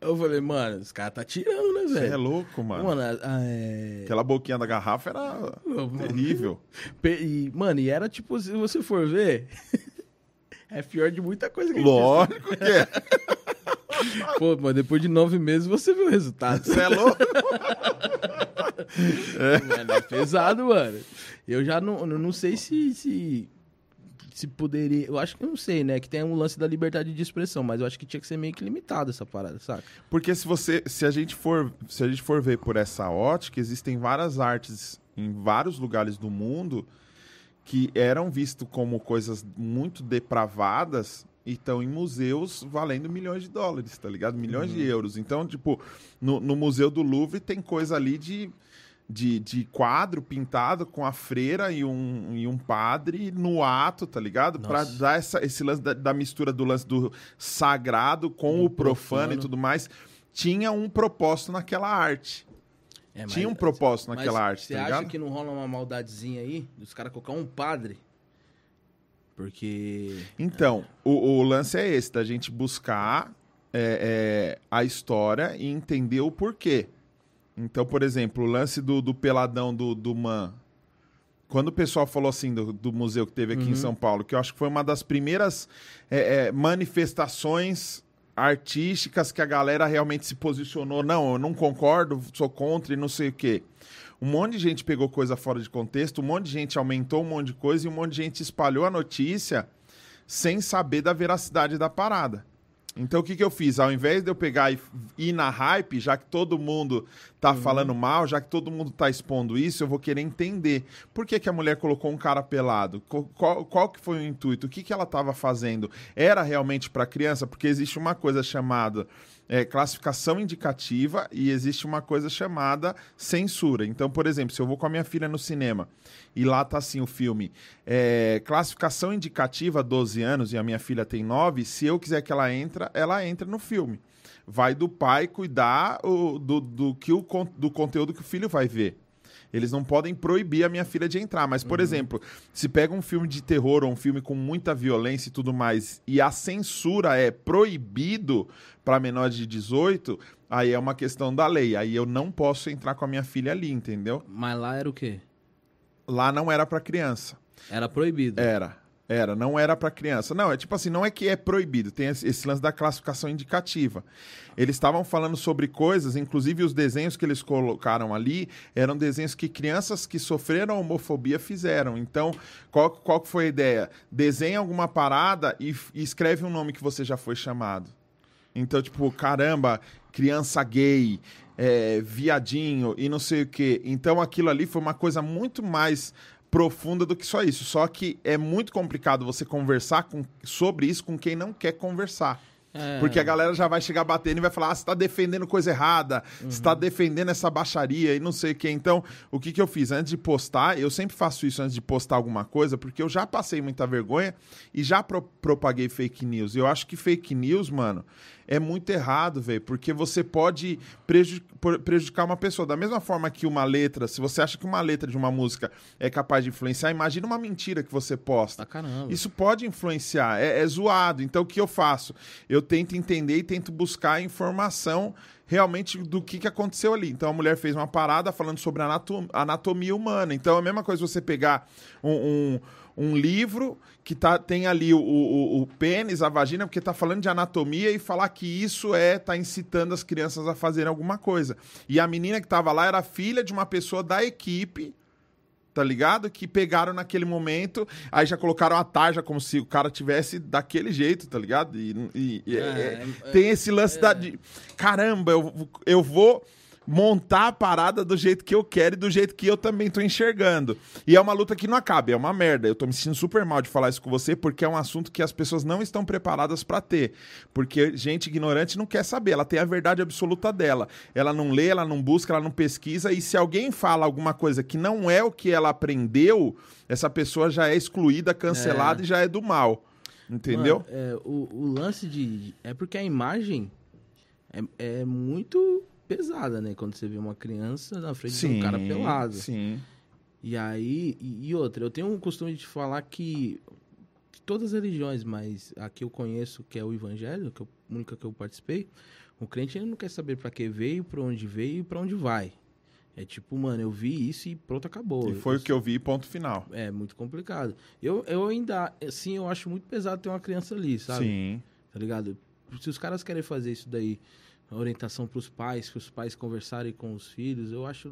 eu falei, mano, esse cara tá tirando, né, Você é velho? louco, mano. Mano, a- a- é... Aquela boquinha da garrafa era Mano, terrível. e, mano, e era tipo, se você for ver, é pior de muita coisa que a gente Lógico que é. Pô, mas depois de nove meses você vê o resultado. Você é louco? Mano, é pesado, mano. Eu já não, não sei se, se. Se poderia. Eu acho que eu não sei, né? Que tem um lance da liberdade de expressão, mas eu acho que tinha que ser meio que limitado essa parada, saca? Porque se você, se a gente for, se a gente for ver por essa ótica, existem várias artes em vários lugares do mundo que eram vistos como coisas muito depravadas e estão em museus valendo milhões de dólares, tá ligado? Milhões de euros. Então, tipo, no, no Museu do Louvre tem coisa ali de, de, de quadro pintado com a freira e um, e um padre no ato, tá ligado? Pra Nossa. dar essa, esse lance da, da mistura do lance do sagrado com Do o profano, profano. e tudo mais. Tinha um propósito naquela arte. É, mas- Tinha um propósito mas naquela arte, Você tá acha ligado? que não rola uma maldadezinha aí? Dos caras colocar um padre? Porque. Então, o, o lance é esse, da gente buscar é, é, a história e entender o porquê. Então, por exemplo, o lance do, do peladão do, do Man. Quando o pessoal falou assim do, do museu que teve aqui em São Paulo, que eu acho que foi uma das primeiras é, é, manifestações artísticas que a galera realmente se posicionou. Não, eu não concordo, sou contra e não sei o quê. Um monte de gente pegou coisa fora de contexto, um monte de gente aumentou um monte de coisa e um monte de gente espalhou a notícia sem saber da veracidade da parada. Então o que, que eu fiz? Ao invés de eu pegar e ir na hype, já que todo mundo tá falando mal, já que todo mundo tá expondo isso, eu vou querer entender. Por que, que a mulher colocou um cara pelado? Qual, qual que foi o intuito? O que, que ela estava fazendo? Era realmente para criança? Porque existe uma coisa chamada é, classificação indicativa e existe uma coisa chamada censura. Então, por exemplo, se eu vou com a minha filha no cinema e lá tá assim o filme, é, classificação indicativa 12 anos e a minha filha tem 9, se eu quiser que ela entra, ela entra no filme. Vai do pai cuidar o- do, do, que o, do conteúdo que o filho vai ver. Eles não podem proibir a minha filha de entrar. Mas, por exemplo, se pega um filme de terror ou um filme com muita violência e tudo mais, e a censura é proibido para menores de 18, aí é uma questão da lei. Aí eu não posso entrar com a minha filha ali, entendeu? Mas lá era o quê? Lá não era para criança. Era proibido. Era. Era, não era para criança. Não, é tipo assim, não é que é proibido, tem esse lance da classificação indicativa. Eles estavam falando sobre coisas, inclusive os desenhos que eles colocaram ali eram desenhos que crianças que sofreram homofobia fizeram. Então, qual, qual que foi a ideia? Desenha alguma parada e, e escreve um nome que você já foi chamado. Então, tipo, caramba, criança gay, é, viadinho e não sei o quê. Então, aquilo ali foi uma coisa muito mais profunda do que só isso. Só que é muito complicado você conversar com- sobre isso com quem não quer conversar. É. Porque a galera já vai chegar batendo e vai falar: ah, você tá defendendo coisa errada, você tá defendendo essa baixaria e não sei o quê. Então, o que, que eu fiz? Antes de postar, eu sempre faço isso antes de postar alguma coisa, porque eu já passei muita vergonha e já pro- propaguei fake news. Eu acho que fake news, mano, é muito errado, velho, porque você pode prejudicar uma pessoa. Da mesma forma que uma letra, se você acha que uma letra de uma música é capaz de influenciar, imagina uma mentira que você posta. Pra caramba. Isso pode influenciar, é, é zoado. Então o que eu faço? Eu tento entender e tento buscar informação realmente do que, que aconteceu ali. Então a mulher fez uma parada falando sobre anato- anatomia humana. Então é a mesma coisa você pegar um, um, um livro que tá, tem ali o, o, o pênis, a vagina, porque tá falando de anatomia e falar que isso é tá incitando as crianças a fazerem alguma coisa. E a menina que tava lá era filha de uma pessoa da equipe tá ligado? Que pegaram naquele momento, aí já colocaram a tarja como se o cara tivesse daquele jeito, tá ligado? E, e- e- É, é- é- tem esse lance da, de, caramba, eu, eu vou montar a parada do jeito que eu quero e do jeito que eu também tô enxergando. E é uma luta que não acaba, é uma merda. Eu tô me sentindo super mal de falar isso com você, porque é um assunto que as pessoas não estão preparadas pra ter. Porque gente ignorante não quer saber, ela tem a verdade absoluta dela. Ela não lê, ela não busca, ela não pesquisa, e se alguém fala alguma coisa que não é o que ela aprendeu, essa pessoa já é excluída, cancelada É. e já é do mal. Entendeu? Mano, é, o, o lance de, de- É porque a imagem é, é muito pesada, né? Quando você vê uma criança na frente de um cara pelado. Sim. E aí, e, e outra, eu tenho um costume de falar que de todas as religiões, mas a que eu conheço, que é o evangelho, que eu, a única que eu participei, o crente ele não quer saber pra que veio, pra onde veio e pra onde vai. É tipo, mano, eu vi isso e pronto, acabou. E foi Eu o que eu vi, ponto final. É muito complicado. Eu, eu ainda, assim, eu acho muito pesado ter uma criança ali, sabe? Sim. Tá ligado? Se os caras querem fazer isso daí, orientação pros pais, que os pais conversarem com os filhos, eu acho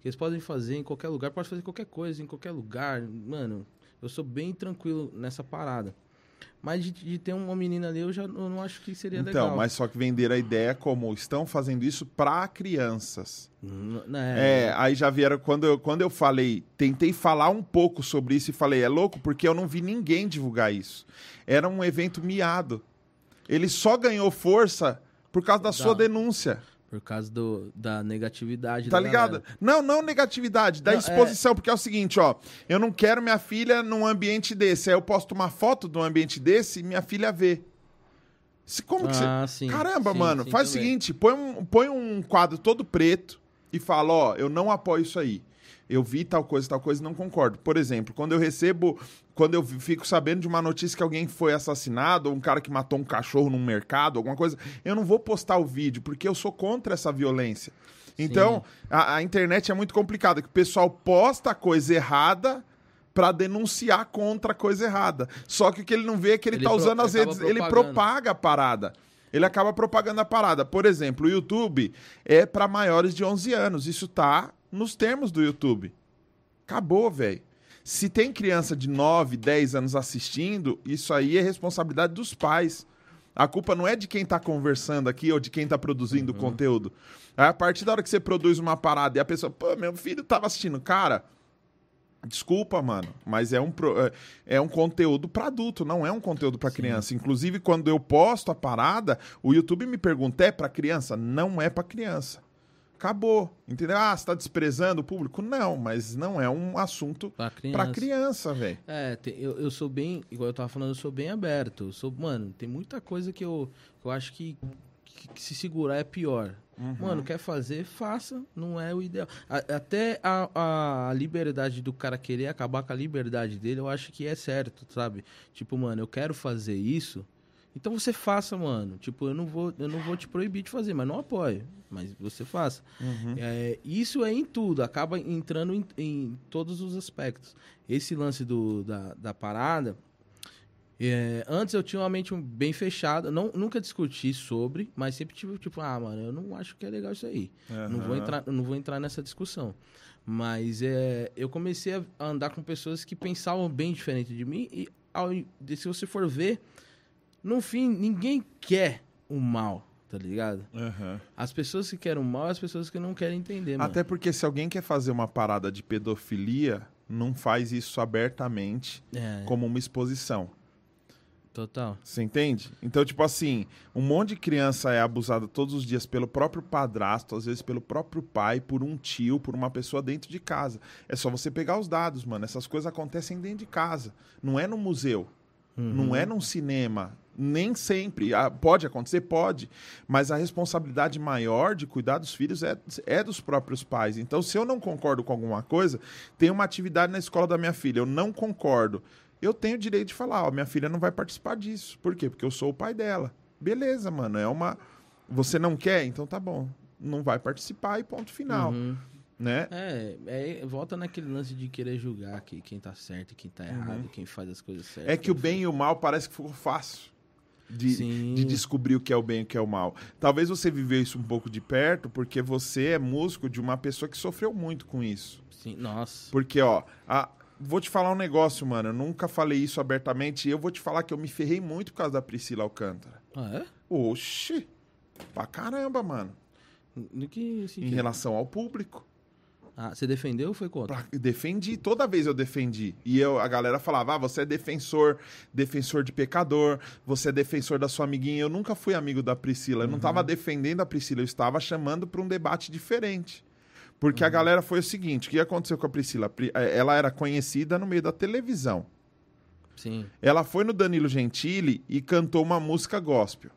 que eles podem fazer em qualquer lugar, pode fazer qualquer coisa em qualquer lugar. Mano, eu sou bem tranquilo nessa parada. Mas de, de ter uma menina ali, eu já eu não acho que seria Então, legal. mas só que venderam a ideia como estão fazendo isso pra crianças. N- É, É, aí já vieram quando eu, quando eu falei, tentei falar um pouco sobre isso e falei, é louco porque eu não vi ninguém divulgar isso. Era um evento miado. Ele só ganhou força por causa da sua Tá. denúncia. por causa do, da negatividade Tá da ligado? galera. Não, não negatividade, da Não, é- exposição, porque é o seguinte, ó, eu não quero minha filha num ambiente desse. Aí eu posto uma foto de um ambiente desse e minha filha vê. Se, como que você... Ah, sim. Caramba, sim, mano, sim, faz o seguinte, põe um, põe um quadro todo preto e fala, ó, eu não apoio isso aí. Eu vi tal coisa, tal coisa e não concordo. Por exemplo, quando eu recebo, quando eu fico sabendo de uma notícia que alguém foi assassinado, ou um cara que matou um cachorro num mercado, alguma coisa, eu não vou postar o vídeo, porque eu sou contra essa violência. Então, a, a internet é muito complicada, que o pessoal posta coisa errada pra denunciar contra a coisa errada. Só que o que ele não vê é que ele, Ele tá usando as redes, ele propaga a parada. Ele acaba propagando a parada. Por exemplo, o YouTube é pra maiores de 11 anos. Isso tá nos termos do YouTube. Acabou, velho. Se tem criança de 9, 10 anos assistindo, isso aí é responsabilidade dos pais. A culpa não é de quem tá conversando aqui ou de quem tá produzindo o conteúdo. Aí, a partir da hora que você produz uma parada e a pessoa, pô, meu filho tava assistindo. Cara, desculpa, mano, mas é um, é- é um conteúdo pra adulto, não é um conteúdo pra criança. Inclusive, quando eu posto a parada, o YouTube me pergunta, é pra criança? Não é pra criança. Acabou. Entendeu? Ah, você tá desprezando o público? Não, mas não é um assunto Pra criança. criança, velho. É, tem- eu, eu sou bem, igual eu tava falando, eu sou bem aberto. Eu sou, mano, tem muita coisa que eu, eu acho que, que, que se segurar é pior. Uhum. Mano, quer fazer, faça, não é o ideal. A- até a, a liberdade do cara querer acabar com a liberdade dele, eu acho que é certo, sabe? Tipo, mano, eu quero fazer isso, então você faça, mano. Tipo, eu não vou, eu não vou te proibir de fazer, mas não apoio. Mas você faça. Uhum. É, isso é em tudo, acaba entrando em, em todos os aspectos. Esse lance do, da, da parada, é, antes eu tinha uma mente bem fechada, não, nunca discuti sobre, mas sempre tive tipo, ah, mano, eu não acho que é legal isso aí. Não vou Aham. entrar, não vou entrar nessa discussão. Mas é, eu comecei a andar com pessoas que pensavam bem diferente de mim e ao, e se você for ver, no fim ninguém quer o mal, tá ligado? Aham. As pessoas que querem o mal, as pessoas que não querem entender, mano. Até porque se alguém quer fazer uma parada de pedofilia, não faz isso abertamente É, como uma exposição. total. Você entende? Então, tipo assim, um monte de criança é abusada todos os dias pelo próprio padrasto, às vezes pelo próprio pai, por um tio, por uma pessoa dentro de casa. É só você pegar os dados, mano. Essas coisas acontecem dentro de casa. Não é no museu. Uhum. Não é num cinema. Nem sempre. Ah, Pode acontecer? Pode. Mas a responsabilidade maior de cuidar dos filhos é, é dos próprios pais. Então, se eu não concordo com alguma coisa, tem uma atividade na escola da minha filha, eu não concordo. Eu tenho o direito de falar, ó, minha filha não vai participar disso. Por quê? Porque eu sou o pai dela. Beleza, mano. É uma. Você não quer? Então tá bom. Não vai participar e ponto final. Uhum. Né? É, é, volta naquele lance de querer julgar que, quem tá certo e quem tá errado, quem faz as coisas certas. Uhum. É que o bem e o mal parece que ficou fácil de, de descobrir o que é o bem e o que é o mal. Talvez você viveu isso um pouco de perto, porque você é músico de uma pessoa que sofreu muito com isso. Sim, nossa. Porque, ó, a- vou te falar um negócio, mano. Eu nunca falei isso abertamente e eu vou te falar que eu me ferrei muito por causa da Priscila Alcântara. Ah, é? Oxi! Pra caramba, mano. No que Em sentido? relação ao público. Ah, você defendeu ou foi contra? Pra- defendi, toda vez eu defendi. E eu, a galera falava: ah, você é defensor, defensor de pecador, você é defensor da sua amiguinha. Eu nunca fui amigo da Priscila. Eu não estava defendendo a Priscila, eu estava chamando para um debate diferente. Porque a galera foi o seguinte: o que aconteceu com a Priscila? Eh, Ela era conhecida no meio da televisão. Sim. Ela foi no Danilo Gentili e cantou uma música gospel.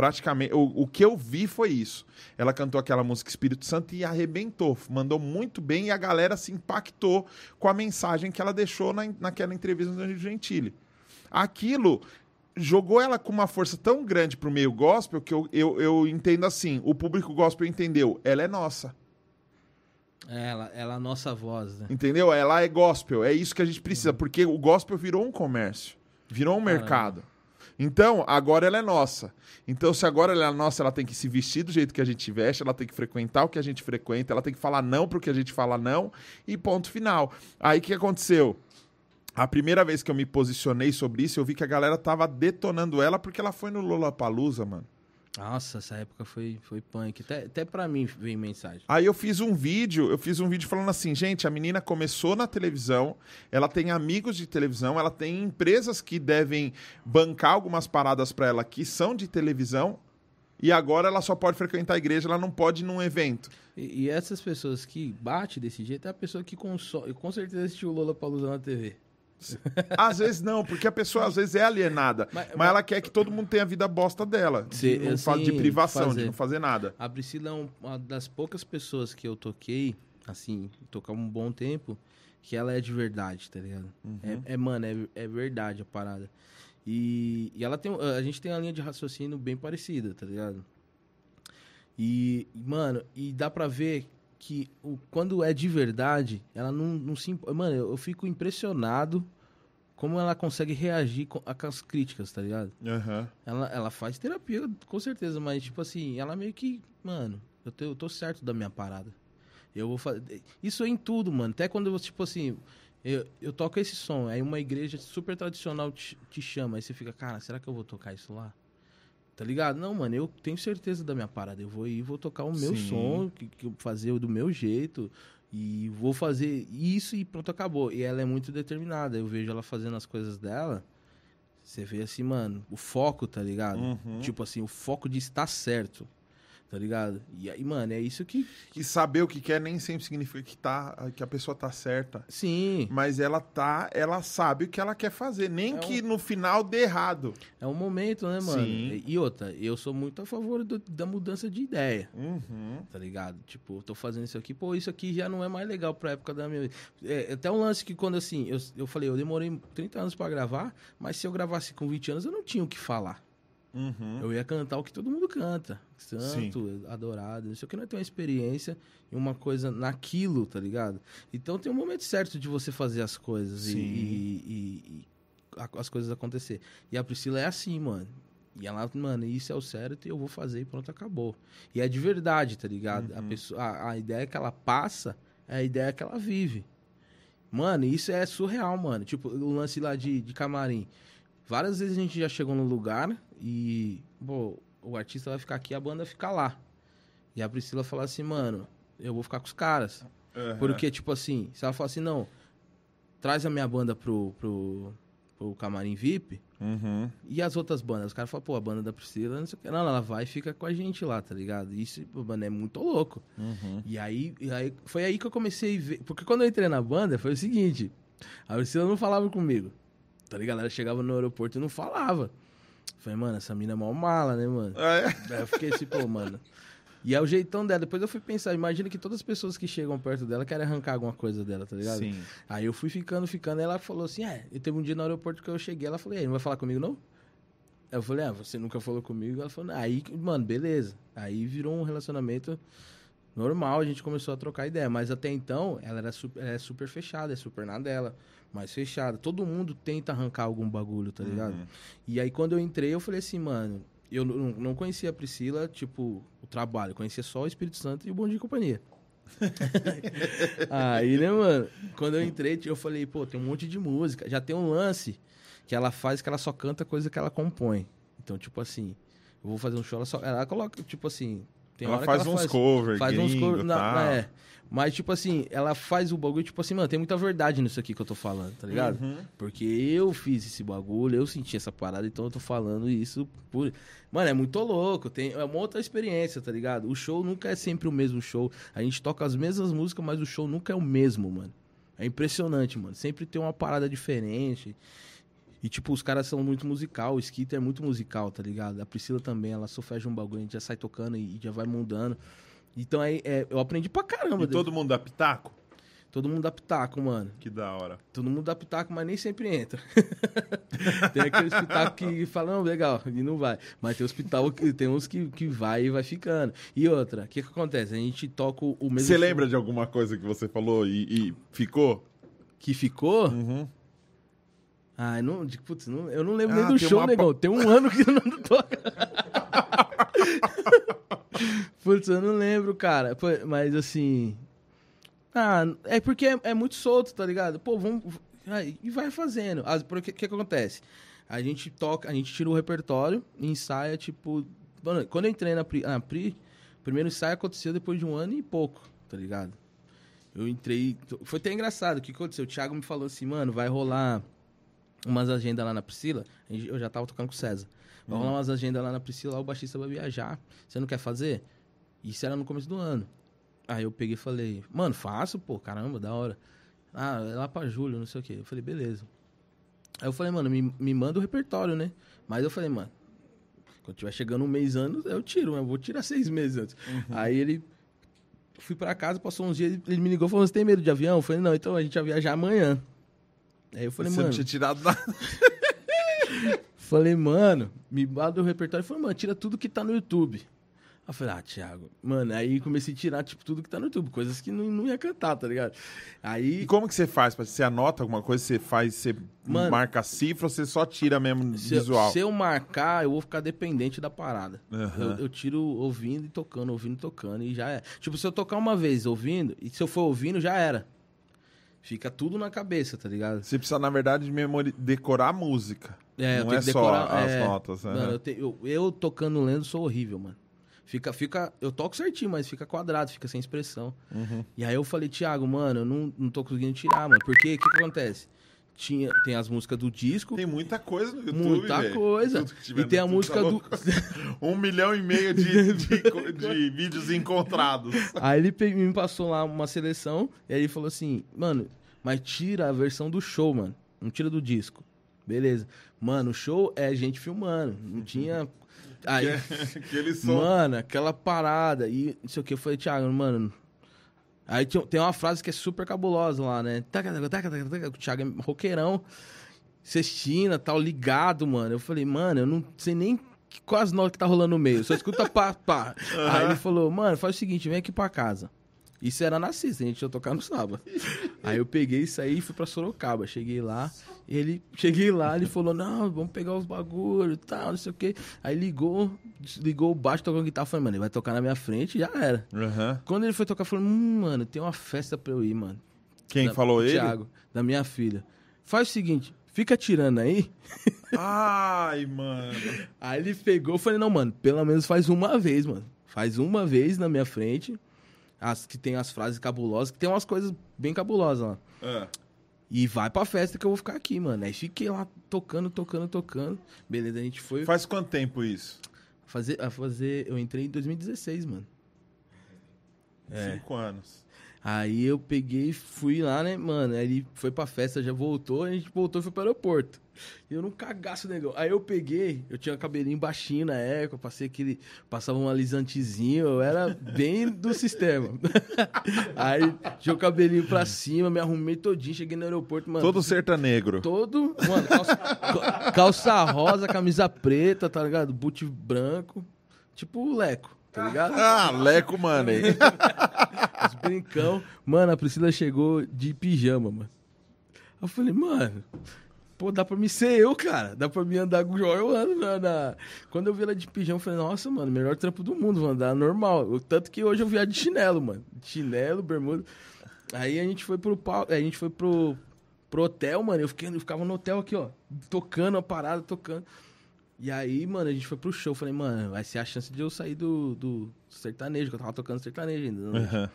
Praticamente, o, o que eu vi foi isso. Ela cantou aquela música Espírito Santo e arrebentou, mandou muito bem e a galera se impactou com a mensagem que ela deixou na, naquela entrevista do Gentili. Aquilo jogou ela com uma força tão grande pro meio gospel que eu, eu, eu entendo assim: o público gospel entendeu, ela é nossa. Ela, ela é a nossa voz, né? Entendeu? Ela é gospel. É isso que a gente precisa, porque o gospel virou um comércio, virou um mercado. Então, agora ela é nossa. Então, se agora ela é nossa, ela tem que se vestir do jeito que a gente veste, ela tem que frequentar o que a gente frequenta, ela tem que falar não pro que a gente fala não, e ponto final. Aí o que aconteceu? A primeira vez que eu me posicionei sobre isso, eu vi que a galera tava detonando ela porque ela foi no Lollapalooza, mano. Nossa, essa época foi, foi punk. Até, até pra mim veio mensagem. Aí eu fiz um vídeo, eu fiz um vídeo falando assim, gente, a menina começou na televisão, ela tem amigos de televisão, ela tem empresas que devem bancar algumas paradas pra ela que são de televisão, e agora ela só pode frequentar a igreja, ela não pode ir num evento. E, e essas pessoas que bate desse jeito é a pessoa que consome, com certeza assistiu o Lola Palusa na TV. Às vezes não, porque a pessoa às vezes é alienada, mas, Mas- mas- ela quer que todo mundo tenha a vida bosta dela, de, Sim, não assim, fa- de privação, de fazer. não fazer nada. A Priscila é um- uma das poucas pessoas que eu toquei, assim, tocar um bom tempo, que ela é de verdade, tá ligado? É, é, mano, é, é verdade a parada. E, e ela tem. A gente tem uma linha de raciocínio bem parecida, tá ligado? E, mano, e dá pra ver que o, quando é de verdade, ela não, não se. Mano, eu, eu fico impressionado como ela consegue reagir com, com as críticas, tá ligado? Aham. Ela, ela faz terapia, com certeza, mas, tipo assim, ela meio que, mano, eu tô, eu tô certo da minha parada. Eu vou fazer. Isso é em tudo, mano. Até quando eu, tipo assim, eu, eu toco esse som, aí uma igreja super tradicional te, te chama, aí você fica, cara, será que eu vou tocar isso lá? Tá ligado? Não, mano, eu tenho certeza da minha parada. Eu vou ir, vou tocar o meu Sim. som, que, que eu fazer do meu jeito. E vou fazer isso e pronto, acabou. E ela é muito determinada. Eu vejo ela fazendo as coisas dela. Você vê assim, mano, o foco, tá ligado? Uhum. Tipo assim, o foco de estar certo. Tá ligado? E aí, mano, é isso que. E saber o que quer nem sempre significa que, tá, que a pessoa tá certa. Sim, Mas ela tá, ela sabe o que ela quer fazer, nem É que no final dê errado. é um momento, né, mano? Sim. E outra, eu sou muito a favor do- da mudança de ideia. Uhum. tá ligado? Tipo, eu tô fazendo isso aqui, pô, isso aqui já não é mais legal pra época da minha vida. É, até um lance que quando assim, eu, eu falei, eu demorei 30 anos pra gravar, mas se eu gravasse com 20 anos, eu não tinha o que falar. Uhum. Eu ia cantar o que todo mundo canta. Santo, adorado, não sei o que, não é ter uma experiência e uma coisa naquilo, tá ligado? Então tem um momento certo de você fazer as coisas e, Sim. e- e- e as coisas acontecer. E a Priscila é assim, mano. E ela, mano, isso é o certo e eu vou fazer e pronto, acabou. E é de verdade, tá ligado? A, pessoa, a, a ideia que ela passa é a ideia que ela vive. Mano, isso é surreal, mano. Tipo, o lance lá de, de camarim. Várias vezes a gente já chegou no lugar e, pô, o artista vai ficar aqui a banda fica lá. E a Priscila fala assim, mano, eu vou ficar com os caras. Uhum. Porque, tipo assim, se ela falar assim, não, traz a minha banda pro, pro, pro camarim VIP, Uhum. e as outras bandas? Os caras falam, pô, a banda da Priscila, não sei o que. Não, ela vai e fica com a gente lá, tá ligado? Isso, mano, é muito louco. Uhum. E aí, e aí, foi aí que eu comecei a ver. Porque quando eu entrei na banda, foi o seguinte: a Priscila não falava comigo. Tá ligado? Ela chegava no aeroporto e não falava. Falei, mano, essa mina é mó mala, né, mano? É. Daí eu fiquei assim, pô, mano. E é o jeitão dela. Depois eu fui pensar, imagina que todas as pessoas que chegam perto dela querem arrancar alguma coisa dela, tá ligado? Sim. Aí eu fui ficando, ficando. Ela falou assim: É, e teve um dia no aeroporto que eu cheguei. Ela falou: E aí, não vai falar comigo não? Aí Eu falei: Ah, você nunca falou comigo? Ela falou: Aí, mano, beleza. Aí virou um relacionamento normal. A gente começou a trocar ideia. Mas até então, ela era super, é super fechada, é super na dela, mais fechada. Todo mundo tenta arrancar algum bagulho, tá ligado? Uhum. E aí quando eu entrei, eu falei assim, mano. Eu não não conhecia a Priscila, tipo, o trabalho. Eu conhecia só o Espírito Santo e o Bom Dia e Companhia. Aí, né, mano? Quando eu entrei, eu falei, pô, tem um monte de música. Já tem um lance que ela faz que ela só canta coisa que ela compõe. Então, tipo assim, eu vou fazer um show, ela só. Ela coloca, tipo assim. Tem ela faz ela uns faz, cover, faz uns gringo, cover. na- tal. na- é. Mas, tipo assim, ela faz o bagulho, tipo assim, mano, tem muita verdade nisso aqui que eu tô falando, tá ligado? Uhum. Porque eu fiz esse bagulho, eu senti essa parada, então eu tô falando isso por. Mano, é muito louco, tem, é uma outra experiência, tá ligado? O show nunca é sempre o mesmo show. A gente toca as mesmas músicas, mas o show nunca é o mesmo, mano. É impressionante, mano. Sempre tem uma parada diferente. E, tipo, os caras são muito musical, o Skitter é muito musical, tá ligado? A Priscila também, ela faz um bagulho, a gente já sai tocando e já vai mudando. Então aí é, eu aprendi pra caramba. E todo mundo dá pitaco? todo mundo dá pitaco, mano. Que da hora. Todo mundo dá pitaco, mas nem sempre entra. tem aqueles pitacos que falam, não, legal, e não vai. Mas tem os pitacos que tem uns que, que vai e vai ficando. E outra, o que, que acontece? A gente toca o mesmo. Você lembra de alguma coisa que você falou e, e ficou? Que ficou? Uhum. Ai, não, de- putz, não- eu não lembro Ah, nem do show, uma negão. Tem um ano que eu não toca. putz, eu não lembro, cara. Mas assim. Ah, é porque é, é muito solto, tá ligado? Pô, vamos. aí, E vai fazendo. Porque o que, que acontece? A gente toca, a gente tira o repertório e ensaia, tipo. Quando eu entrei na Pri, na Pri, o primeiro ensaio aconteceu depois de um ano e pouco, tá ligado? Eu entrei. Foi até engraçado. O que aconteceu? O Thiago me falou assim, mano, vai rolar umas agendas lá na Priscila. Eu já tava tocando com o César. Vai rolar umas agendas lá na Priscila, lá o baixista vai viajar. Você não quer fazer? Isso era no começo do ano. Aí eu peguei e falei, mano, faço, pô, caramba, da hora. Ah, é lá pra julho, não sei o quê. Eu falei, beleza. Aí eu falei, mano, me, me manda o repertório, né? Mas eu falei, mano, quando tiver chegando um mês anos, eu tiro, eu vou tirar seis meses antes. Aí ele. Fui pra casa, passou uns dias, ele me ligou falou: Você tem medo de avião? Eu falei: Não, então a gente vai viajar amanhã. Aí eu falei: você Mano, não tinha tirado nada. falei, mano, me manda o repertório. Falou: Mano, tira tudo que tá no YouTube. Aí eu falei: Ah, Thiago, mano, aí comecei a tirar, tipo, tudo que tá no YouTube, coisas que não, não ia cantar, tá ligado? Aí. E como que você faz? Você anota alguma coisa? Você faz, você Mano, marca a cifra ou você só tira mesmo Se, eu- visual? se eu marcar, eu vou ficar dependente da parada. Aham. Eu, eu tiro ouvindo e tocando, ouvindo e tocando, e já é. Tipo, se eu tocar uma vez ouvindo, e se eu for ouvindo, já era. Fica tudo na cabeça, tá ligado? Você precisa, na verdade, memori... decorar a música. É, não é que só decorar, as é. notas. né? Mano, eu, te- eu- eu tocando lendo sou horrível, mano. Fica, fica, eu toco certinho, mas fica quadrado, fica sem expressão. Uhum. E aí eu falei, Thiago, mano, eu não, não tô conseguindo tirar, mano. Porque o que, que acontece? Tinha, tem as músicas do disco, Tem muita coisa no YouTube, muita velho. coisa. E tem a música tá do. Um milhão e meio de, de, de vídeos encontrados. Aí ele me passou lá uma seleção e aí ele falou assim, mano, mas tira a versão do show, mano. Não tira do disco. Beleza. Mano, o show é gente filmando. Não tinha. Aí, Aquele som. mano, aquela parada. E não sei o que. Eu falei, Thiago, mano. Aí tem uma frase que é super cabulosa lá, né? O Thiago é roqueirão, cestina, tal, ligado, mano. Eu falei, mano, eu não sei nem quais notas que tá rolando no meio. Só escuta pá, pá. Aí ele falou, mano, faz o seguinte, vem aqui pra casa. Isso era na sexta, a gente ia tocar no sábado. Aí eu peguei isso aí e fui pra Sorocaba. Cheguei lá, ele. Cheguei lá, ele falou, não, vamos pegar os bagulhos e tal, não sei o quê. Aí ligou, ligou o baixo, tocou guitarra. Falei, mano, ele vai tocar na minha frente e já era. Aham. Quando ele foi tocar, eu falei, hum, mano, tem uma festa pra eu ir, mano. Quem Da- falou ele? Thiago, da minha filha. Faz o seguinte, fica tirando aí. Ai, mano. Aí ele pegou, eu falei, não, mano, pelo menos faz uma vez, mano. Faz uma vez na minha frente. As que tem as frases cabulosas, que tem umas coisas bem cabulosas lá. Ah, E vai pra festa que eu vou ficar aqui, mano. Aí fiquei lá tocando, tocando, tocando. Beleza, a gente foi Faz quanto tempo isso? fazer, a fazer. Eu entrei em 2016, mano. É. Cinco anos. Aí eu peguei e fui lá, né, mano? Aí ele foi pra festa, já voltou, a gente voltou e foi pro aeroporto. E eu não cagaço negão. Aí eu peguei, eu tinha cabelinho baixinho na época, passei aquele. Passava um alisantezinho, eu era bem do sistema. Aí tinha o cabelinho pra cima, me arrumei todinho, cheguei no aeroporto, mano. Todo sertanegro. Todo, mano, calça, ca- calça rosa, camisa preta, tá ligado? Boot branco. Tipo o Leco, tá ligado? Ah, Leco Money. Os brincão. Mano, a Priscila chegou de pijama, mano. Eu falei, mano, pô, dá pra me ser eu, cara. Dá pra me andar com o eu ando na, na- Quando eu vi ela de pijama, eu falei, nossa, mano, melhor trampo do mundo, vou andar normal. Eu- tanto que hoje eu viajo de chinelo, mano. Chinelo, bermuda. Aí a gente foi pro pau, a gente foi pro, pro hotel, mano. Eu, fiquei, eu ficava no hotel aqui, ó, tocando a parada, tocando. E aí, mano, a gente foi pro show. Falei, mano, vai ser a chance de eu sair do, do sertanejo, que eu tava tocando sertanejo ainda. né? Aham.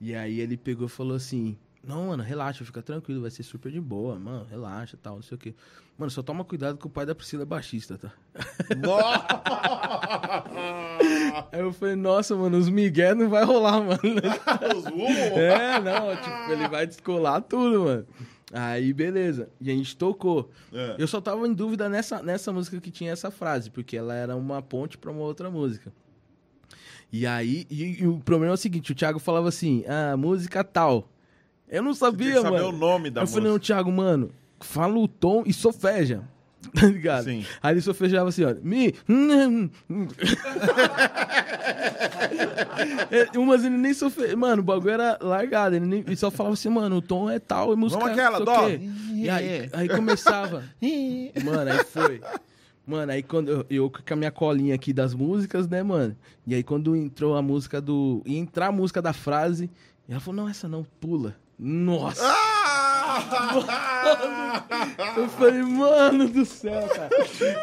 E aí ele pegou e falou assim: Não, mano, relaxa, fica tranquilo, vai ser super de boa, mano, relaxa e tal, não sei o quê. Mano, só toma cuidado que o pai da Priscila é baixista, tá? Aí eu falei, nossa, mano, os Miguel não vai rolar, mano. Os? É, não, tipo, ele vai descolar tudo, mano. Aí, beleza. E a gente tocou. É. Eu só tava em dúvida nessa, nessa música que tinha essa frase, porque ela era uma ponte pra uma outra música. E aí, e, e o problema é o seguinte, o Thiago falava assim, ah, música tal. Eu não Tem sabia, que saber mano. o nome da eu música. falei, não, Thiago, mano, fala o tom e sofeja. Tá ligado? Sim. Aí ele sofejava assim, ó. Mi. É, Umas ele nem sofreu. Mano, o bagulho era largado. Ele, nem- ele só falava assim, mano, o tom é tal, é música. Vamos aquela, dó. E aí, aí começava. Mano, aí foi. Mano, aí quando eu, eu com a minha colinha aqui das músicas, né, mano? E aí quando entrou a música do. ia entrar a música da frase, ela falou, não, essa não, pula. Nossa! Eu falei, mano do céu, cara.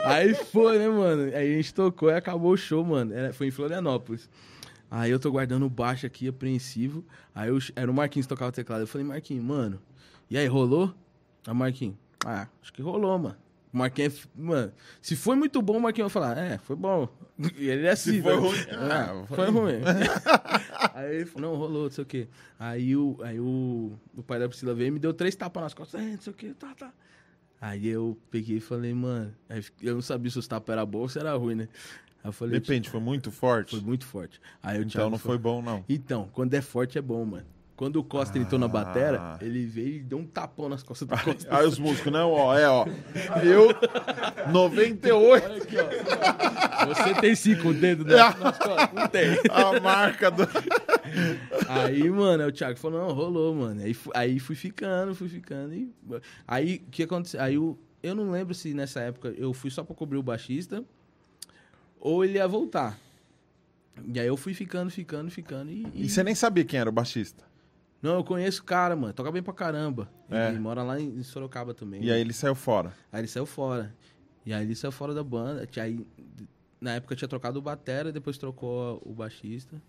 Aí foi, né, mano? Aí a gente tocou e acabou o show, mano. Era- foi em Florianópolis. Aí eu tô guardando o baixo aqui, apreensivo. Aí eu, era o Marquinhos que tocava o teclado. Eu falei, Marquinhos, mano, e aí, rolou? Aí Marquinhos, ah, acho que rolou, mano. O Marquinhos, mano, se foi muito bom, o Marquinhos vai falar, é, foi bom. E ele é assim, foi né? ruim, Ah, foi ruim. aí ele falou, não, rolou, não sei o quê. Aí, o, aí o, o pai da Priscila veio e me deu três tapas nas costas, é, não sei o quê, tá, tá. Aí eu peguei e falei, mano, eu não sabia se os tapas eram bons ou se era ruim, né? Aí eu falei, Depende, foi muito forte. foi muito forte. Aí Então não foi bom, não. Então, quando é forte é bom, mano. Quando o Costa entrou na Ah. batera, ele veio e deu um tapão nas costas do Costa. Aí os músicos, não, ó, é, ó. Eu, 98, Olha aqui, ó. Você tem cinco dedos nas, nas costas? Não tem. a marca do... Aí, mano, o Thiago falou, não, rolou, mano. Aí, aí fui ficando, fui ficando. E... Aí, o que aconteceu? Aí, eu, eu não lembro se nessa época eu fui só pra cobrir o baixista ou ele ia voltar. E aí eu fui ficando, ficando, ficando. E, e- E você nem sabia quem era o baixista. Não, eu conheço o cara, mano. Toca bem pra caramba. É. Ele mora lá em Sorocaba também. E aí ele saiu fora. Aí ele saiu fora. E aí ele saiu fora da banda. Aí, na época tinha trocado o batera, depois trocou o baixista.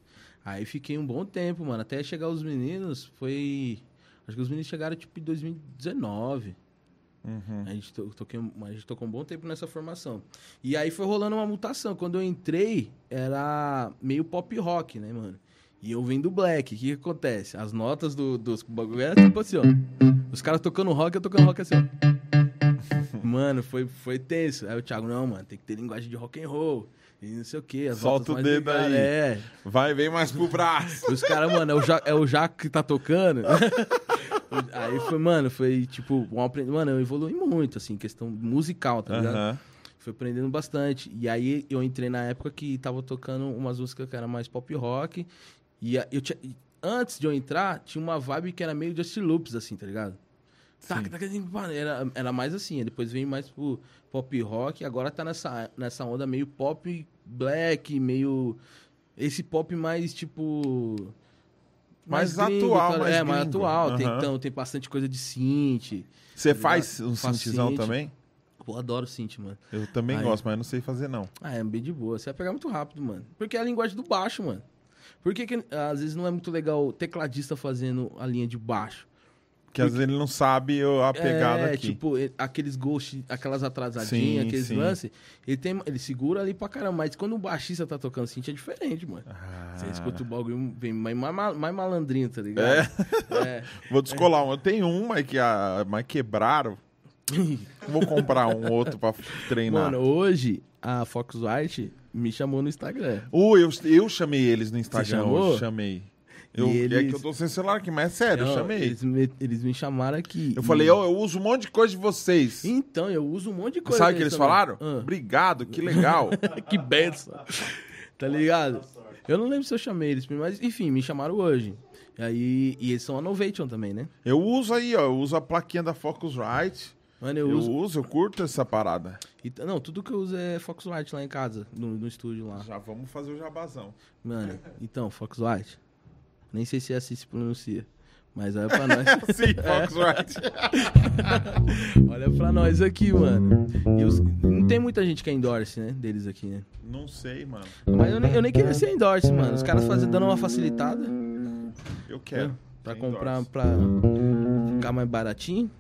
Aí fiquei um bom tempo, mano. Até chegar os meninos, foi. Acho que os meninos chegaram tipo em 2019. Uhum. A gente, to- toquei, a gente tocou um bom tempo nessa formação. E aí foi rolando uma mutação. Quando eu entrei, era meio pop rock, né, mano? E eu vim do black. O que, que acontece? As notas do, dos bagulho era tipo assim, ó. Os caras tocando rock, eu tocando rock assim, ó. Mano, foi, foi tenso. Aí o Thiago, não, mano, tem que ter linguagem de rock and roll. E não sei o quê. As Solta o dedo ligadas. aí. É. Vai, vem mais pro braço. Os caras, mano, é o, ja, é o Jaco que tá tocando. Aí foi, mano, foi tipo, um aprend... mano, eu evolui muito, assim, questão musical, tá ligado? Aham. Foi aprendendo bastante. E aí eu entrei na época que tava tocando umas músicas que era mais pop rock. E eu tinha... antes de eu entrar, tinha uma vibe que era meio Justin Loops, assim, tá ligado? Tac, tac, tac, pá, Era, era mais assim, depois veio mais pro pop rock, agora tá nessa, nessa onda meio pop black, meio. Esse pop mais tipo. Mais atual, tá- mais É, mais gringo. atual. Tem, Aham. então, tem bastante coisa de synth. Você Tá faz um synthzão synth. também? Pô, adoro synth, mano. Eu também Aí. gosto, mas não sei fazer, não. Ah, é bem de boa. Você vai pegar muito rápido, mano. Porque é a linguagem do baixo, mano. Por que, que às vezes não é muito legal o tecladista fazendo a linha de baixo? Que às vezes ele não sabe a pegada é, aqui. tipo, aqueles ghosts, aquelas atrasadinhas, Sim, aqueles sim. lances, ele, tem, ele segura ali pra caramba. Mas quando o baixista tá tocando synth é diferente, mano. Ah. Você escuta o bagulho, vem mais, mais, mais malandrinho, tá ligado? É. Vou descolar um. Eu tenho um, mas, que, ah, mas quebraram. Vou comprar um outro pra treinar. Mano, hoje a Fox White me chamou no Instagram. Uh, eu, eu chamei eles no Instagram chamou? hoje, chamei. Eu, E É eles- que eu tô sem celular aqui, mas é sério, eu chamei. Eles me, eles me chamaram aqui. Eu e- falei, ó, eu uso um monte de coisa de vocês. Então, eu uso um monte de coisa. Sabe o que eles também. falaram? Ah. Obrigado, que legal. que benção. Tá ligado? Eu não lembro se eu chamei eles, mas enfim, me chamaram hoje. E aí, e eles são a Novation também, né? eu uso aí, ó, eu uso a plaquinha da Focusrite. Mano, eu, Eu, uso. uso, eu curto essa parada. e não, tudo que eu uso é Foxlight lá em casa, no, no estúdio lá. Já vamos fazer o jabazão. Mano, então, Foxlight. Nem sei se é assim se pronuncia. Mas olha pra nós. Sim, Focusrite. olha pra nós aqui, mano. Os- não tem muita gente que é endorse, né? Deles aqui, né? Não sei, mano. Mas eu nem, eu nem queria ser endorse, mano. Os caras fazendo dando uma facilitada. Eu quero. Pra Sem comprar, endorse. pra ficar mais baratinho.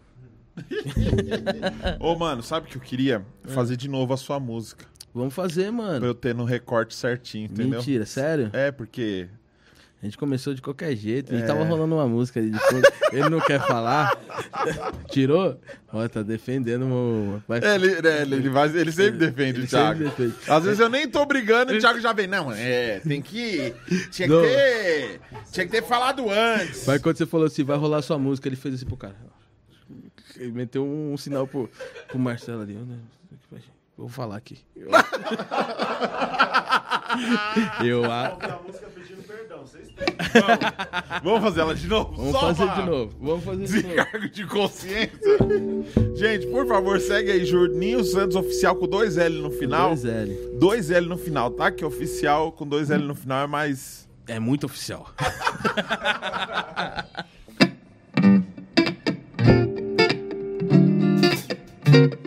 Ô, mano, sabe o que eu queria? Fazer de novo a sua música. Vamos fazer, Pra mano. eu ter no recorte certinho, entendeu? Mentira, sério? É, porque. A gente começou de qualquer jeito. E É. tava rolando uma música ali de fundo. Ele não quer falar. Tirou? Ó, tá defendendo o. Vai... É, ele, né, ele, vai- ele sempre defende Ele o Thiago. defende. Às vezes eu nem tô brigando e o Thiago já vem. Não, é, tem que. Tinha que ter. Tinha que ter falado antes. Mas quando você falou assim, vai rolar sua música, ele fez assim pro cara. Ele meteu um, sinal pro, pro Marcelo ali. Vou falar aqui. Eu, a- a. Vamos fazer ela de novo? Vamos Só fazer pra de novo. Vamos fazer de novo. De consciência. Gente, por favor, segue aí Juninho Santos Oficial com dois L no final. Dois L. Dois L no final, tá? Que oficial com dois L no final é mais. É muito oficial. Oh,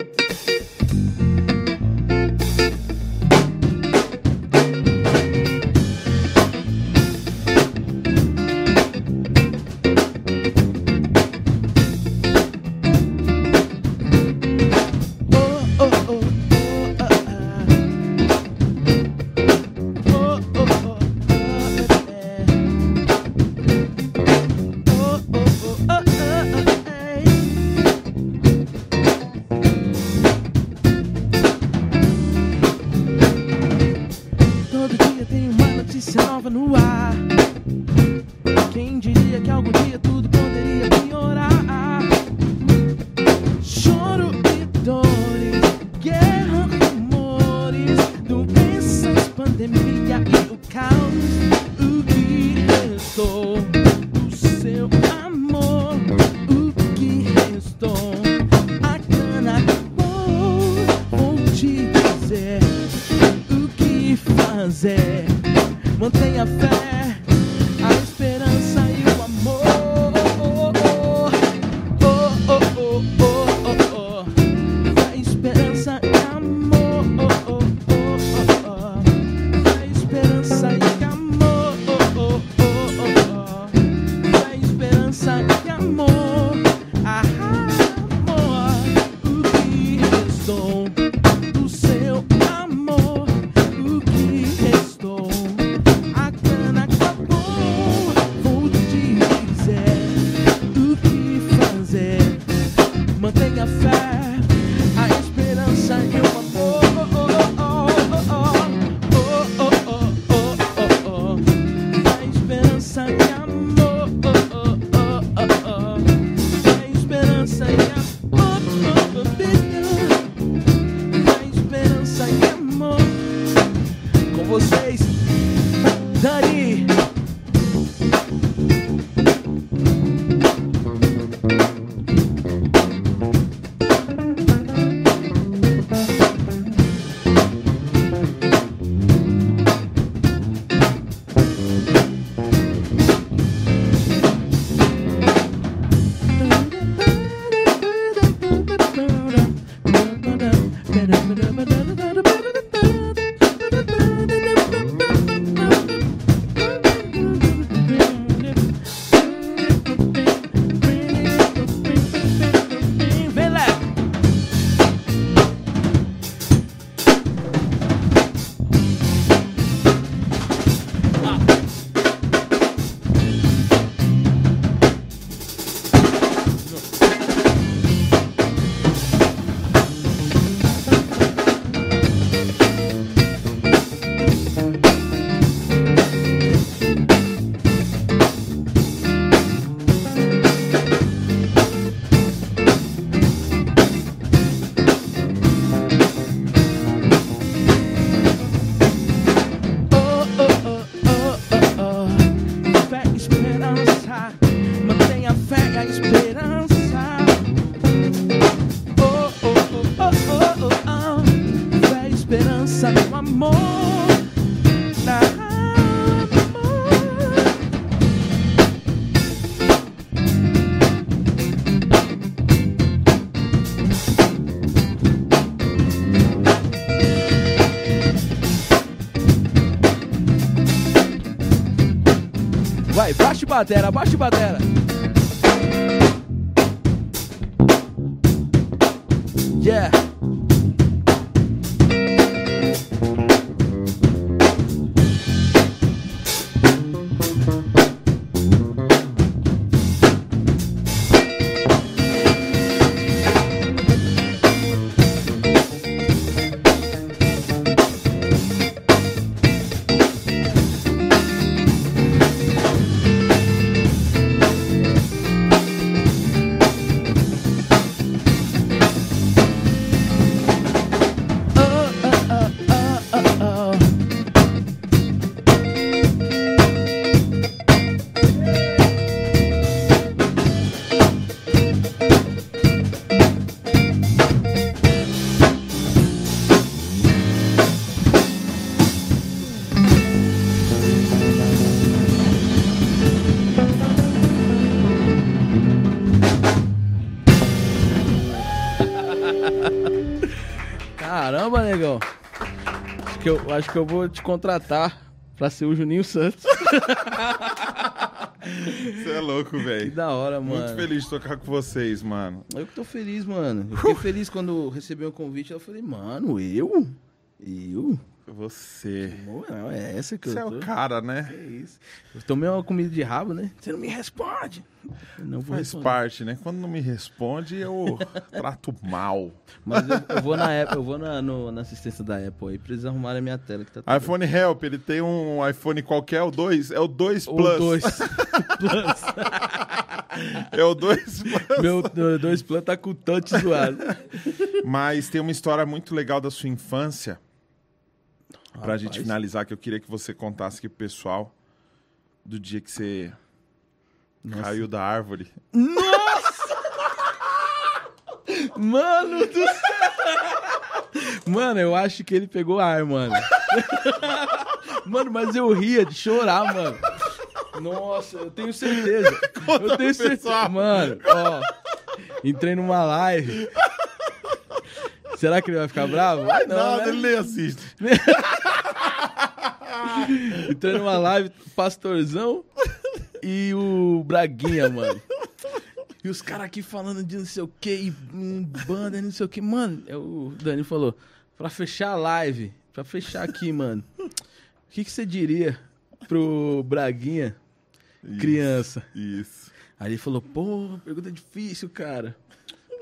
batera, baixa batera. Caramba, negão. Acho que, eu, acho que eu vou te contratar pra ser o Juninho Santos. Você é louco, Que velho. da hora, mano. Muito feliz de tocar com vocês, mano. Eu que tô feliz, mano. Eu fiquei feliz quando recebi o convite. Eu falei, mano, eu? Eu? Você. É essa que Você é eu tô. o cara, né? É isso. Eu tomei uma comida de rabo, né? Você não me responde. Eu não Faz responder. parte, né? Quando não me responde, eu trato mal. Mas eu, eu vou na Apple, eu vou na, no- na assistência da Apple aí pra eles arrumarem a minha tela que tá iPhone Help, ele tem um iPhone qualquer, o 2, é o 2 Ou Plus. dois. É o 2 Plus. Meu meu dois planos tá com o touch zoado. Mas tem uma história muito legal da sua infância. Pra Rapaz. gente finalizar, que eu queria que você contasse aqui pro pessoal do dia que você Nossa. caiu da árvore. Mano do céu! Mano, eu acho que ele pegou ar, mano. Mano, mas eu ria de chorar, mano. Nossa, eu tenho certeza. eu tenho certeza. pessoal. Mano, ó. Entrei numa live. Será que ele vai ficar bravo? Vai não, Nada, né? ele nem assiste. Entrei numa live, pastorzão e o Braguinha, mano. E os caras aqui falando de não sei o que, e hum, banda, não sei o que. Mano, é o Dani falou, pra fechar a live, pra fechar aqui, mano, o que, que você diria pro Braguinha, criança? Isso. Aí ele falou, pô, pergunta difícil, cara.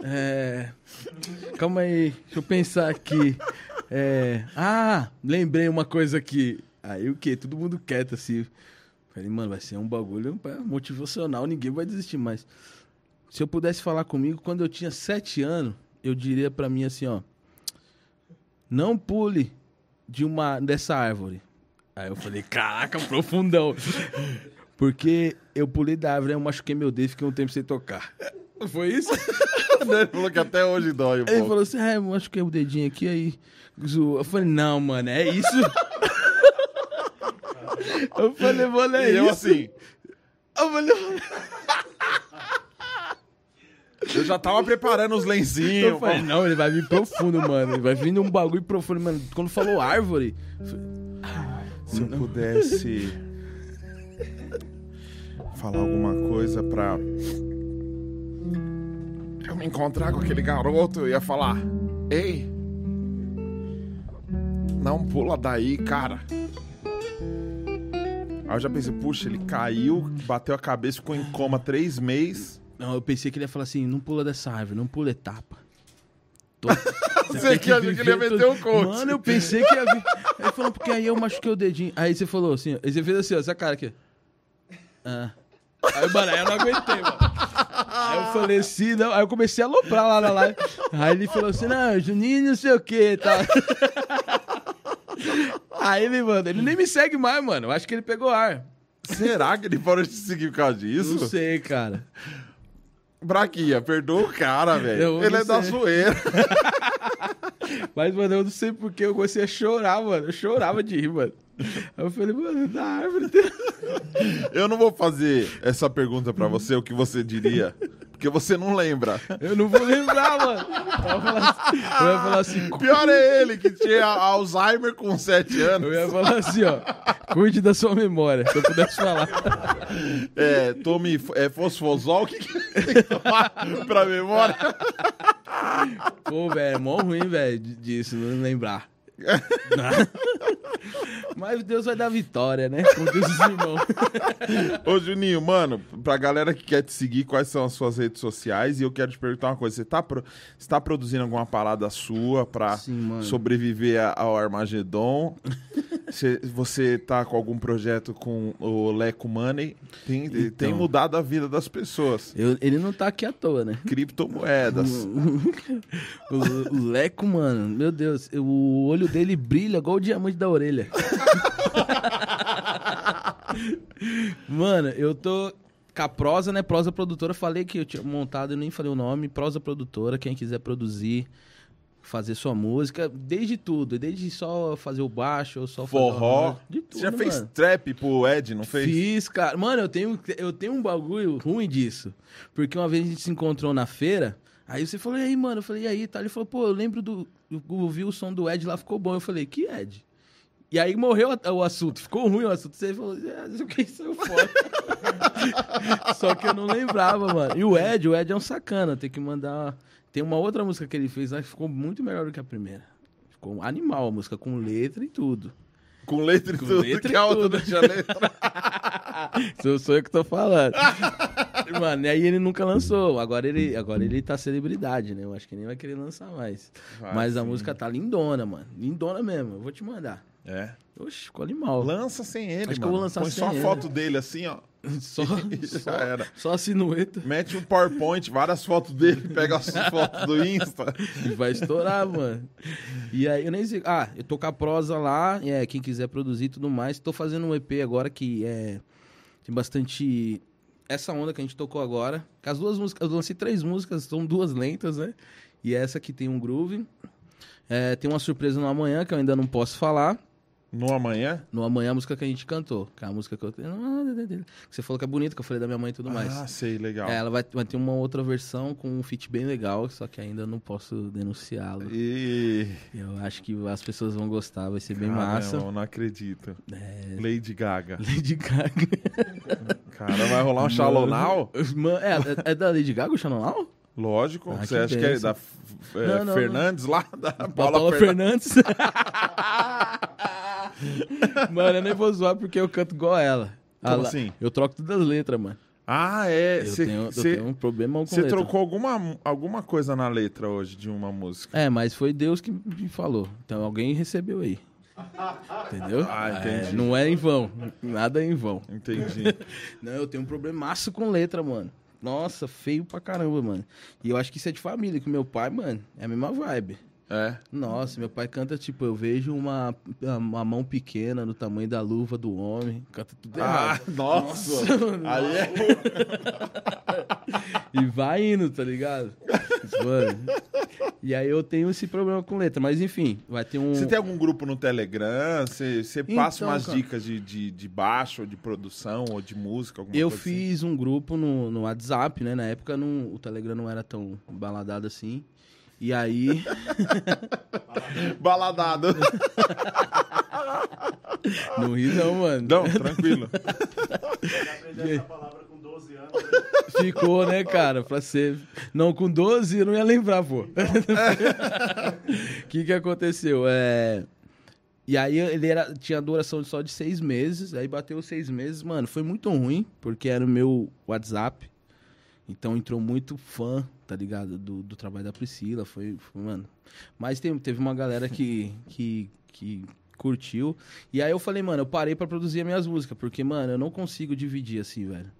É. Calma aí, deixa eu pensar aqui. É. Ah, lembrei uma coisa aqui. Aí o quê? Todo mundo quieto assim. Falei, mano, vai ser um bagulho motivacional, ninguém vai desistir mais. Se eu pudesse falar comigo, quando eu tinha sete anos, eu diria pra mim assim, ó. Não pule de uma dessa árvore. Aí eu falei, caraca, profundão. Porque eu pulei da árvore, eu machuquei meu dedo e fiquei um tempo sem tocar. Foi isso? Ele falou que até hoje dói um Ele pouco. falou assim, é, eu machuquei o dedinho aqui, aí. Eu falei, não, mano, é isso? Eu falei, mano, é e eu isso? assim, Eu falei, mano... eu já tava preparando os lencinhos. Eu falei, não, ele vai vir profundo, mano. Ele vai vir num bagulho profundo, mano. Quando falou árvore, eu falei, Se eu pudesse falar alguma coisa pra eu me encontrar com aquele garoto, eu ia falar: Ei, não pula daí, cara. Aí eu já pensei, puxa, ele caiu, bateu a cabeça, ficou em coma três meses. Não, eu pensei que ele ia falar assim, não pula dessa árvore, não pula etapa. Tô- Você que achou que ele ia meter um coach. Mano, eu pensei que ia vir. Ele falou, porque aí eu machuquei o dedinho. Aí você falou assim, aí você fez assim, ó, essa cara aqui. Ah. Aí, mano, aí eu não aguentei, mano. Aí eu falei assim, não. Aí eu comecei a aloprar lá na live. Aí ele falou assim, não, Juninho não sei o que, tá. Aí ele, mano, ele nem me segue mais, mano. Eu acho que ele pegou ar. Será que ele parou de seguir por causa disso? Não sei, cara. Braquinha, perdoa o cara, velho. Ele é da zoeira. Mas, mano, eu não sei porque eu comecei a chorar, mano. Eu chorava de rir, mano. Aí eu falei, mano, da árvore. tem- Eu não vou fazer essa pergunta pra você, o que você diria. Porque você não lembra. Eu não vou lembrar, mano. Eu ia falar assim, ia falar assim, Pior é ele, que tinha Alzheimer com 7 anos. eu ia falar assim, ó. Cuide da sua memória, se eu pudesse falar. É, tome é, fosfosol, o que, que tem que tomar pra memória? Pô, velho, é mó ruim, velho, disso, não lembrar. Mas Deus vai dar vitória, né? Com os irmãos. Ô, Juninho, mano, pra galera que quer te seguir, quais são as suas redes sociais? E eu quero te perguntar uma coisa: você tá, pro- você tá produzindo alguma parada sua pra Sim, sobreviver ao Armagedon? Você, você tá com algum projeto com o Leco Money? Tem, tem Então. mudado a vida das pessoas. Eu- ele não tá aqui à toa, né? Criptomoedas. O, o Leco, mano, meu Deus, o olho dele brilha igual o diamante da orelha. mano, eu tô com a Prosa, né? Prosa Produtora. Falei que eu tinha montado, eu nem falei o nome. Prosa Produtora, quem quiser produzir, fazer sua música, desde tudo. Desde só fazer o baixo, ou só fazer o Forró. arranjo, De tudo, Você já fez mano. trap pro Ed, não fez? Fiz, cara. Mano, eu tenho, eu tenho um bagulho ruim disso. Porque uma vez a gente se encontrou na feira, aí você falou, e aí, mano? Eu falei, e aí, tá? Ele falou, pô, eu lembro do. Eu ouvi o som do Ed lá, ficou bom. Eu falei, que Ed? E aí morreu o assunto, ficou ruim o assunto. Você falou, é, eu fiquei saiu fora. Só que eu não lembrava, mano. E o Ed, o Ed é um sacana, tem que mandar. Tem uma outra música que ele fez lá que ficou muito melhor do que a primeira. Ficou animal a música, com letra e tudo. Com letra e Com tudo, letra que e a outra tudo. não tinha letra. Sou, sou eu que tô falando. Mano, e aí ele nunca lançou. Agora ele, agora ele tá celebridade, né? Eu acho que nem vai querer lançar mais. Vai, Mas a sim. música tá lindona, mano. Lindona mesmo. Eu vou te mandar. É. Oxe, ficou animal. Lança sem ele, Acho que mano. eu vou lançar Põe sem só a ele. foto dele assim, ó. Só, só, era. só a sinueta. Mete um PowerPoint, várias fotos dele, pega as fotos do Insta. E vai estourar, mano. E aí, eu nem sei. Ah, eu tô com a prosa lá. É, quem quiser produzir e tudo mais. Tô fazendo um EP agora que é. Tem bastante. Essa onda que a gente tocou agora. Que as duas músicas. Eu lancei três músicas, são duas lentas, né? E essa aqui tem um groove. É, tem uma surpresa no amanhã que eu ainda não posso falar. No amanhã? No amanhã a música que a gente cantou. Que é a música que eu. Que você falou que é bonita, que eu falei da minha mãe e tudo mais. Ah, sei, legal. É, ela vai, vai ter uma outra versão com um feat bem legal, só que ainda não posso denunciá-lo. E... Eu acho que as pessoas vão gostar, vai ser bem Caramba, massa. Eu não acredito. É, Lady Gaga. Lady Gaga. Cara, vai rolar um? Mano, é, é- é da Lady Gaga o Shallow Lógico. Ah, Você acha que é da é, Não, não, Fernandes lá? Da Paula, Paula Fernandes. Fernandes. mano, eu nem vou zoar porque eu canto igual ela. Como lá- assim? Eu troco todas as letras, mano. Ah, é. Eu, Você tenho, eu tenho um problema com você trocou alguma, alguma coisa na letra hoje de uma música? É, mas foi Deus que me falou. Então alguém recebeu aí. Entendeu? Ah, entendi. É, não é em vão. Nada é em vão. Entendi. Não, eu tenho um problemaço com letra, mano. Nossa, feio pra caramba, mano. E eu acho que isso é de família, que meu pai, mano, é a mesma vibe. É. Nossa, meu pai canta, tipo, eu vejo uma, uma mão pequena no tamanho da luva do homem. Canta tudo Ah, errado. nossa. mano. Aí é. E vai indo, tá ligado? Mano. E aí eu tenho esse problema com letra. Mas enfim, vai ter um. Você tem algum grupo no Telegram? Você, você passa Então, umas cara. dicas de, de, de baixo, ou de produção, ou de música? Alguma Eu assim? fiz um grupo no, no WhatsApp, né? Na época não, o Telegram não era tão baladado assim. E aí. Baladado. não ri, não, mano. Não, tranquilo. Essa palavra com 12 anos. né? Ficou, né, cara? Pra ser. Não, com 12 eu não ia lembrar, pô. O que que aconteceu? É. E aí ele era, tinha duração só de seis meses, aí bateu os seis meses, mano, foi muito ruim, porque era o meu WhatsApp. Então entrou muito fã, tá ligado? Do, do trabalho da Priscila, foi, foi, mano. Mas tem- teve uma galera que, que, que curtiu. E aí eu falei, mano, eu parei pra produzir as minhas músicas, porque, mano, eu não consigo dividir assim, velho.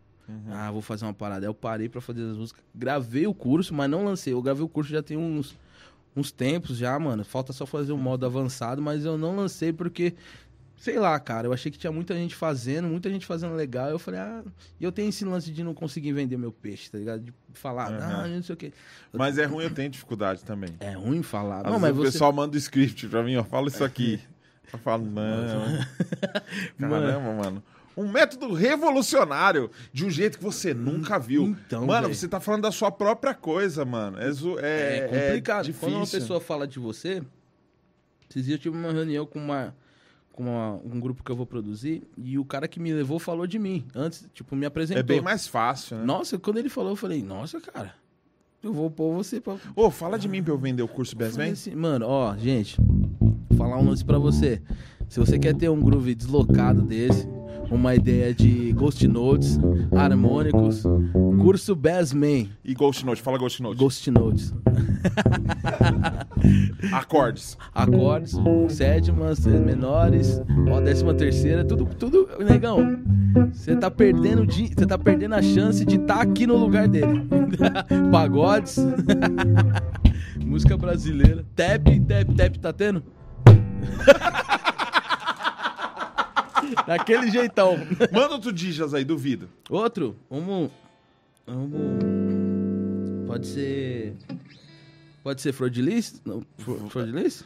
Ah, vou fazer uma parada. Aí eu parei pra fazer as músicas. Gravei o curso, mas não lancei. Eu gravei o curso já tem uns, uns tempos já, mano. Falta só fazer o modo avançado, mas eu não lancei porque sei lá, cara, eu achei que tinha muita gente fazendo, muita gente fazendo legal. Eu falei, ah, e eu tenho esse lance de não conseguir vender meu peixe, tá ligado? De falar, Aham. ah, não sei o quê. Eu- Mas é ruim, eu tenho dificuldade também. É ruim falar. Às não, mas o você. pessoal manda o script pra mim, ó, fala isso aqui. Eu falo, não. Caramba, mano. Um método revolucionário de um jeito que você nunca viu. Então, mano, velho. você tá falando da sua própria coisa, mano. É, zo- é, É complicado. difícil. Quando uma pessoa fala de você, esses dias eu tive uma reunião com uma com uma- um grupo que eu vou produzir e o cara que me levou falou de mim antes, tipo, me apresentou. É bem mais fácil, né? Nossa, quando ele falou, eu falei, nossa, cara, eu vou pôr você pra. Ô, fala de mim pra eu vender o curso Best Man. assim, Mano, ó, gente, vou falar um lance pra você. Se você quer ter um groove deslocado desse, uma ideia de Ghost Notes, harmônicos, curso Bassman, E Ghost Note, fala Ghost Note. Ghost Notes. Acordes. acordes, sétimas, menores, ó, décima terceira, tudo, tudo, negão. Você tá perdendo de, você tá perdendo a chance de estar aqui no lugar dele. Pagodes, música brasileira, tap, tap, tap, tá tendo? Daquele jeitão. Manda outro Dijas aí, duvido. Outro, vamos, vamos, pode ser, pode ser Frodilis? Não, Fro- Frodilis?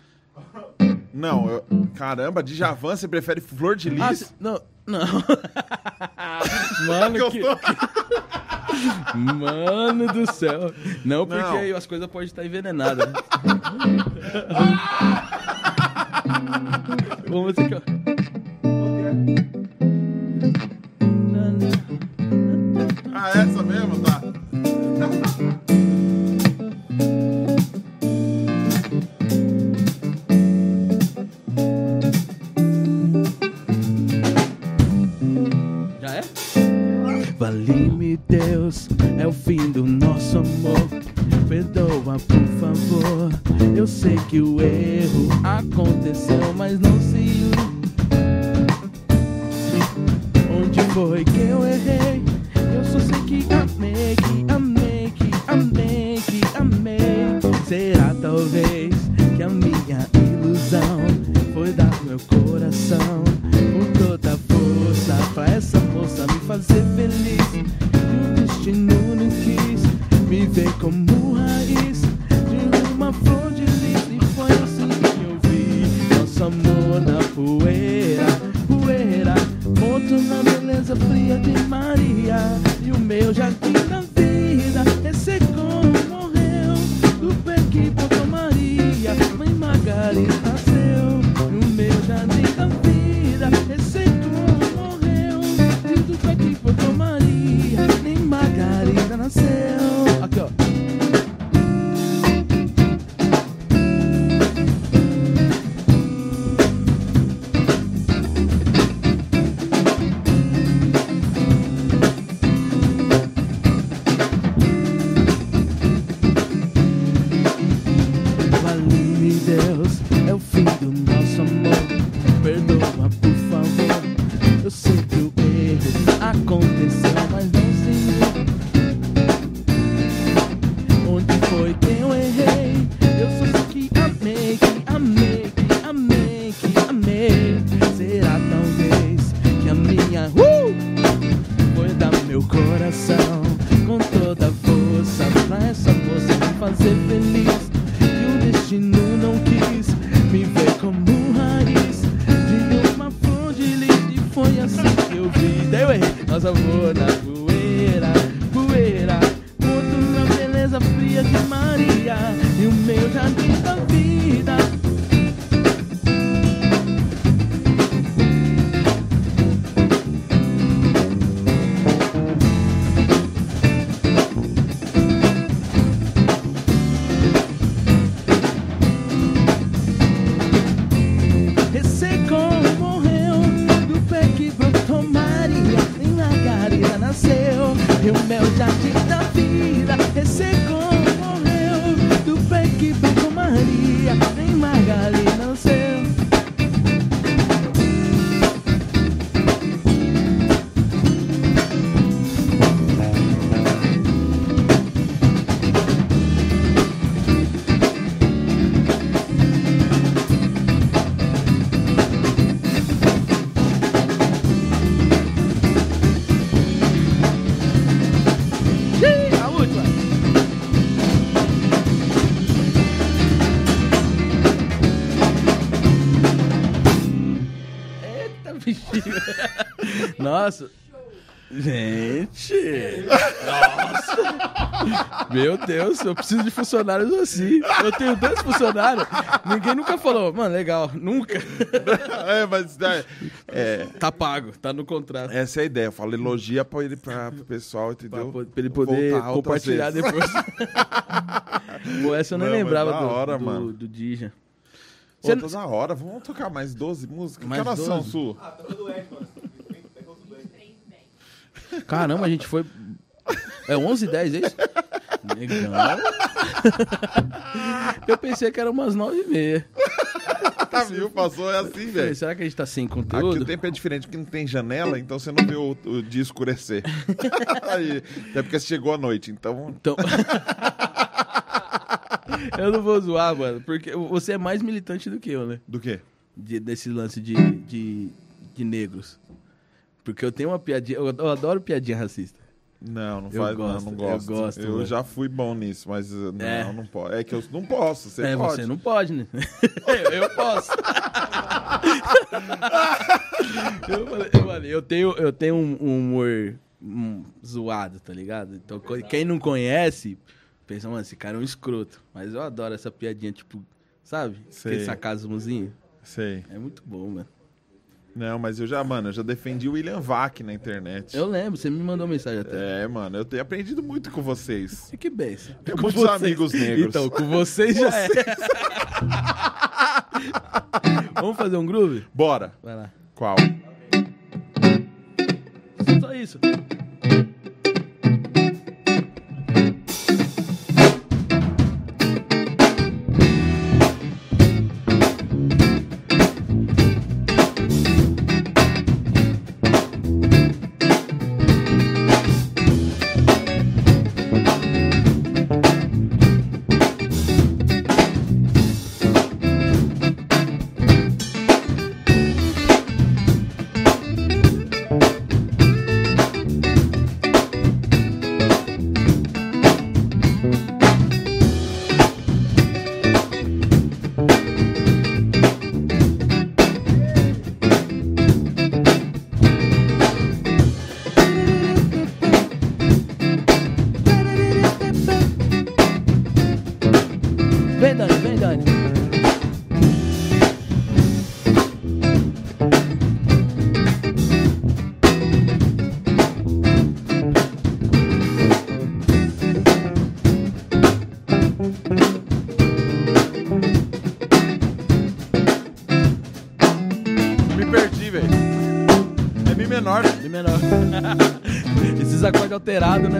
Não, eu- caramba, Djavan, você prefere Flor de Lis? Ah, cê- não, não. Mano, que... Mano do céu. Não, porque Não. aí as coisas podem estar envenenadas. né? Vamos ver aqui, ó. Ah, essa mesmo? Tá. Já é? Vale-me Deus, é o fim do nosso amor. Perdoa, por favor. Eu sei que o erro aconteceu, mas não se. Foi que eu errei? Eu só sei que amei, que amei, que amei, que amei. Será talvez que a minha ilusão foi dar meu coração com toda força pra essa moça me fazer feliz. E o destino não quis me ver como raiz de uma flor de lis. E foi assim que eu vi nosso amor na poeira. De Maria. E o meu jardim Nossa. Gente! Nossa! Meu Deus, eu preciso de funcionários assim. Eu tenho dois funcionários. Ninguém nunca falou, mano, legal. Nunca. é, mas é, é, Tá pago, tá no contrato. essa é a ideia. Eu falo elogia pra ele, pra, pro pessoal, Pra, entendeu? po- pra ele poder compartilhar vezes. depois. Pô, essa eu nem Não, lembrava da do, hora, do, mano. do Dija. Pô, da hora. Vamos tocar mais 12 músicas? Mais que horas são, 12? Su? Ah, tá Ed, mano. Caramba, a gente foi. É 11 10 é isso? Legal. Eu pensei que era umas 9 e meia. Ah, viu? Passou, é assim, velho. será que a gente tá sem Aqui conteúdo? o tempo é diferente, porque não tem janela, então você não vê o, o dia escurecer. Aí, até porque chegou a noite, então... Então. eu não vou zoar, mano, porque você é mais militante do que eu, né? Do quê? De- desse lance de, de, de negros. Porque eu tenho uma piadinha. Eu, eu adoro piadinha racista. Não, não Eu faz, gosto, não, eu não gosto. gosto, Eu mano. já fui bom nisso, mas uh, não, É. não pode. É que eu não posso, você é, pode. você não pode, né? eu, eu posso. eu, falei, eu, falei, eu tenho, eu tenho um, um humor hum, zoado, tá ligado? Então, quem não conhece, pensa, mano, esse cara é um escroto. Mas eu adoro essa piadinha, tipo, sabe? Sei. Aquele sarcasmozinho. Sei. É muito bom, mano. Não, mas eu já, mano, eu já defendi o William Vac na internet. Eu lembro, você me mandou mensagem até. É, mano, eu tenho aprendido muito com vocês. E que benção. Tenho Com muitos vocês. amigos negros. Então, com vocês já é. Vamos fazer um groove? Bora. Vai lá. Qual? Só isso.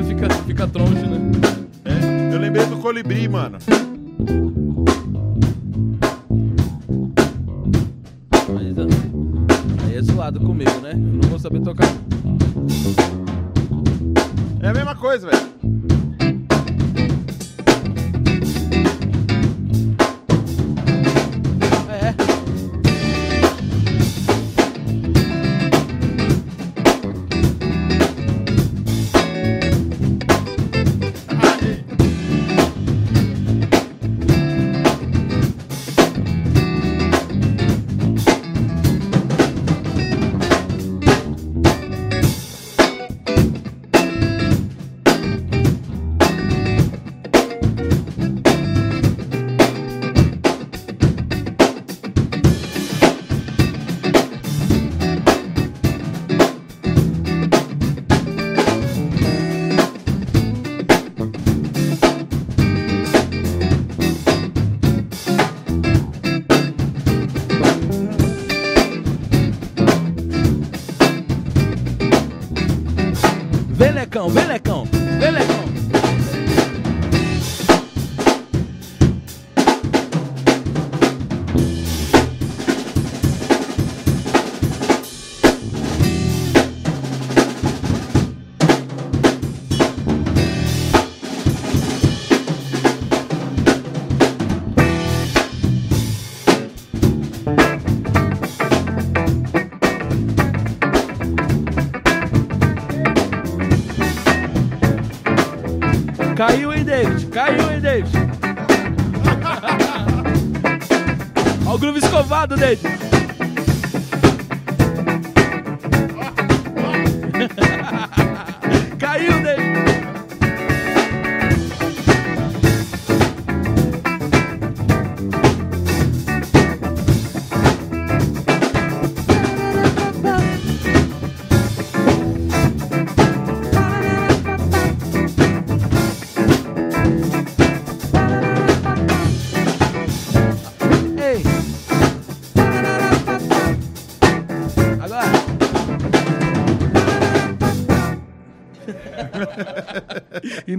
Fica, Vem, Lecão, groove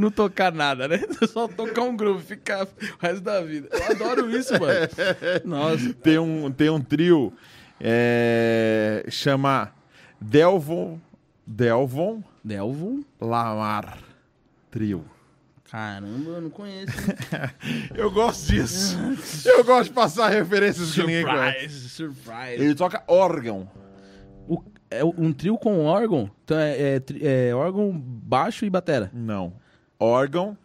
não tocar nada, né? Só tocar um groove, ficar o resto da vida. Eu adoro isso, mano. Nossa. Tem um, tem um trio, é, chama Delvon, Delvon Delvon? Lamar Trio. Caramba, eu não conheço. Eu gosto disso. Eu gosto de passar referências que ninguém conhece. surprise, surprise. Ele toca órgão. O- é um trio com órgão? Então é, é é órgão, baixo e batera. Não. Órgão,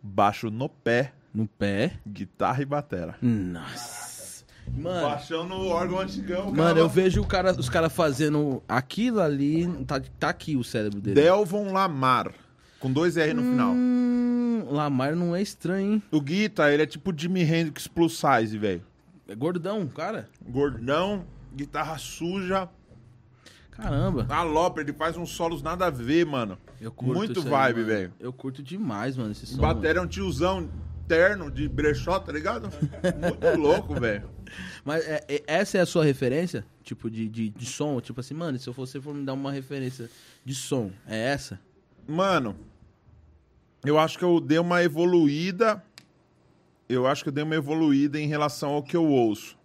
baixo no pé, No pé. guitarra e batera. Nossa. Mano, Baixão no órgão antigão. mano eu vejo o cara, os caras fazendo aquilo ali. Tá, tá aqui o cérebro dele. Delvon Lamar, com dois R no final. Hum, Lamar não é estranho, hein? O Guita, ele é tipo Jimi Hendrix plus size, velho. É gordão, cara. Gordão, guitarra suja, Caramba. alopra, ele faz uns solos nada a ver, mano. Eu curto Muito vibe, velho. Eu curto demais, mano, esse O som. batera é um tiozão terno de brechó, tá ligado? Muito louco, velho. Mas é- é- essa é a sua referência? Tipo, de, de, de som? Tipo assim, mano, se eu você for me dar uma referência de som, é essa? Mano, eu acho que eu dei uma evoluída. Eu acho que eu dei uma evoluída em relação ao que eu ouço.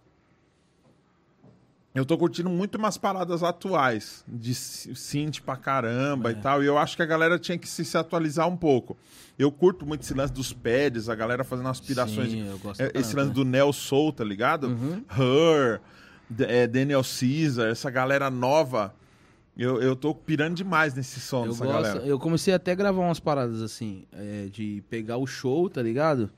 Eu tô curtindo muito umas paradas atuais, de sy- synth pra caramba É. e tal, e eu acho que a galera tinha que se, se atualizar um pouco. Eu curto muito esse lance dos pads, a galera fazendo aspirações. Sim, eu gosto É, pra esse lance do Neo Soul, tá ligado? Uhum. Her, é, Daniel Caesar, essa galera nova. Eu, eu tô pirando demais nesse som Eu, dessa gosto, galera. eu comecei até a gravar umas paradas assim, é, de pegar o show, tá ligado?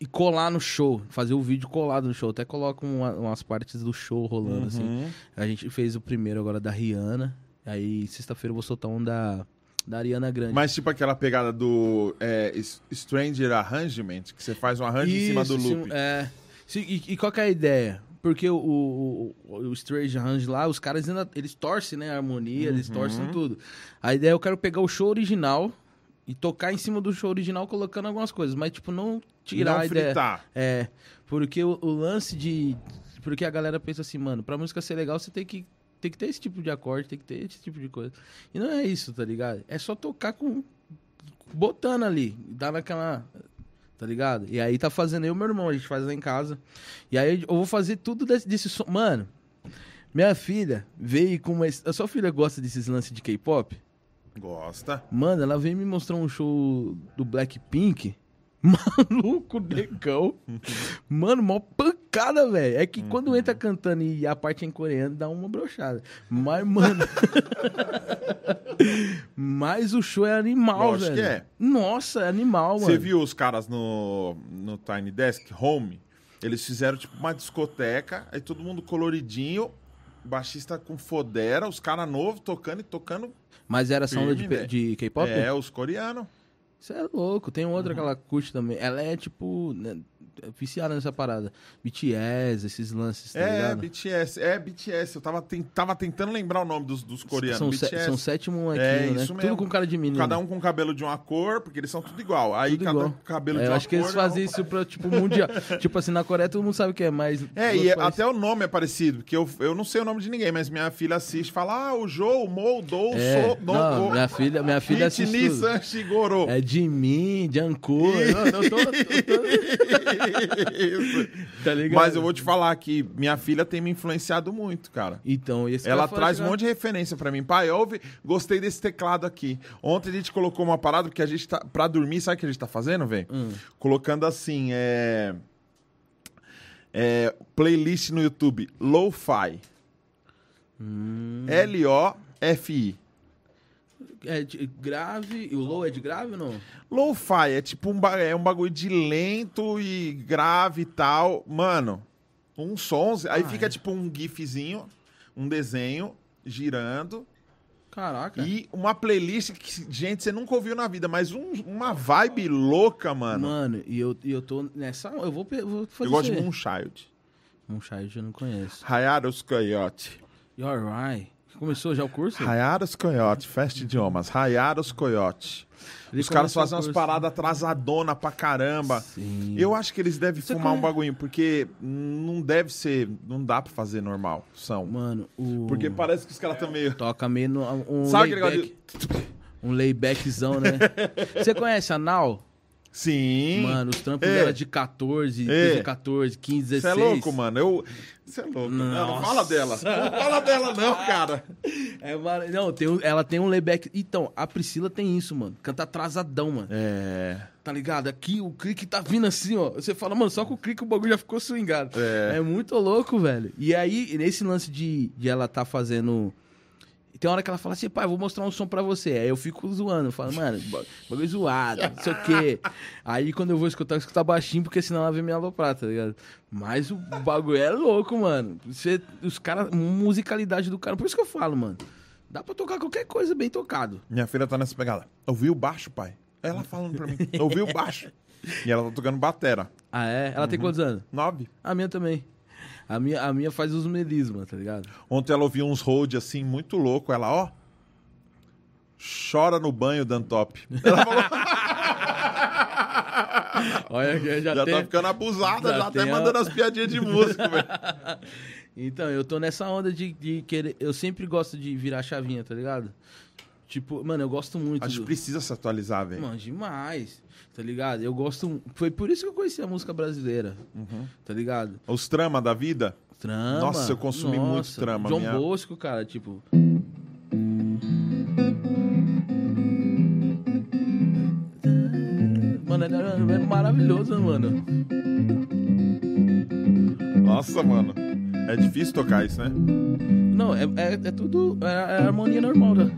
E colar no show, fazer o vídeo colado no show. Até coloco uma- umas partes do show rolando, assim. Uhum. A gente fez o primeiro agora da Rihanna. Aí sexta-feira eu vou soltar um da, da Ariana Grande. Mas tipo aquela pegada do é, Stranger Arrangement, que você faz um arranjo em cima do Isso, loop. É. E, e qual que é a ideia? Porque o, o, o, Strange Range lá, os caras ainda. Eles torcem, né? A harmonia, eles Uhum. torcem tudo. A ideia é eu quero pegar o show original e tocar em cima do show original colocando algumas coisas, mas tipo, não tirar Não a ideia. fritar. É. Porque o, o lance de. Porque a galera pensa assim, mano, pra música ser legal, você tem que. Tem que ter esse tipo de acorde, tem que ter esse tipo de coisa. E não é isso, tá ligado? É só tocar com. Botando ali. Dar naquela. Tá ligado? E aí tá fazendo eu e meu irmão, a gente faz lá em casa. E aí eu vou fazer tudo desse, desse som. Mano, minha filha veio com uma. A sua filha gosta desses lances de K-pop? Gosta. Mano, ela veio me mostrar um show do Blackpink. Maluco, negão. Mano, mó pancada, velho. É que quando entra cantando e a parte é em coreano, dá uma brochada. Mas, mano. Mas o show é animal, velho. que é. Nossa, é animal, mano. Você viu os caras no, no Tiny Desk Home? Eles fizeram tipo uma discoteca, aí todo mundo coloridinho, baixista com fodera, os caras novos tocando e tocando. Mas era sound de, né? de K-pop? É, os coreanos. Isso é louco. Tem outra que ela curte também. Ela é, tipo, né, viciada nessa parada. BTS, esses lances, tá é, ligado? BTS. É, BTS. Eu tava, ten- tava tentando lembrar o nome dos, dos coreanos. São, se- BTS. são sete molequinhos, É, né? isso Tudo mesmo. com cara de menino. Cada um com cabelo de uma cor, porque eles são tudo igual. Aí Tudo cada igual. um com cabelo É, de eu uma acho que eles cor, fazem não. isso pra, tipo, mundial. tipo assim, na Coreia todo mundo sabe o que é, mas... É, e países- até o nome é parecido, porque eu, eu não sei o nome de ninguém, mas minha filha assiste e fala: Ah, o Jô, o Mo, o Dou, o É, So, não, Dou, minha filha, minha filha assiste tudo. Nissan, Shigoro. É Jimin, Jungkook... eu, eu tô, eu Isso. tá ligado? Mas eu vou te falar que minha filha tem me influenciado muito, cara. Então, esse Ela cara foi traz um chegar- monte de referência pra mim. Pai, ouve, gostei desse teclado aqui. Ontem a gente colocou uma parada porque a gente tá. Pra dormir, sabe o que a gente tá fazendo, velho? Hum. Colocando assim, é. É, playlist no YouTube, Lo-Fi. Hum, L-O-F-I. É de grave... E o low é de grave ou não? Lo-Fi é tipo um, é um bagulho de lento e grave e tal. Mano, uns sons. Aí Ah, fica é. tipo um gifzinho, um desenho girando. Caraca. E uma playlist que, gente, você nunca ouviu na vida, mas um- uma vibe louca, mano. Mano, e eu, e eu tô nessa... Eu vou, vou fazer Eu gosto de. Moonchild. Moonchild eu não conheço. Hayaros Coyote. You're right. Começou já o curso? Hayaros Coyote, Festa Idiomas. Hayaros Coyote. Ele Os caras fazem umas paradas atrasadona pra caramba. Sim. Eu acho que eles devem Você fumar um conhece- bagulho, porque não deve ser, não dá pra fazer normal, são. Mano, o... Porque parece que os caras estão meio... Toca meio no, um Sabe aquele negócio Um laybackzão, né? Você conhece a Nau? Sim. Mano, os trampos É. dela de 14, É. 13, 14, 15, Você 16. é louco, mano. Eu. Você é louco. Não, não fala dela. Não fala dela, não, cara. É, mano, não, tem, ela tem um layback. Então, a Priscila tem isso, mano. Canta atrasadão, mano. É. Tá ligado? Aqui o clique tá vindo assim, ó. Você fala, mano, só com o clique o bagulho já ficou swingado. É. É muito louco, velho. E aí, nesse lance de, de ela tá fazendo. Tem hora que ela fala assim, pai, vou mostrar um som pra você. Aí eu fico zoando, eu falo, mano, ba- bagulho zoado, não sei o quê. Aí quando eu vou escutar, eu escutar baixinho, porque senão ela vem me aloprar, tá ligado? Mas o bagulho é louco, mano. Você, os caras, musicalidade do cara. Por isso que eu falo, mano. Dá pra tocar qualquer coisa bem tocado. Minha filha tá nessa pegada. Ouviu o baixo, pai? Ela falando pra mim. Ouviu o baixo. E ela tá tocando batera. Ah, é? Ela tem quantos anos? Nove. A minha também. A minha, a minha faz os melismas, tá ligado? Ontem ela ouviu uns hold assim, muito louco. Ela, ó. Chora no banho, Dantop. Ela falou, Olha, já, já, já tem... tá ficando abusada, já já até tem a- mandando as piadinhas de música, velho. Então, eu tô nessa onda de, de querer. Eu sempre gosto de virar chavinha, tá ligado? Tipo, mano, eu gosto muito. A gente do- precisa se atualizar, velho. Mano, demais. Tá ligado? Eu gosto. Foi por isso que eu conheci a música brasileira. Tá ligado? Os trama da vida. Trama. Nossa, eu consumi muito nossa, trama, João minha- Bosco, cara, tipo. Mano, era maravilhoso, mano. Nossa, mano. É difícil tocar isso, né? Não, é, é, é tudo. É, é harmonia normal, né?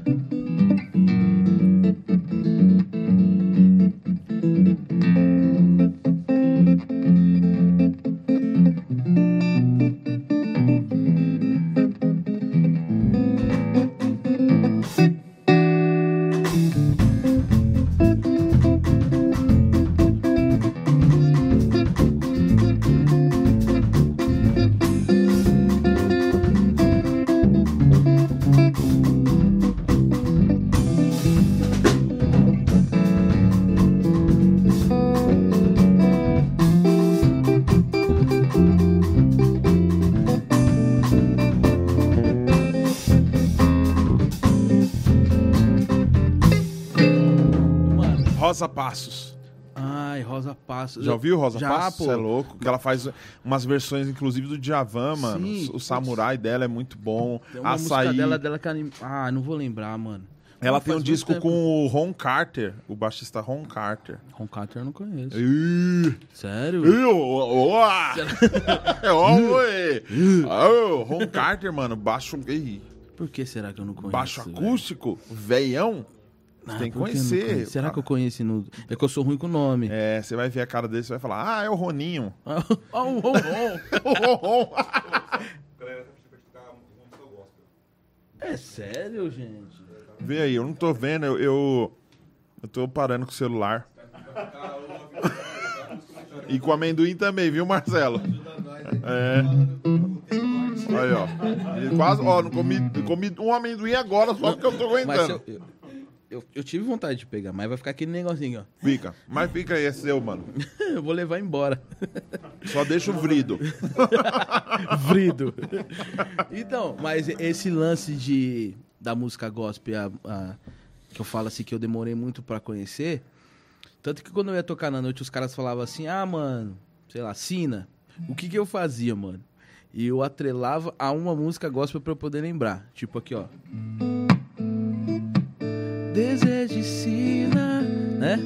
Rosa Passos. Ai, Rosa Passos. Já ouviu Rosa Já, Passos? pô. É louco. Que ela faz umas versões, inclusive, do Djavan, mano. Sim. O samurai dela é muito bom. Tem uma Açaí. música dela, dela que anim... Ah, não vou lembrar, mano. Ela tem um disco tempo. com o Ron Carter, o baixista Ron Carter. Ron Carter eu não conheço. Ih, Sério? ih. É, ó, oi. Ó, Ron Carter, mano, baixo, ih, Por que será que eu não conheço? baixo acústico, veião. Você Ah, tem que eu conhecer. Será que eu conheço no... É que eu sou ruim com o nome. É, você vai ver a cara dele, você vai falar, ah, é o Roninho. Ó, o Ron Ron. O Ron. É sério, gente? Vê aí, eu não tô vendo, eu, eu, eu tô parando com o celular. E com amendoim também, viu, Marcelo? É. Aí, ó. Quase, ó, não comi, comi um amendoim agora só porque eu tô aguentando. Eu, eu, tive vontade de pegar, mas vai ficar aquele negocinho, ó. Fica. Mas fica aí, é seu, mano. Eu vou levar embora. Só deixa o vrido. Vrido. Então, mas esse lance de da música gospel, a- a- que eu falo assim que eu demorei muito pra conhecer, tanto que quando eu ia tocar na noite, os caras falavam assim: "Ah, mano, sei lá, sina". O que que eu fazia, mano? E eu atrelava a uma música gospel pra eu poder lembrar. Tipo aqui, ó. Desejo sina, né?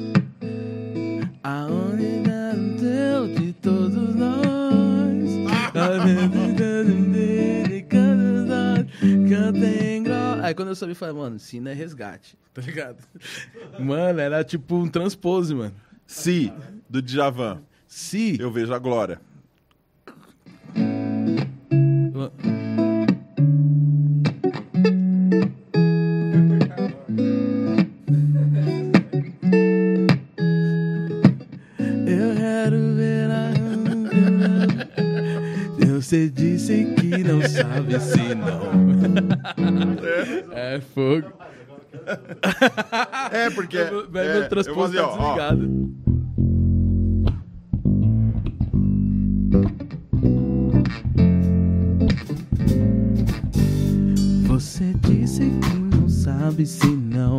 A unidade de todos nós. Gro- Aí quando eu soube, falei, mano, Sina é resgate, tá ligado? Mano, era tipo um transpose, mano. Si, do Djavan. Se. Eu vejo a glória. Você disse que não sabe se não. É fogo. É, porque. Vai é, meu eu vou transpose dizer, tá ó, ó, desligado. Você disse que não sabe se não.